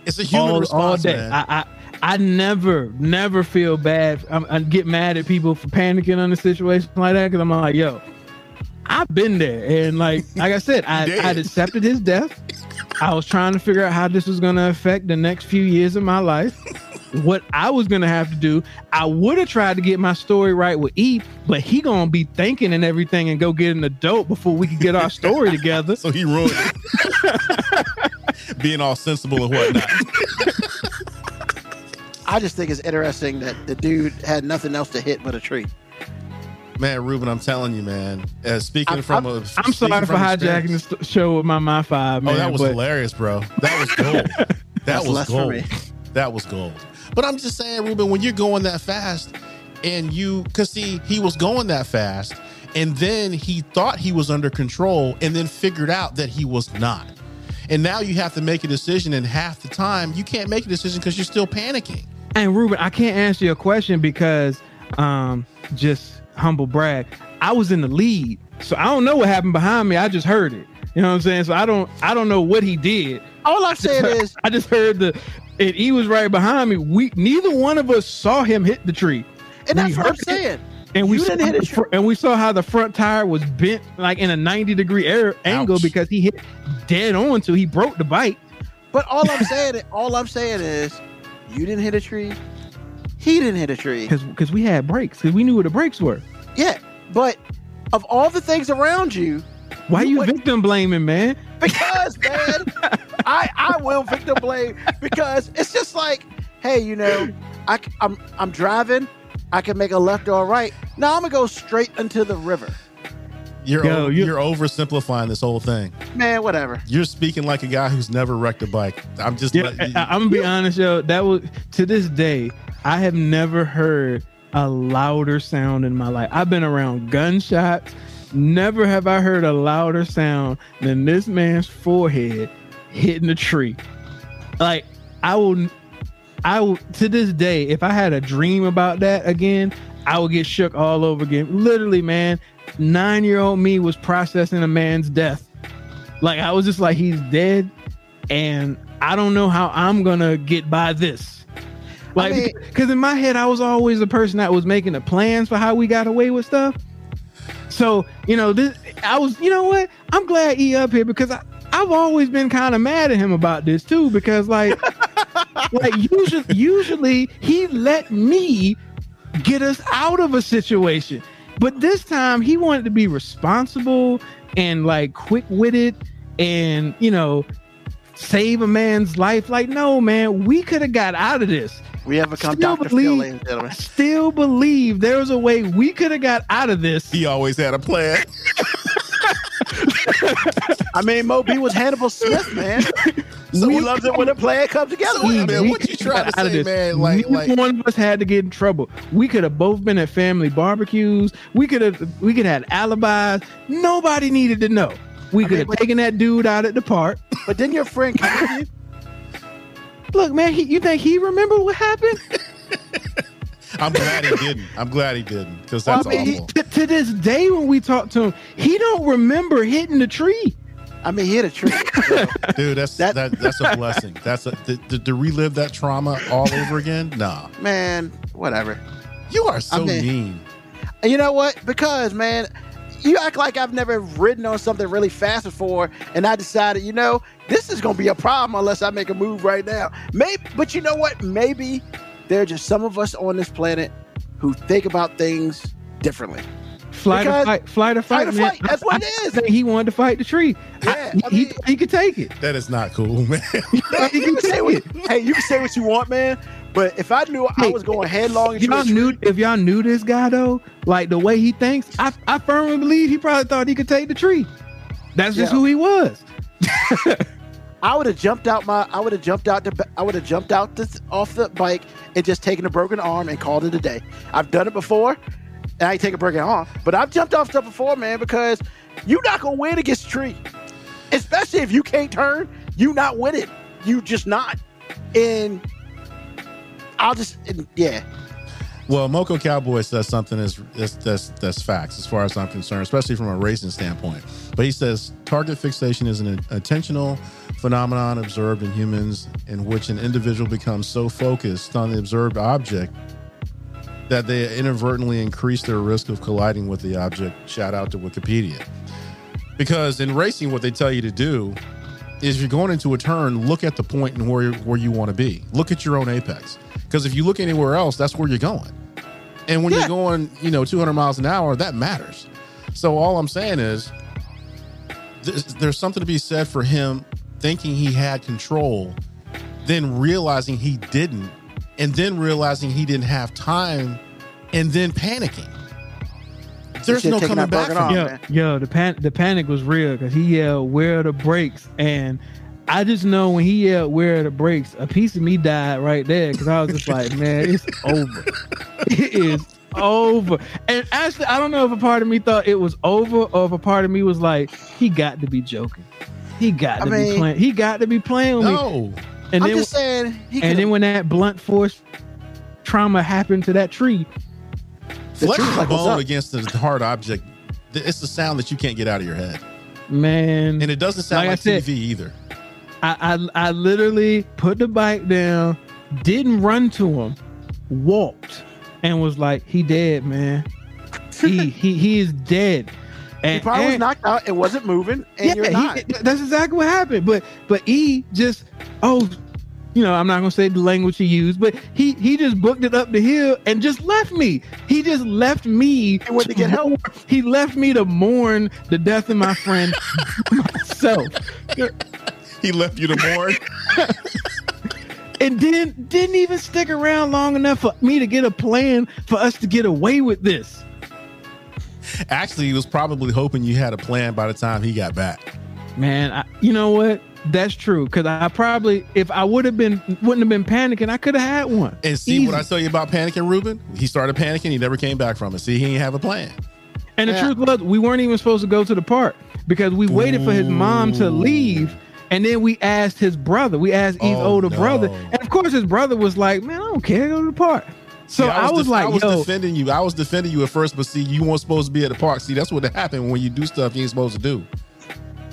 It's a human
all, all
response,
day.
man.
I, I I never never feel bad. I'm, I get mad at people for panicking on a situation like that because I'm like, yo, I've been there, and like like I said, I. I'd accepted his death. I was trying to figure out how this was going to affect the next few years of my life. What I was gonna have to do, I would have tried to get my story right with E, but he gonna be thinking and everything and go get an adult before we could get our story together.
so he ruined it. Being all sensible and whatnot.
I just think it's interesting that the dude had nothing else to hit but a tree.
Man, Ruben, I'm telling you, man. Uh, speaking
I'm-
from
I'm-
a
I'm sorry for hijacking
experience-
the show with my my five. Man,
Oh, that was
but
hilarious, bro. That was gold. That
That's
was
less for
gold.
me.
That was gold. But I'm just saying, Ruben, when you're going that fast and you, because see, he was going that fast and then he thought he was under control and then figured out that he was not. And now you have to make a decision, and half the time you can't make a decision because you're still panicking.
And Ruben, I can't answer your question because um just humble brag. I was in the lead. So I don't know what happened behind me. I just heard it. You know what I'm saying? So I don't I don't know what he did.
All I'm saying is
I just heard the and he was right behind me. We neither one of us saw him hit the tree.
And that's
We
what I'm
heard it.
saying.
And we saw
didn't hit
the
it.
fr- and we saw how the front tire was bent like in a 90 degree air angle
Ouch.
because he hit dead on so he broke the bike.
But all I'm saying, all I'm saying is, you didn't hit a tree. He didn't hit a tree.
Because we had brakes, because we knew where the brakes were.
Yeah, but of all the things around you,
Why
You
you
would-
victim blaming, man?
because man, I I will victim blame because it's just like, hey, you know, I, I'm, I'm driving, I can make a left or a right. Now I'm gonna go straight into the river.
You're
Yo,
o-
you-
you're oversimplifying this whole thing.
Man, whatever.
You're speaking like a guy who's never wrecked a bike. I'm just
Yeah,
letting you-
I, am gonna be honest, yo. That was to this day, I have never heard a louder sound in my life. I've been around gunshots. Never have I heard a louder sound than this man's forehead hitting the tree. Like I will, I will to this day, if I had a dream about that again, I would get shook all over again. Literally, man. Nine year old me was processing a man's death. Like I was just like, he's dead and I don't know how I'm gonna get by this. Like,
mean-
because in my head, I was always the person that was making the plans for how we got away with stuff. So you know, this I was. You know what? I'm glad he up here because I, I've always been kind of mad at him about this too. Because like, like usually, usually he let me get us out of a situation, but this time he wanted to be responsible and like quick witted and you know save a man's life. Like, no, man, we could have got out of this.
We have become
Still
Dr. Phil, ladies and gentlemen.
I still believe there was a way we could have got out of this.
He always had a plan.
I mean, Mo B was Hannibal Smith, man. So he loves it when a plan comes together.
So,
with
I mean, what you
could've
trying to say, man? Like, like,
one of us had to get in trouble. We could have both been at family barbecues. We could have we could have had alibis. Nobody needed to know. We could
mean,
have
but-
taken that dude out at the park.
But then your friend came.
Look, man, he, you think he remembered what happened?
I'm glad he didn't. I'm glad he didn't because
Well, I
that's
mean, he-
awful.
to, to this day, when we talk to him, he don't remember hitting the tree.
I mean, hit a tree.
Dude, that's
That-
that, that's a blessing. That's a to, to, to relive that trauma all over again. Nah,
man, whatever.
you are so
I mean-
mean.
You know what? Because, man, you act like I've never ridden on something really fast before, and I decided, you know, this is going to be a problem unless I make a move right now. Maybe, but you know what? Maybe there are just some of us on this planet who think about things differently.
Fly
Because-
or fight, flight or fight,
Fight or
man.
flight, that's what it is.
I
is.
he wanted to fight the tree.
Yeah,
I-
I
he,
mean-
thought he could take it.
That is not cool, man.
you can say what, hey, you can say what you want, man. But if I knew I was going headlong into
y'all
tree,
knew if y'all knew this guy though, like the way he thinks, I, I firmly believe he probably thought he could take the tree. That's just
Yeah.
who he was.
I would have jumped out my, I would have jumped out the, I would have jumped out the, off the bike and just taken a broken arm and called it a day. I've done it before, and I take a broken arm, but I've jumped off stuff before, man, because you're not gonna win against tree, especially if you can't turn. You not win it. You just not. And I'll just, and yeah,
Well, Moco Cowboy says something that's, that's that's that's facts as far as I'm concerned, especially from a racing standpoint. But he says target fixation is an attentional phenomenon observed in humans in which an individual becomes so focused on the observed object that they inadvertently increase their risk of colliding with the object. Shout out to Wikipedia. Because in racing, what they tell you to do is if you're going into a turn, look at the point and where where you want to be. Look at your own apex. Because if you look anywhere else, that's where you're going. And when
Yeah.
you're going, you know, 200 miles an hour, that matters. So all I'm saying is, there's, there's something to be said for him thinking he had control, then realizing he didn't, and then realizing he didn't have time, and then panicking. There's no coming back from
arm.
it.
Yo, yo, the pan the panic was real because he yelled, "Where are the brakes?" And I just know when he yelled, "Where are the brakes?" A piece of me died right there because I was just like, "Man, it's over. It is over." And actually, I don't know if a part of me thought it was over or if a part of me was like, "He got to be joking. He got
I
to be playing. He got to be playing with me."
No.
And
I'm
then,
just saying. He
and then when that blunt force trauma happened to that tree,
the
Flexing
truth,
the
like,
bone
up?
against a hard object, it's the sound that you can't get out of your head.
man,
And it doesn't sound
Like I
like,
said-
TV either.
I, I I literally put the bike down, didn't run to him, walked, and was like, "He dead, man. He he he is dead." And,
He probably was knocked out. It wasn't moving, and
yeah,
you're
he- that's exactly what happened. But but E just oh, you know, I'm not gonna say the language he used, but he he just booked it up the hill and just left me. He just left me.
He went to get help.
He left me to mourn the death of my friend myself.
He left you to mourn.
and then didn't even stick around long enough for me to get a plan for us to get away with this.
Actually, he was probably hoping you had a plan by the time he got back.
Man, I, you know what? That's true. Cause I probably, if I would have been, wouldn't have been panicking, I could have had one.
And see
Easy.
what I tell you about panicking, Ruben? He started panicking. He never came back from it. See, he didn't have a plan.
And the
Yeah.
truth was, we weren't even supposed to go to the park because we waited for his mom to leave. And then we asked his brother, we asked Eve's
Oh,
older
no.
brother. And of course, his brother was like, man, I don't care. Go to the park. So
See,
I was,
def-
like,
I was
yo,
defending you. I was defending you at first, but see, you weren't supposed to be at the park. See, that's what happened when you do stuff you ain't supposed to do.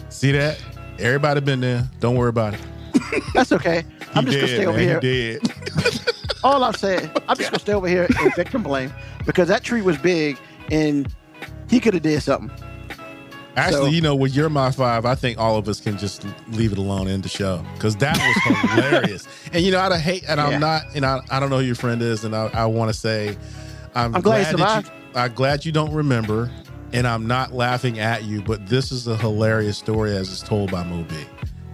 See that? Everybody been there. Don't worry about it.
That's okay. I'm
He
just gonna
dead,
stay over
man.
here.
He dead.
All I'm saying, I'm just gonna stay over here and victim blame because that tree was big and he could have did something.
Actually,
So-
you know, with your my five, I think all of us can just leave it alone in the show because that was hilarious. And you know, I hate, and
Yeah.
I'm not, and I, I don't know who your friend is, and I, I want to say, I'm,
I'm glad he
that
survived.
you, I'm glad you don't remember, and I'm not laughing at you, but this is a hilarious story as it's told by Moby.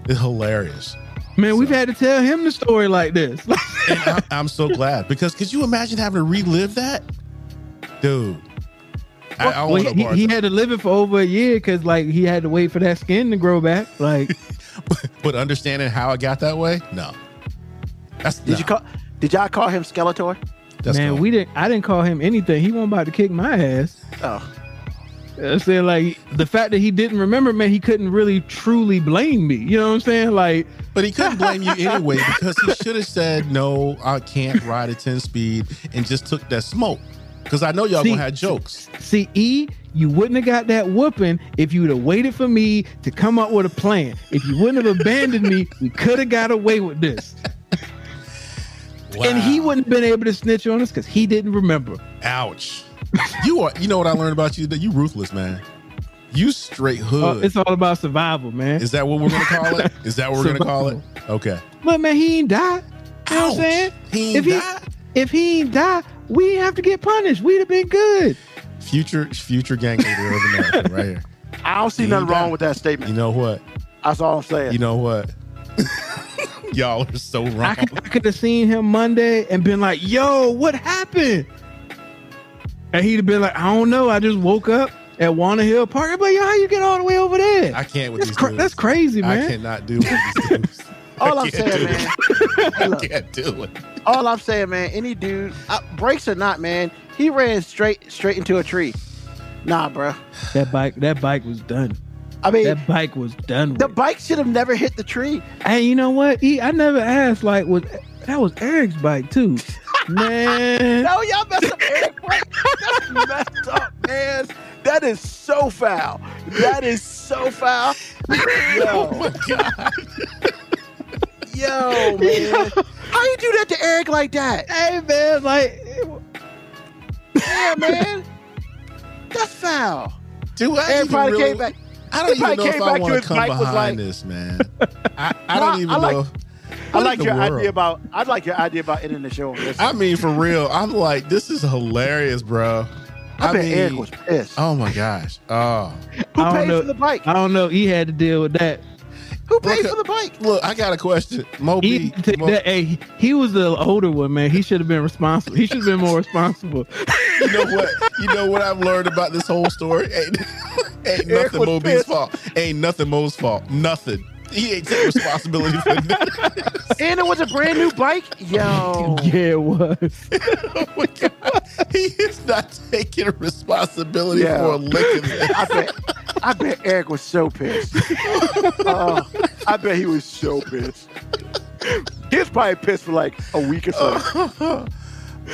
It's hilarious.
Man, we've had to tell him the story like this.
And I, I'm so glad because could you imagine having to relive that, dude? I, I
Well, he, he had to live it for over a year because like he had to wait for that skin to grow back. Like
but understanding how it got that way, no. That's
Did you call? Did y'all call him Skeletor?
That's
man,
cool.
we didn't. I didn't call him anything. He wasn't about to kick my ass.
Oh,
I said like the fact that he didn't remember, man, he couldn't really truly blame me. You know what I'm saying? Like
But he couldn't blame you anyway because he should have said no. I can't ride a ten speed and just took that smoke. Because I know y'all
See-
gonna have jokes.
See, E, you wouldn't have got that whooping if you would have waited for me to come up with a plan. If you wouldn't have abandoned me, we could have got away with this. Wow. And he wouldn't have been able to snitch on us because he didn't remember.
Ouch. You are. You know what I learned about you? That you ruthless, man. You straight
Uh,
hood.
it's all about survival, man.
Is that what we're gonna call it? Is that what we're gonna call it? Okay.
But man, he ain't die. You know what I'm
Ouch.
saying?
He
If
ain't
he-
died?
If he ain't die, we have to get punished. We'd have been good.
Future future gang leader of America, right here.
I don't see nothing wrong with that statement.
You know what?
That's all I'm saying.
You know what? Y'all are so wrong.
I could, I could have seen him Monday and been like, "Yo, what happened?" And he'd have been like, "I don't know. I just woke up at Wanna Hill Park." I'm like, "Yo, how you get all the way over there?"
I can't with
that's,
these
cra- that's crazy, man.
I cannot do
all
I
I'm
can't
saying,
do
man.
I can't do it.
All I'm saying, man. Any dude, uh, brakes or not, man. He ran straight straight into a tree. Nah, bro.
That bike, that bike was done.
I mean,
That bike was done. With.
the bike should have never hit the tree.
and you know what? I never asked. Like, was that was Eric's bike too? Man,
No, y'all messed up Eric. That's messed up, man. That is so foul. That is so foul. Yo,
Oh my god.
yo, man. How you do that to Eric like that?
hey man, like,
Yeah, man. That's foul.
Do I
Eric
even
probably
really,
came back.
I don't even know if I want to come
bike,
behind
like-
this, man. I, I don't
I-
even
I like-
know.
I like your
world?
idea about. I like your idea about ending the show. on this.
I mean, for real, I'm like, this is hilarious, bro.
I, bet
mean,
Eric was pissed.
Oh my gosh. Oh,
Who
I
paid for the bike?
I don't know. He had to deal with that.
Who paid
Look,
for the bike?
look, I got a question.
He,
Moby,
had to take
Mo-
that, hey, he- he was the older one, man. He should have been responsible. He should have been more responsible.
you know what? You know what I've learned about this whole story? Ain't, ain't nothing
was
Moby's
pissed.
fault. Ain't nothing Mo's fault. Nothing. He ain't taking responsibility for that.
And it was a brand new bike. Yo,
yeah, it was.
oh my God. He is not taking responsibility
Yeah.
for a lick of this.
I bet. I bet Eric was so pissed. Oh, I bet he was so pissed. He was probably pissed for like a week or so.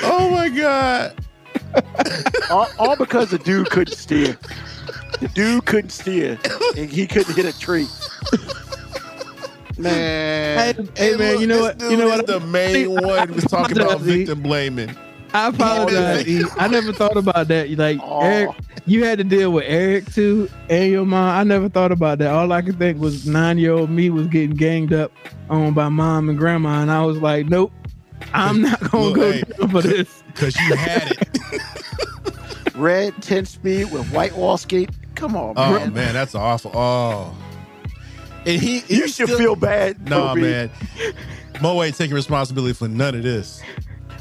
Oh my God.
all, all because the dude couldn't steer. The dude couldn't steer, and he couldn't hit a tree. Man,
Hey, hey, man,
look,
you know what? You know what?
the main one was talking about victim blaming.
I apologize. E. I never thought about that. Like
Aw.
Eric, you had to deal with Eric too, and your mom. I never thought about that. All I could think was nine-year-old me was getting ganged up on by mom and grandma, and I was like, nope, I'm not gonna
Look,
go
hey.
for this.
Because you had it.
red 10 speed with white wall skate. Come on,
Oh
man.
man, that's awful. Oh. And he,
You should
still-
feel bad.
No,
Moby.
man. Mo ain't taking responsibility for none of this.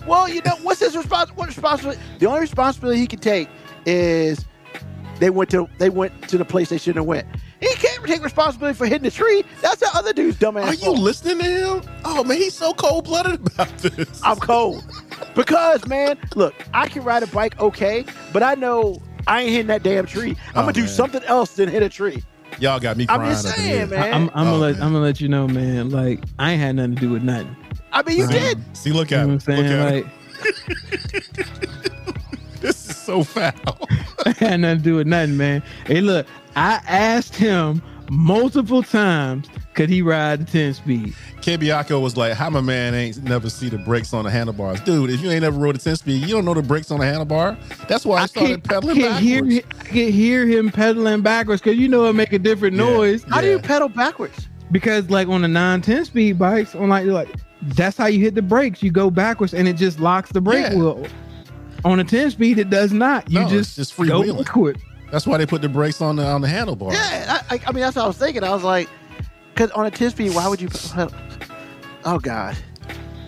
Well, you know what's his responsibility? What responsibility? The only responsibility he can take is they went to they went to the place they shouldn't have went. He can't take responsibility for hitting the tree. That's the other dude's dumbass.
Are you
fault.
listening to him? Oh man, he's so cold blooded about this.
I'm cold because man, look, I can ride a bike okay, but I know I ain't hitting that damn tree. I'm
Oh,
gonna do
man.
something else than hit a tree.
Y'all got me crying.
I'm
crying.
just saying, man.
I'm, I'm
Oh,
gonna let
man.
I'm gonna let you know, man. Like I ain't had nothing to do with nothing.
I mean, you
Right.
did.
See, look
You
at
know
him.
what I'm
Look
saying?
at.
Like
This is so foul.
I had nothing to do with nothing, man. Hey, look, I asked him multiple times, could he ride the 10 speed?
Kebiako was like, "How my man ain't never see the brakes on the handlebars, dude? If you ain't never rode a ten speed, you don't know the brakes on the handlebar. That's why I, started pedaling
I can't hear,
backwards.
I can hear him pedaling backwards because you know it make a different
Yeah.
noise.
How do you pedal backwards?
Because like on the 9 10 speed bikes, on like like that's how you hit the brakes. You go backwards and it just locks the brake
Yeah.
wheel. On a 10 speed, it does not. You
No, it's
just,
just
go
freewheeling.
backward.
That's why they put the brakes on the on the handlebar.
Yeah, I, I, I mean that's what I was thinking. I was like, because on a 10 speed, why would you pedal?
Oh God.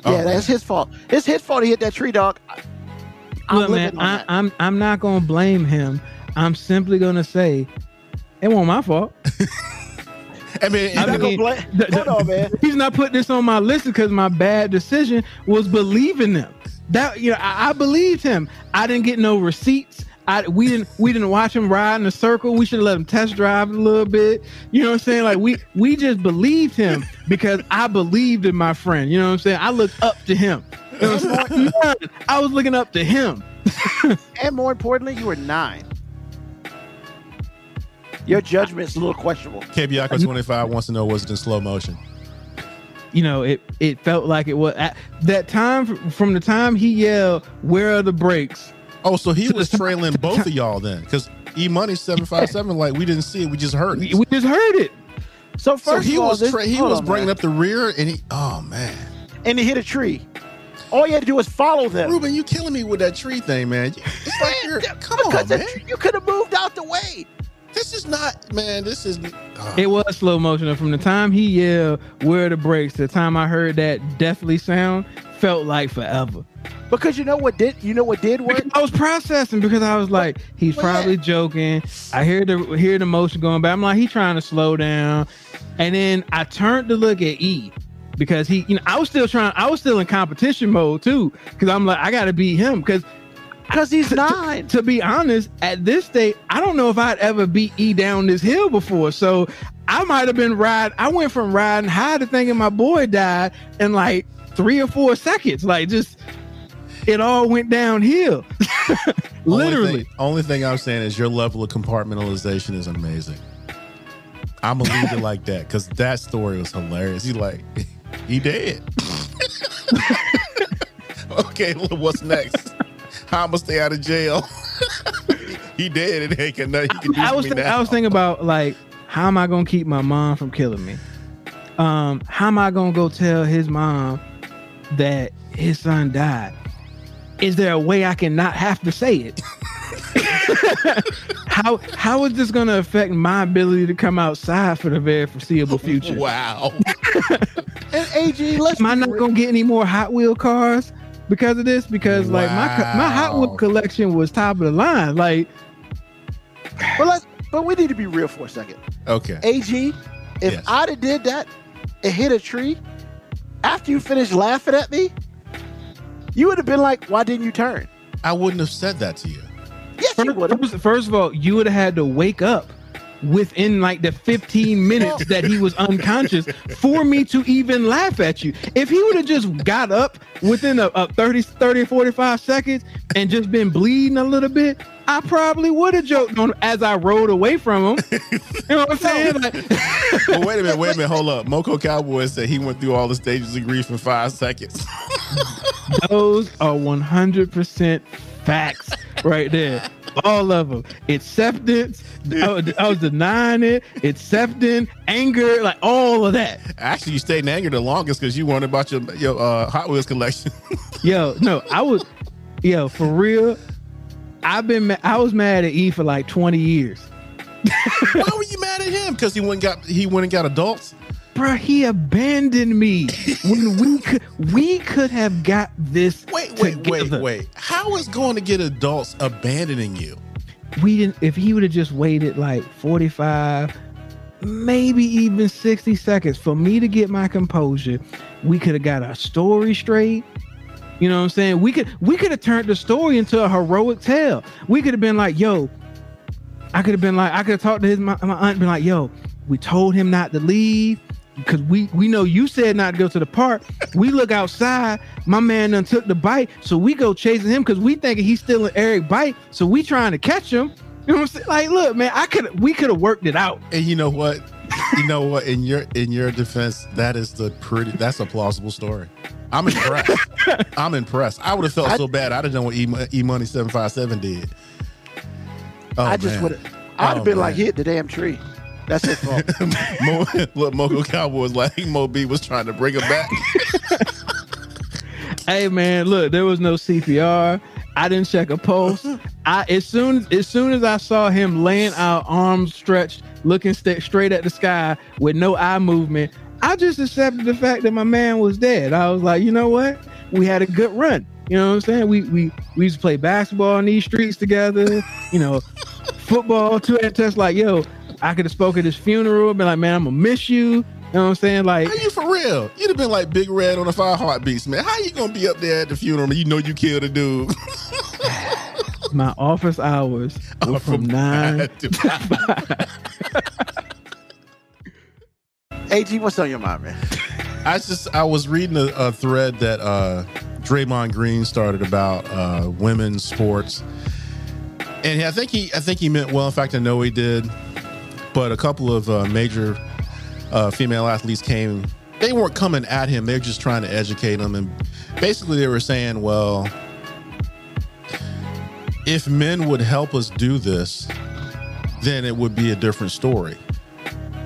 Oh,
Yeah, that's his fault. It's his fault he hit that tree, dog. I'm
Look, man, I,
that.
I'm I'm not gonna blame him. I'm simply gonna say it wasn't my fault.
I mean,
I
You're not
mean,
gonna blame-
the- the-
Hold on, man.
He's not putting this on my list because my bad decision was believing them. That you know, I, I believed him. I didn't get no receipts. I we didn't we didn't watch him ride in a circle. We should have let him test drive a little bit. You know what I'm saying? Like we we just believed him because I believed in my friend. You know what I'm saying? I looked up to him. You know what I'm saying? I was looking up to him.
And more importantly, you were nine. Your judgment's a little questionable.
KBIako 25 wants to know was it in slow motion?
you know, it it felt like it was at that time from the time he yelled, "Where are the brakes?"
Oh, so he was trailing both of y'all then, because E Money seven five seven. Like we didn't see it, we just heard
We,
it.
we just heard it.
So first
So he
of all,
was
this,
tra- he was
on,
bringing
man.
up the rear, and he. Oh man,
and he hit a tree. All you had to do was follow them.
Ruben, you killing me with that tree thing, man. It's like you're. Come on,
because the
man.
tree- you could have moved out the way.
This is not, man. This is. uh,
It was slow motion. And from the time he yelled, "Where are the brakes?" to the time I heard that deathly sound, felt like forever.
Because you know what did you know what did work?
Because I was processing because I was like, he's
Well, yeah.
probably joking. I hear the hear the motion going back. I'm like, he's trying to slow down. And then I turned to look at E because he, you know, I was still trying. I was still in competition mode too because I'm like, I got to beat him because
Because he's nine.
to be honest, at this state, I don't know if I'd ever beat E down this hill before. So I might have been riding. I went from riding high to thinking my boy died in like three or four seconds. Like just it all went downhill.
only
Literally.
thing- Only thing I'm saying is your level of compartmentalization is amazing. I'm gonna leave it like that because that story was hilarious. He like, he dead. okay, well, what's next? How I'm gonna stay out of jail? he dead and ain't nothing he can do
I
for
was
now.
I was thinking about like how am I gonna keep my mom from killing me? Um, how am I gonna go tell his mom that his son died? Is there a way I can not have to say it? how how is this gonna affect my ability to come outside for the very foreseeable future?
wow.
And AG, let's
Am I not gonna get any more Hot Wheel cars because of this? Because like my my Hot Wheel collection was top of the line. Like
But let's but we need to be real for a second.
Okay.
AG, if
Yes.
I'd have did that and hit a tree after you finished laughing at me, you would have been like, "Why didn't you turn?"
I wouldn't have said that to you.
Yes, you would have.
First, first of all, you would have had to wake up within like the 15 minutes that he was unconscious for me to even laugh at you. If he would have just got up within a, a 30, 30, 45 seconds and just been bleeding a little bit, I probably would have joked on him as I rode away from him. You know what I'm saying? Like,
But wait a minute, wait a minute, hold up. Moco Cowboy said he went through all the stages of grief in five seconds.
those are 100% facts right there. All of them. Acceptance. I was, I was denying it. Accepting, anger, like all of that.
Actually, you stayed in anger the longest because you wanted about your your uh, Hot Wheels collection.
Yo, no, I was, yo, for real. I've been, I was mad at E for like 20 years.
Why were you mad at him? Because he went got he went and got adults.
Bro, he abandoned me when we could, we could have got this
Wait, wait, wait,
together.
wait. How is going to get adults abandoning you?
we didn't if he would have just waited like 45 maybe even 60 seconds for me to get my composure we could have got our story straight you know what i'm saying we could we could have turned the story into a heroic tale we could have been like yo i could have been like i could have talked to his my, my aunt and been like yo we told him not to leave because we we know you said not to go to the park. We look outside. My man done took the bike, so we go chasing him because we thinking he's stealing Eric bike. So we trying to catch him. You know what I'm saying? Like, look, man, I could we could have worked it out.
And you know what? You know what? In your in your defense, that is the pretty. That's a plausible story. I'm impressed. I'm impressed. I would have felt
I-
so bad. I'd have done what E E Money seven five seven did. Oh,
I just would have. I'd have
Oh,
been like, "Hit the damn tree." That's his fault.
Mo, look, Moco Cowboy was like Mo B was trying to bring him back.
Hey, man, look, there was no CPR. I didn't check a pulse. I as soon as soon as I saw him laying out, arms stretched, looking sta straight at the sky with no eye movement, I just accepted the fact that my man was dead. I was like, you know what? We had a good run. You know what I'm saying? We we we used to play basketball in these streets together. You know, football too. And just like, yo, I could have spoken at his funeral. and Been like, man, I'm gonna miss you. You know what I'm saying? Like,
Are you for real? You'd have been like Big Red on the Five Heartbeats, man. How you gonna be up there at the funeral and you know you killed a dude?
my office hours were from nine.
to five.
AG, what's on your mind, man?
I just I was reading a, a thread that uh Draymond Green started about uh women's sports. And I think he I think he meant well. In fact, I know he did. But a couple of uh, major uh, female athletes came. They weren't coming at him. They're just trying to educate him. And basically, they were saying, "Well, if men would help us do this, then it would be a different story.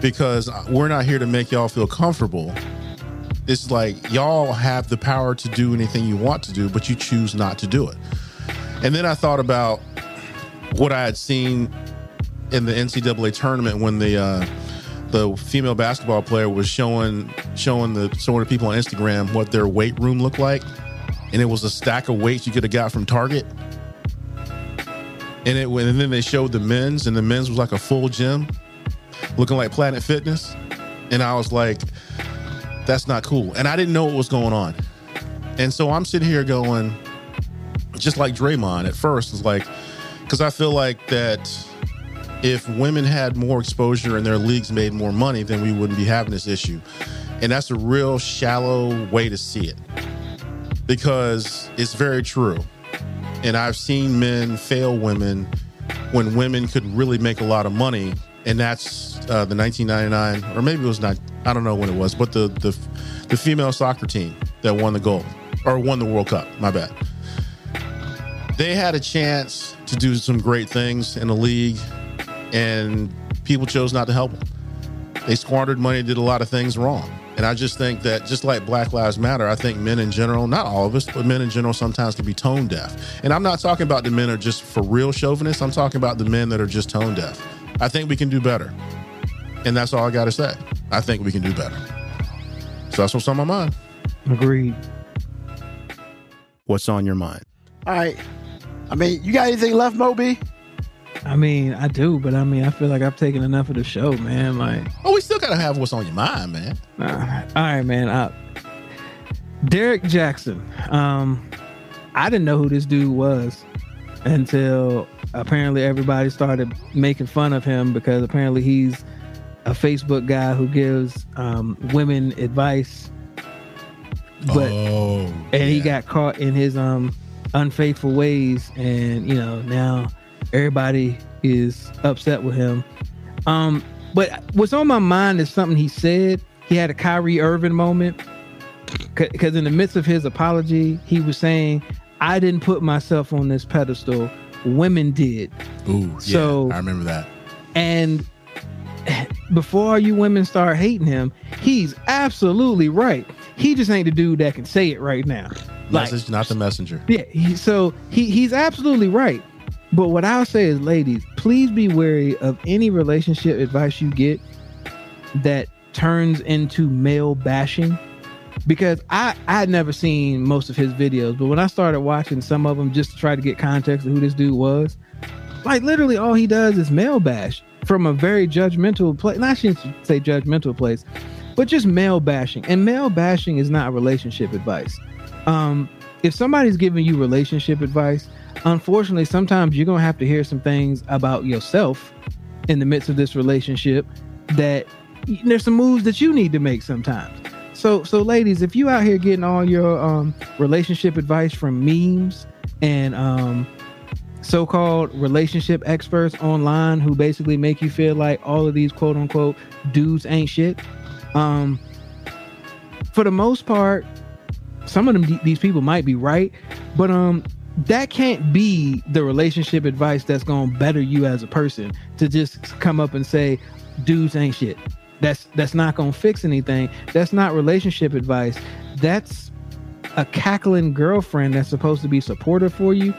Because we're not here to make y'all feel comfortable. It's like y'all have the power to do anything you want to do, but you choose not to do it. And then I thought about what I had seen in the NCAA tournament when the uh, the female basketball player was showing showing the showing the people on Instagram what their weight room looked like, and it was a stack of weights you could have got from Target. And it and then they showed the men's, and the men's was like a full gym, looking like Planet Fitness, and I was like, that's not cool. And I didn't know what was going on, and so I'm sitting here going, just like Draymond at first was like, because I feel like that if women had more exposure and their leagues made more money, then we wouldn't be having this issue. And that's a real shallow way to see it because it's very true. And I've seen men fail women when women could really make a lot of money. And that's uh, the 1999, or maybe it was not, I don't know when it was, but the, the, the female soccer team that won the gold or won the World Cup, my bad. They had a chance to do some great things in the league and people chose not to help them. They squandered money, did a lot of things wrong. And I just think that just like Black Lives Matter, I think men in general, not all of us, but men in general sometimes can be tone deaf. And I'm not talking about the men are just for real chauvinists. I'm talking about the men that are just tone deaf. I think we can do better. And that's all I got to say. I think we can do better. So that's what's on my mind.
Agreed.
What's on your mind?
All right. I mean, you got anything left, Moby?
I mean, I do, but I mean, I feel like I've taken enough of the show, man. Like,
Oh, we still got to have what's on your mind, man.
uh, all right, man. Uh, Derrick Jaxn. Um, I didn't know who this dude was until apparently everybody started making fun of him because apparently he's a Facebook guy who gives um, women advice, but
oh,
and he got caught in his um unfaithful ways and you know now everybody is upset with him. Um but what's on my mind is something he said. He had a Kyrie Irving moment. Because in the midst of his apology he was saying I didn't put myself on this pedestal. Women did.
Ooh, yeah,
So-
I remember that.
and before you women start hating him he's absolutely right. He just ain't the dude that can say it right now. Like
Message, not the messenger.
yeah, he, so he he's absolutely right. But what I'll say is, ladies, please be wary of any relationship advice you get that turns into male bashing. Because I I had never seen most of his videos, but when I started watching some of them just to try to get context of who this dude was, like literally all he does is male bash from a very judgmental place. Not I shouldn't say judgmental place, but just male bashing. And male bashing is not relationship advice um, if somebody's giving you relationship advice, unfortunately, sometimes you're gonna have to hear some things about yourself in the midst of this relationship that there's some moves that you need to make sometimes. So, so ladies, if you out here getting all your um, relationship advice from memes and um, so-called relationship experts online who basically make you feel like all of these quote unquote dudes ain't shit, um, for the most part, some of them these people might be right but um that can't be the relationship advice that's going to better you as a person to just come up and say dudes ain't shit. That's that's not going to fix anything. That's not relationship advice. That's a cackling girlfriend that's supposed to be supportive for you.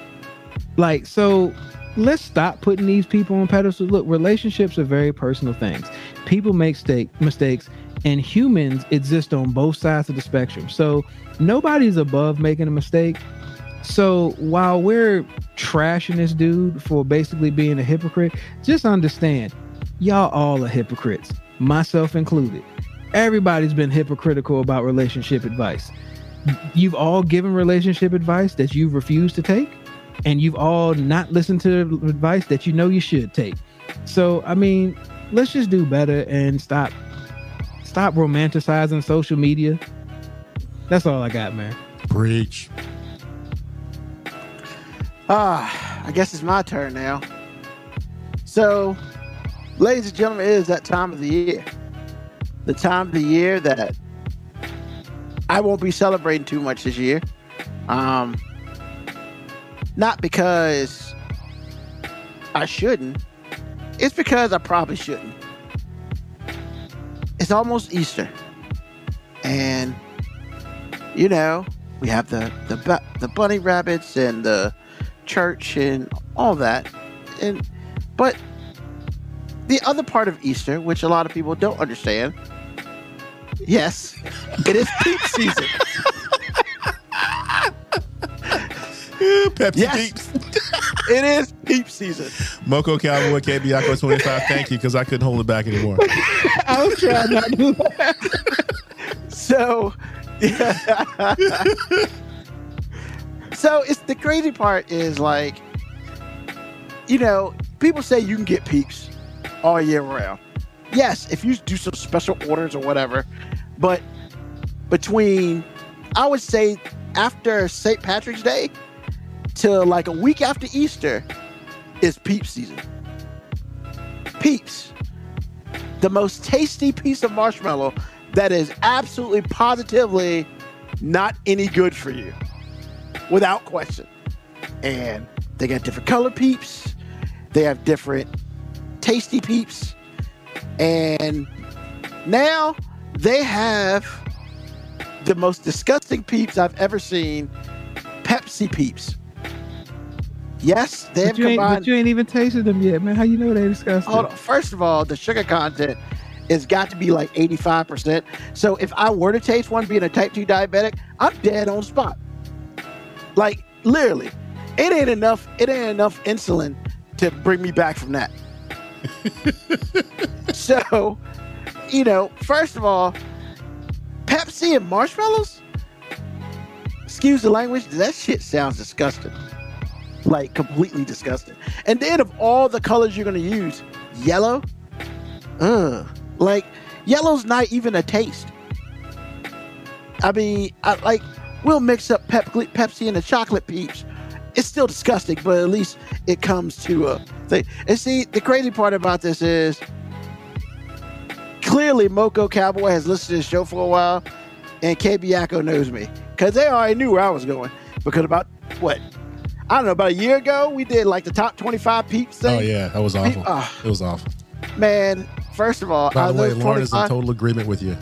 Like so let's stop putting these people on pedestals. Look relationships are very personal things. People make stake, mistakes and humans exist on both sides of the spectrum. So nobody's above making a mistake. So while we're trashing this dude for basically being a hypocrite, just understand y'all all are hypocrites, myself included. Everybody's been hypocritical about relationship advice. You've all given relationship advice that you've refused to take, and you've all not listened to advice that you know you should take. So, I mean, let's just do better and stop stop romanticizing social media. That's all I got, man.
Preach.
Ah, I guess it's my turn now. So, ladies and gentlemen, it is that time of the year. The time of the year that I won't be celebrating too much this year. Um, not because I shouldn't, it's because I probably shouldn't. It's almost Easter. And, you know, we have the, the, the bunny rabbits and the church and all that. And but the other part of Easter, which a lot of people don't understand, yes, it is peep season.
Pepsi
Yes.
Peeps.
It is peep season.
Moco Cowboy KBYako25, Thank you because I couldn't hold it back anymore.
I was trying not to.
So, so it's the crazy part is like, you know, people say you can get peeps all year round. Yes, if you do some special orders or whatever, but between, I would say, after St. Patrick's Day to like a week after Easter is peep season. Peeps, the most tasty piece of marshmallow that is absolutely positively not any good for you without question and they got different color peeps they have different tasty peeps and now they have the most disgusting peeps i've ever seen pepsi peeps yes they have
But you, ain't,
combined
but you ain't even tasted them yet, man. How you know they're disgusting?
Hold on. First of all, the sugar content has got to be like 85%. So if I were to taste one being a type 2 diabetic, I'm dead on spot. Like literally. It ain't enough, it ain't enough insulin to bring me back from that. so, you know, first of all, Pepsi and marshmallows? Excuse the language, that shit sounds disgusting. Like completely disgusting. And then of all the colors you're gonna use, yellow? Ugh. Like yellow's not even a taste. I mean, I like we'll mix up Pep- Pepsi and the chocolate peeps. It's still disgusting, but at least it comes to a thing. And see, the crazy part about this is clearly Moco Cowboy has listened to this show for a while, and KB Yako knows me because they already knew where I was going. Because about what I don't know, about a year ago, we did like the top 25 peeps thing.
Oh, yeah. That was awful.
ah.
It was awful.
Man, first of all,
By the way,
those
Lauren is in total agreement with you.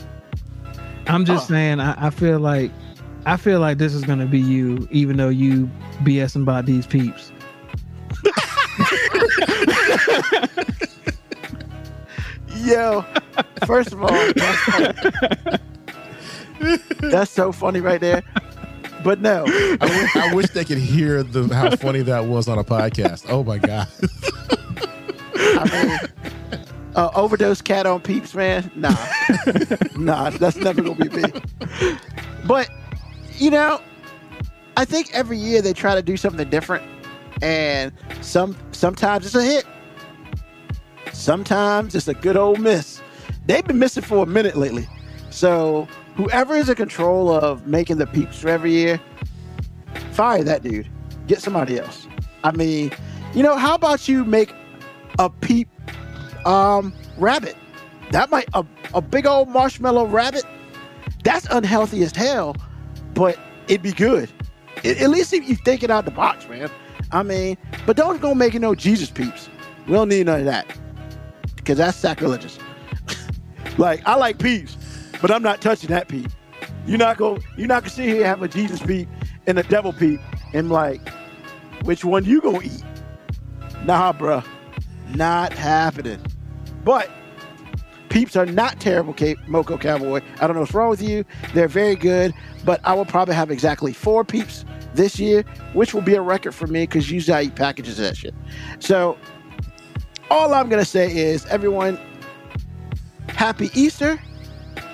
I'm just
Oh.
saying. I, I feel like, I feel like this is gonna be you, even though you BSing about these peeps.
Yo, first of all, that's. That's so funny right there. But no,
I wish, I wish they could hear the how funny that was on a podcast. Oh my god!
I mean, uh, overdose cat on peeps, man. Nah, nah, that's never gonna be me. But you know, I think every year they try to do something different, and some sometimes it's a hit. Sometimes it's a good old miss. They've been missing for a minute lately. So whoever is in control of making the peeps for every year, fire that dude. Get somebody else. I mean, you know, how about you make a peep um rabbit? That might a, a big old marshmallow rabbit. That's unhealthy as hell, but it'd be good. At- least if you think it out the box, man. I mean, but don't go making no Jesus peeps. We don't need none of that because that's sacrilegious. like I like peeps, but I'm not touching that peep. You're not go. You're not gonna sit here and have a Jesus peep and a devil peep and like, which one you gonna eat? Nah, bruh, not happening. But Peeps are not terrible, Cape, Moco Cowboy. I don't know what's wrong with you. They're very good, but I will probably have exactly four Peeps this year, which will be a record for me because usually I eat packages of that shit. So all I'm gonna say is, everyone, happy Easter.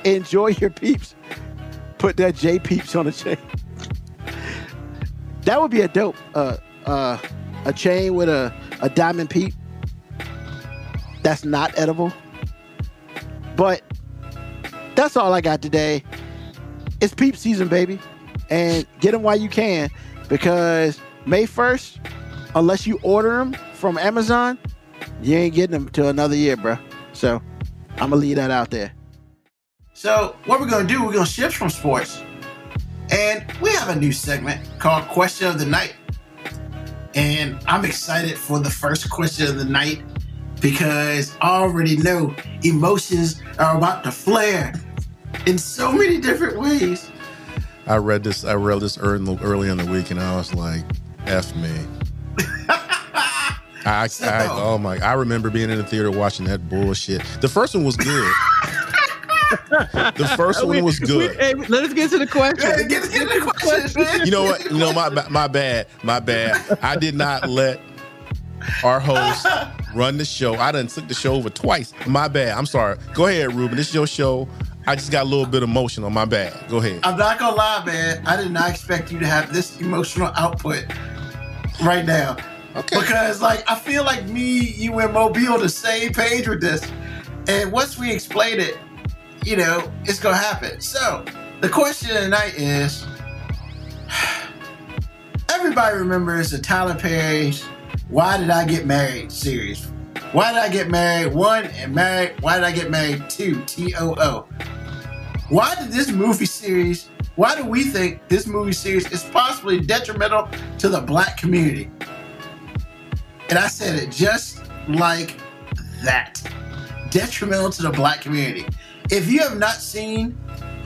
Enjoy your Peeps. Put that J Peeps on the chain. That would be a dope uh uh a chain with a, a diamond peep. That's not edible. But that's all I got today. It's peep season, baby. And get them while you can because May 1st, unless you order them from Amazon, you ain't getting them till another year, bro. So I'm gonna leave that out there. So what we're gonna do, we're gonna shift from sports. And we have a new segment called Question of the Night. And I'm excited for the first question of the night because I already know emotions are about to flare in so many different ways.
I read this. I read this early, early in the week, and I was like, "F me." I,
So-
I, oh my! I remember being in the theater watching that bullshit. The first one was good. the first one was good.
Hey, let us get to the question.
Get, get the questions, man.
You know what? You know my my bad. My bad. I did not let our host run the show. I done took the show over twice. My bad. I'm sorry. Go ahead, Ruben. This is your show. I just got a little bit emotional. My bad. Go ahead.
I'm not gonna lie, man. I did not expect you to have this emotional output right now.
Okay.
Because like I feel like me, you and Mobile on the same page with this. And once we explain it, you know, it's gonna happen. So the question tonight is everybody remembers the Tyler Perry's Why Did I Get Married series. Why did I get married? One and married. Why did I get married? Two. T O O. Why did this movie series? Why do we think this movie series is possibly detrimental to the black community? And I said it just like that. Detrimental to the black community. If you have not seen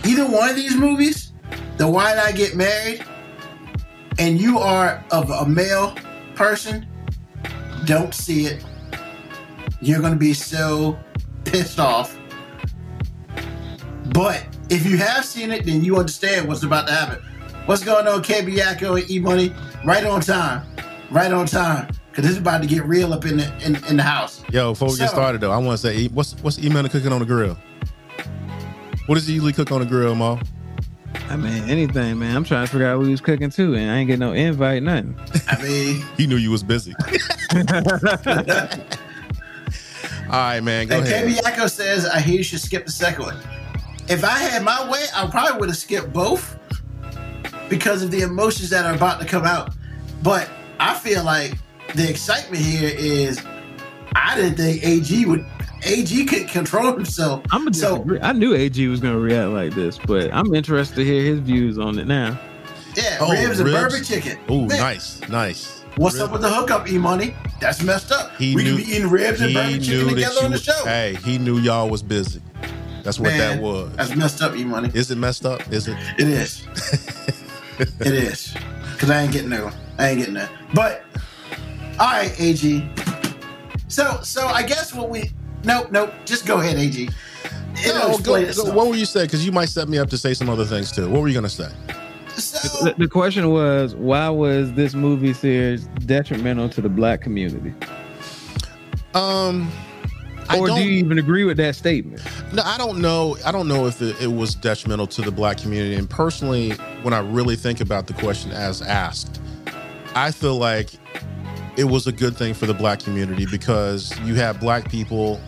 either one of these movies, the Why Did I Get Married, and you are of a male person, don't see it. You're gonna be so pissed off. But if you have seen it, then you understand what's about to happen. What's going on, KB Yakko and E Money? Right on time. Right on time. Cause this is about to get real up in the in, in the house.
Yo, before we get started though, I want to say, what's what's E Money cooking on the grill? What does he usually cook on the grill, Mo?
I mean, anything, man. I'm trying to figure out what he was cooking too, and I ain't get no invite, nothing.
I mean,
He knew you was busy. All right, man. Go
and
ahead.
KB Yakko says I hear you should skip the second one. If I had my way, I probably would have skipped both because of the emotions that are about to come out. But I feel like the excitement here is I didn't think AG would AG could control himself.
I'm gonna
So-
disagree. I knew AG was gonna react like this, but I'm interested to hear his views on it now.
Yeah,
Oh,
ribs and
ribs.
bourbon chicken.
Oh, nice, nice.
What's
Rib-
up with the hookup, E Money? That's messed up.
He
we
knew,
could be eating ribs and bourbon chicken
that
together on the show.
Hey, he knew y'all was busy. That's what
Man,
that was.
That's messed up, E Money.
Is it messed up? Is it?
It is. it is. Cause I ain't getting no. I ain't getting that. But all right, AG. So so I guess what we nope nope. Just go ahead, AG.
No,
explain
go-
itself.
go- what were you saying? Because you might set me up to say some other things too. What were you gonna say?
So
The, the question was, why was this movie series detrimental to the black community?
Um, I
Or
don't.
do you even agree with that statement?
No, I don't know. I don't know if it, it was detrimental to the black community. And personally, when I really think about the question as asked, I feel like it was a good thing for the black community because you have black people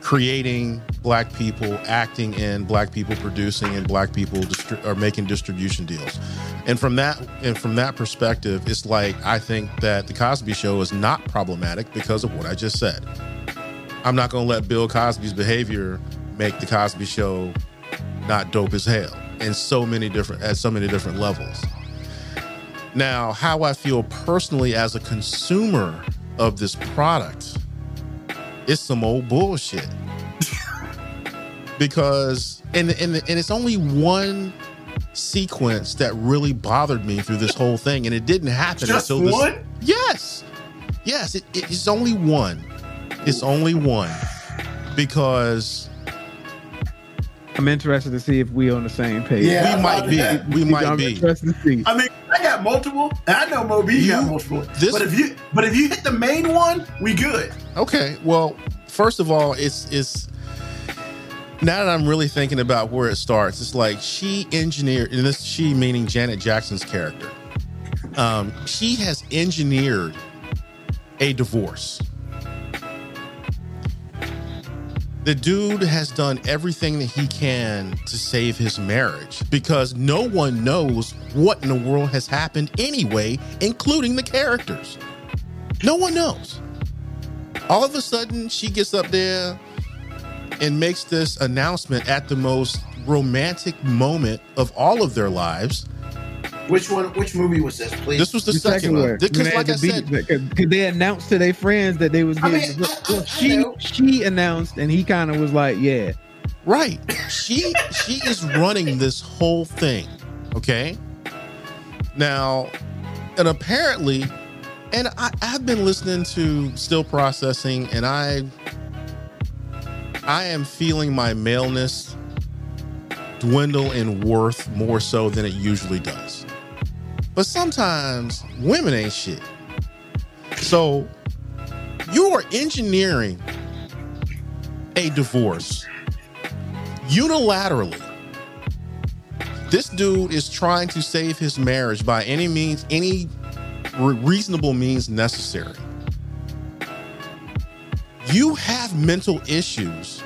creating black people acting in black people producing and black people distri- are making distribution deals and from that and from that perspective it's like i think that the cosby show is not problematic because of what i just said I'm not going to let Bill Cosby's behavior make the Cosby Show not dope as hell in so many different at so many different levels. Now, how I feel personally as a consumer of this product, it's some old bullshit. because and and and it's only one sequence that really bothered me through this whole thing, and it didn't happen
just
until this.
one?
Yes. Yes, it, it's only one. It's only one. because
I'm interested to see if we on the same page.
Yeah.
we might be. We might
I'm
be.
interested to see.
I mean, I got multiple, and I know Mo B got multiple.
this-
but if you but if you hit the main one, we good.
Okay. Well, first of all, it's it's now that I'm really thinking about where it starts, it's like she engineered, and this she meaning Janet Jackson's character. Um, she has engineered a divorce. The dude has done everything that he can to save his marriage because no one knows what in the world has happened anyway, including the characters. No one knows all of a sudden she gets up there and makes this announcement at the most romantic moment of all of their lives.
Which one? Which movie was this? Please.
This was the, second, one. Because, like I said,
because they announced to their friends that they was
I
getting.
mean,
well,
I- I
she
know.
she announced, and he kind of was like, "Yeah,
right? She she is running this whole thing. Okay. Now, and apparently, and I, I've been listening to Still Processing, and I I am feeling my maleness dwindle in worth more so than it usually does. But sometimes women ain't shit. So you are engineering a divorce unilaterally. This dude is trying to save his marriage by any means, any reasonable means necessary. You have mental issues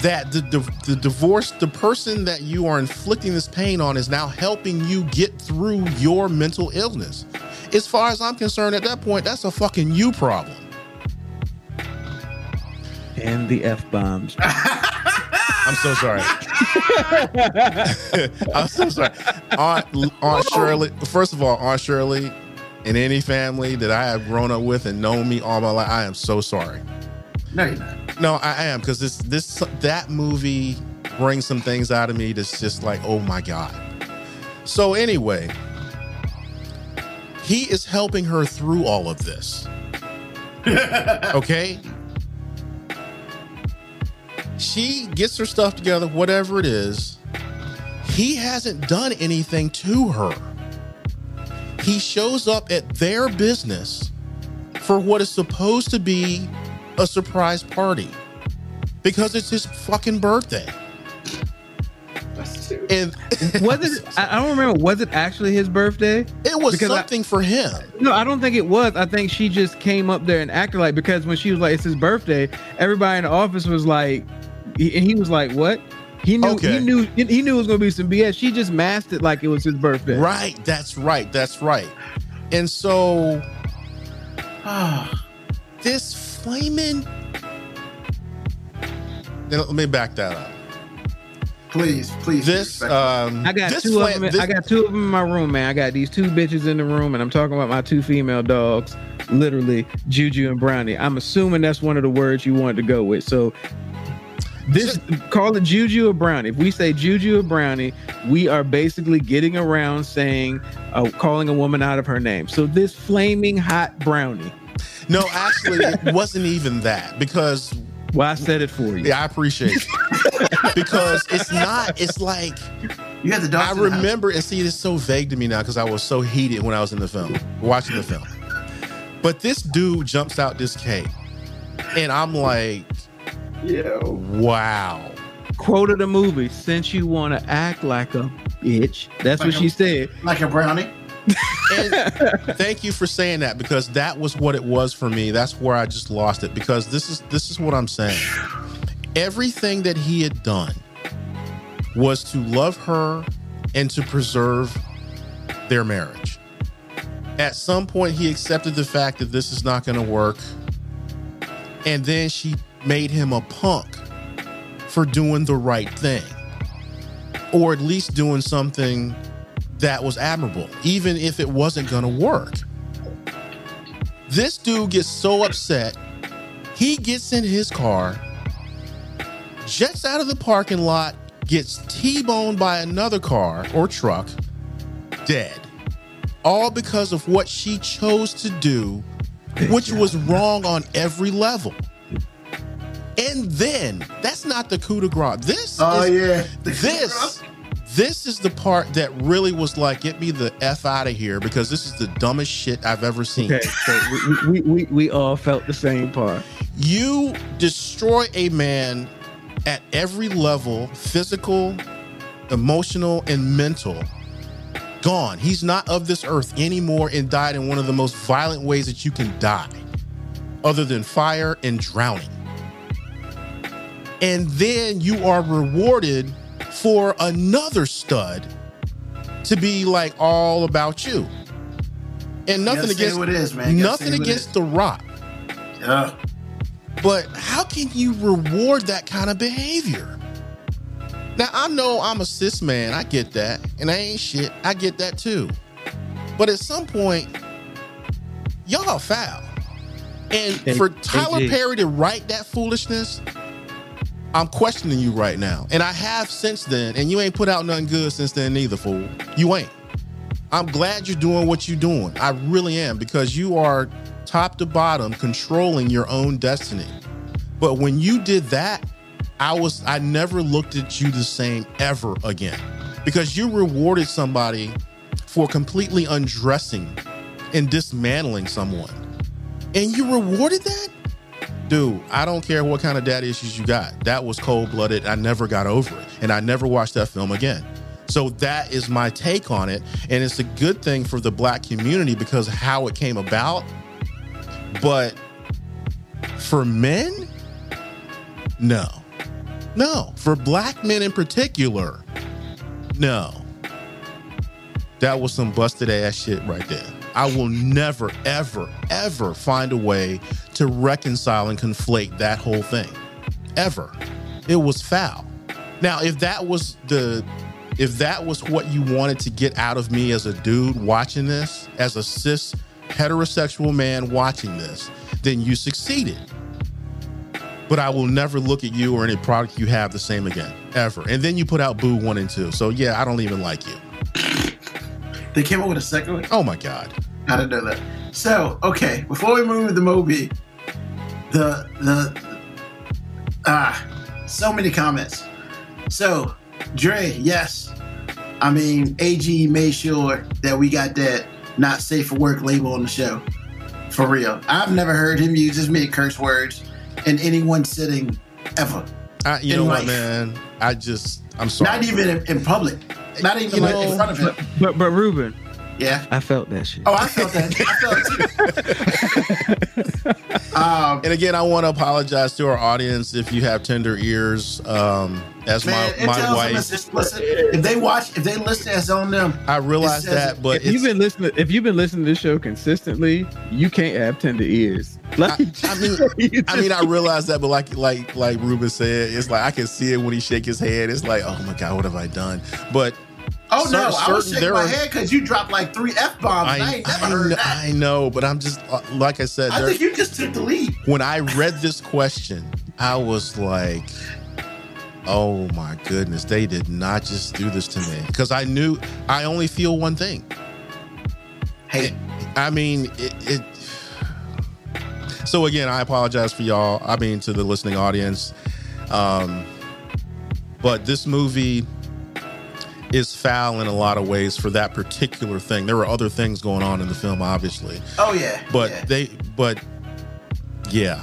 that the, the, the divorce, the person that you are inflicting this pain on is now helping you get through your mental illness. As far as I'm concerned, at that point, that's a fucking you problem.
and the f bombs."
I'm so sorry. I'm so sorry. Aunt, Aunt Shirley, first of all, Aunt Shirley, in any family that I have grown up with and known me all my life, I am so sorry.
no, you're not.
No, I am because this this that movie brings some things out of me that's just like, oh my god. So anyway, he is helping her through all of this. okay. She gets her stuff together, whatever it is. He hasn't done anything to her. He shows up at their business for what is supposed to be a surprise party because it's his fucking birthday. And
was it? I I don't remember. Was it actually his birthday?
it was
Because I-
something for him.
No, I don't think it was. I think she just came up there and acted like because when she was like, "It's his birthday," everybody in the office was like, he, and he was like, "What?" He knew.
Okay.
He knew. He knew it was gonna be some BS. She just masked it like it was his birthday.
Right, that's right, that's right. And so this flaming let me back that up.
Please, please.
This
respectful.
um
I got
this
two
fla-
of them.
this-
I got two of them in my room, man. I got these two bitches in the room, and I'm talking about my two female dogs, literally Juju and Brownie. I'm assuming that's one of the words you wanted to go with. So this call it Juju or Brownie. If we say Juju or Brownie, we are basically getting around saying, uh, calling a woman out of her name. So this flaming hot Brownie.
No, actually, it wasn't even that because
Well, I said it for you.
yeah, I appreciate it. because it's not. It's like
you had the
I
dogs. in the house.
remember and see it's so vague to me now because I was so heated when I was in the film, watching the film. But this dude jumps out this cake, and I'm like,
Yo.
wow.
Quote of the movie: "Since you want to act like a bitch," that's
Like
what
a-
she said.
Like a brownie.
Thank you for saying that because that was what it was for me. That's where I just lost it because this is this is what I'm saying. Everything that he had done was to love her and to preserve their marriage. At some point he accepted the fact that this is not going to work. And then she made him a punk for doing the right thing. Or at least doing something that was admirable, even if it wasn't gonna work. This dude gets so upset, he gets in his car, jets out of the parking lot, gets T boned by another car or truck, dead. All because of what she chose to do, which was wrong on every level. And then that's not the coup de grace. This
Oh
is,
yeah.
this this is the part that really was like get me the f out of here because this is the dumbest shit I've ever seen.
Okay, so we, we, we, we all felt the same part.
You destroy a man at every level, physical, emotional, and mental. Gone. He's not of this earth anymore and died in one of the most violent ways that you can die, other than fire and drowning. And then you are rewarded for another stud to be like all about you. And nothing against
who it is, man.
Nothing
say who it
against. The Rock.
Yeah.
But how can you reward that kind of behavior? Now I know I'm a cis man, I get that, and I ain't shit. I get that too. But at some point, y'all foul. And for Tyler Perry to write that foolishness, I'm questioning you right now. And I have since then, and you ain't put out nothing good since then neither, fool. You ain't. I'm glad you're doing what you're doing. I really am because you are top to bottom controlling your own destiny. But when you did that, I was I never looked at you the same ever again. Because you rewarded somebody for completely undressing and dismantling someone. And you rewarded that? Dude, I don't care what kind of dad issues you got. That was cold blooded. I never got over it. And I never watched that film again. So that is my take on it. And it's a good thing for the black community because how it came about. But for men, no. No. For black men in particular, no. That was some busted ass shit right there. I will never, ever, ever find a way to reconcile and conflate that whole thing. Ever. It was foul. Now, if that was the if that was what you wanted to get out of me as a dude watching this, as a cis heterosexual man watching this, then you succeeded. But I will never look at you or any product you have the same again, ever. And then you put out Boo 1 and 2. So yeah, I don't even like you.
They came up with a second one.
Oh my God.
I didn't know that. So, okay, before we move to the Moby, the the ah, so many comments. So, Dre, yes, I mean AG made sure that we got that not safe for work label on the show. For real, I've never heard him use as many curse words in any one sitting ever.
I, you
In
know
life.
what, man? I just, I'm sorry.
Not even in, in public. Not even
You
like in front of him.
But but Ruben,
Yeah.
I felt that shit.
Oh, I felt that. I felt it too. um,
And again, I want to apologize to our audience if you have tender ears. Um, as
Man,
my my wife,
it's listen, if they watch, if they listen, it's on them.
I realize
says
that,
it.
but
if you've been listening, if you've been listening to this show consistently, you can't have tender ears. Like,
I mean, I mean, I realize that, but like like like Ruben said, it's like I can see it when he shake his head. It's like, oh my god, what have I done? But
Oh no,
Cer-
I was shaking my
are-
heard because you dropped like three f bombs. I,
I
ain't never
I,
heard
know,
that.
I know, but I'm just uh, like I said.
I
there-
think you just took the lead.
when I read this question, I was like, oh my goodness, they did not just do this to me. Because I knew I only feel one thing.
Hey,
I mean, it, it. So again, I apologize for y'all. I mean, to the listening audience. Um, but this movie is foul in a lot of ways for that particular thing. There were other things going on in the film, obviously.
Oh yeah,
but
yeah.
they but yeah.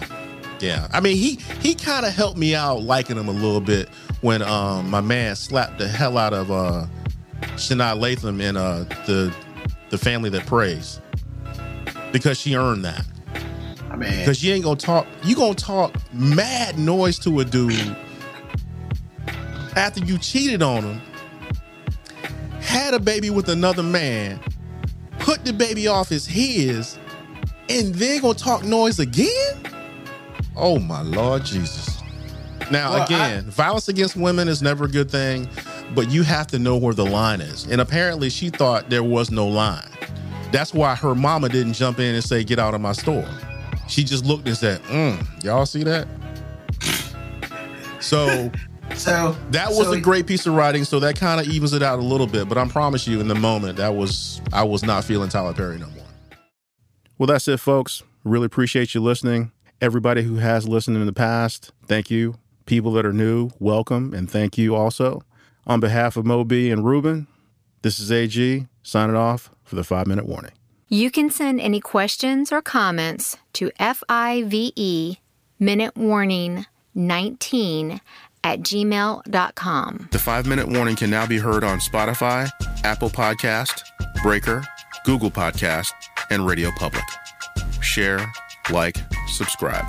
Yeah. I mean he he kind of helped me out liking him a little bit when um my man slapped the hell out of uh Sanaa Lathan in uh the the family that preys. Because she earned that.
I mean,
because you ain't gonna talk you gonna talk mad noise to a dude after you cheated on him had a baby with another man put the baby off as his and then gonna talk noise again? Oh my lord jesus. Now
Well,
again violence against women is never a good thing but you have to know where the line is. And apparently she thought there was no line. That's why her mama didn't jump in and say get out of my store. She just looked and said mm, y'all see that? So
so
that was
so,
a great piece of writing, so that kind of evens it out a little bit. But I promise you, in the moment, that was I was not feeling Tyler Perry no more. Well, that's it, folks. Really appreciate you listening. Everybody who has listened in the past, thank you. People that are new, welcome and thank you also. On behalf of Moby and Ruben, this is AG signing off for the five minute warning.
You can send any questions or comments to FIVE Minute Warning 19 at gmail.com.
The five minute warning can now be heard on Spotify, Apple Podcast, Breaker, Google Podcast, and Radio Public. Share, like, subscribe.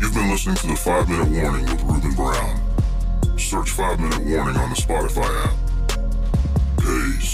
You've been listening to the 5 Minute Warning with Ruben Brown. Search 5 Minute Warning on the Spotify app. Peace.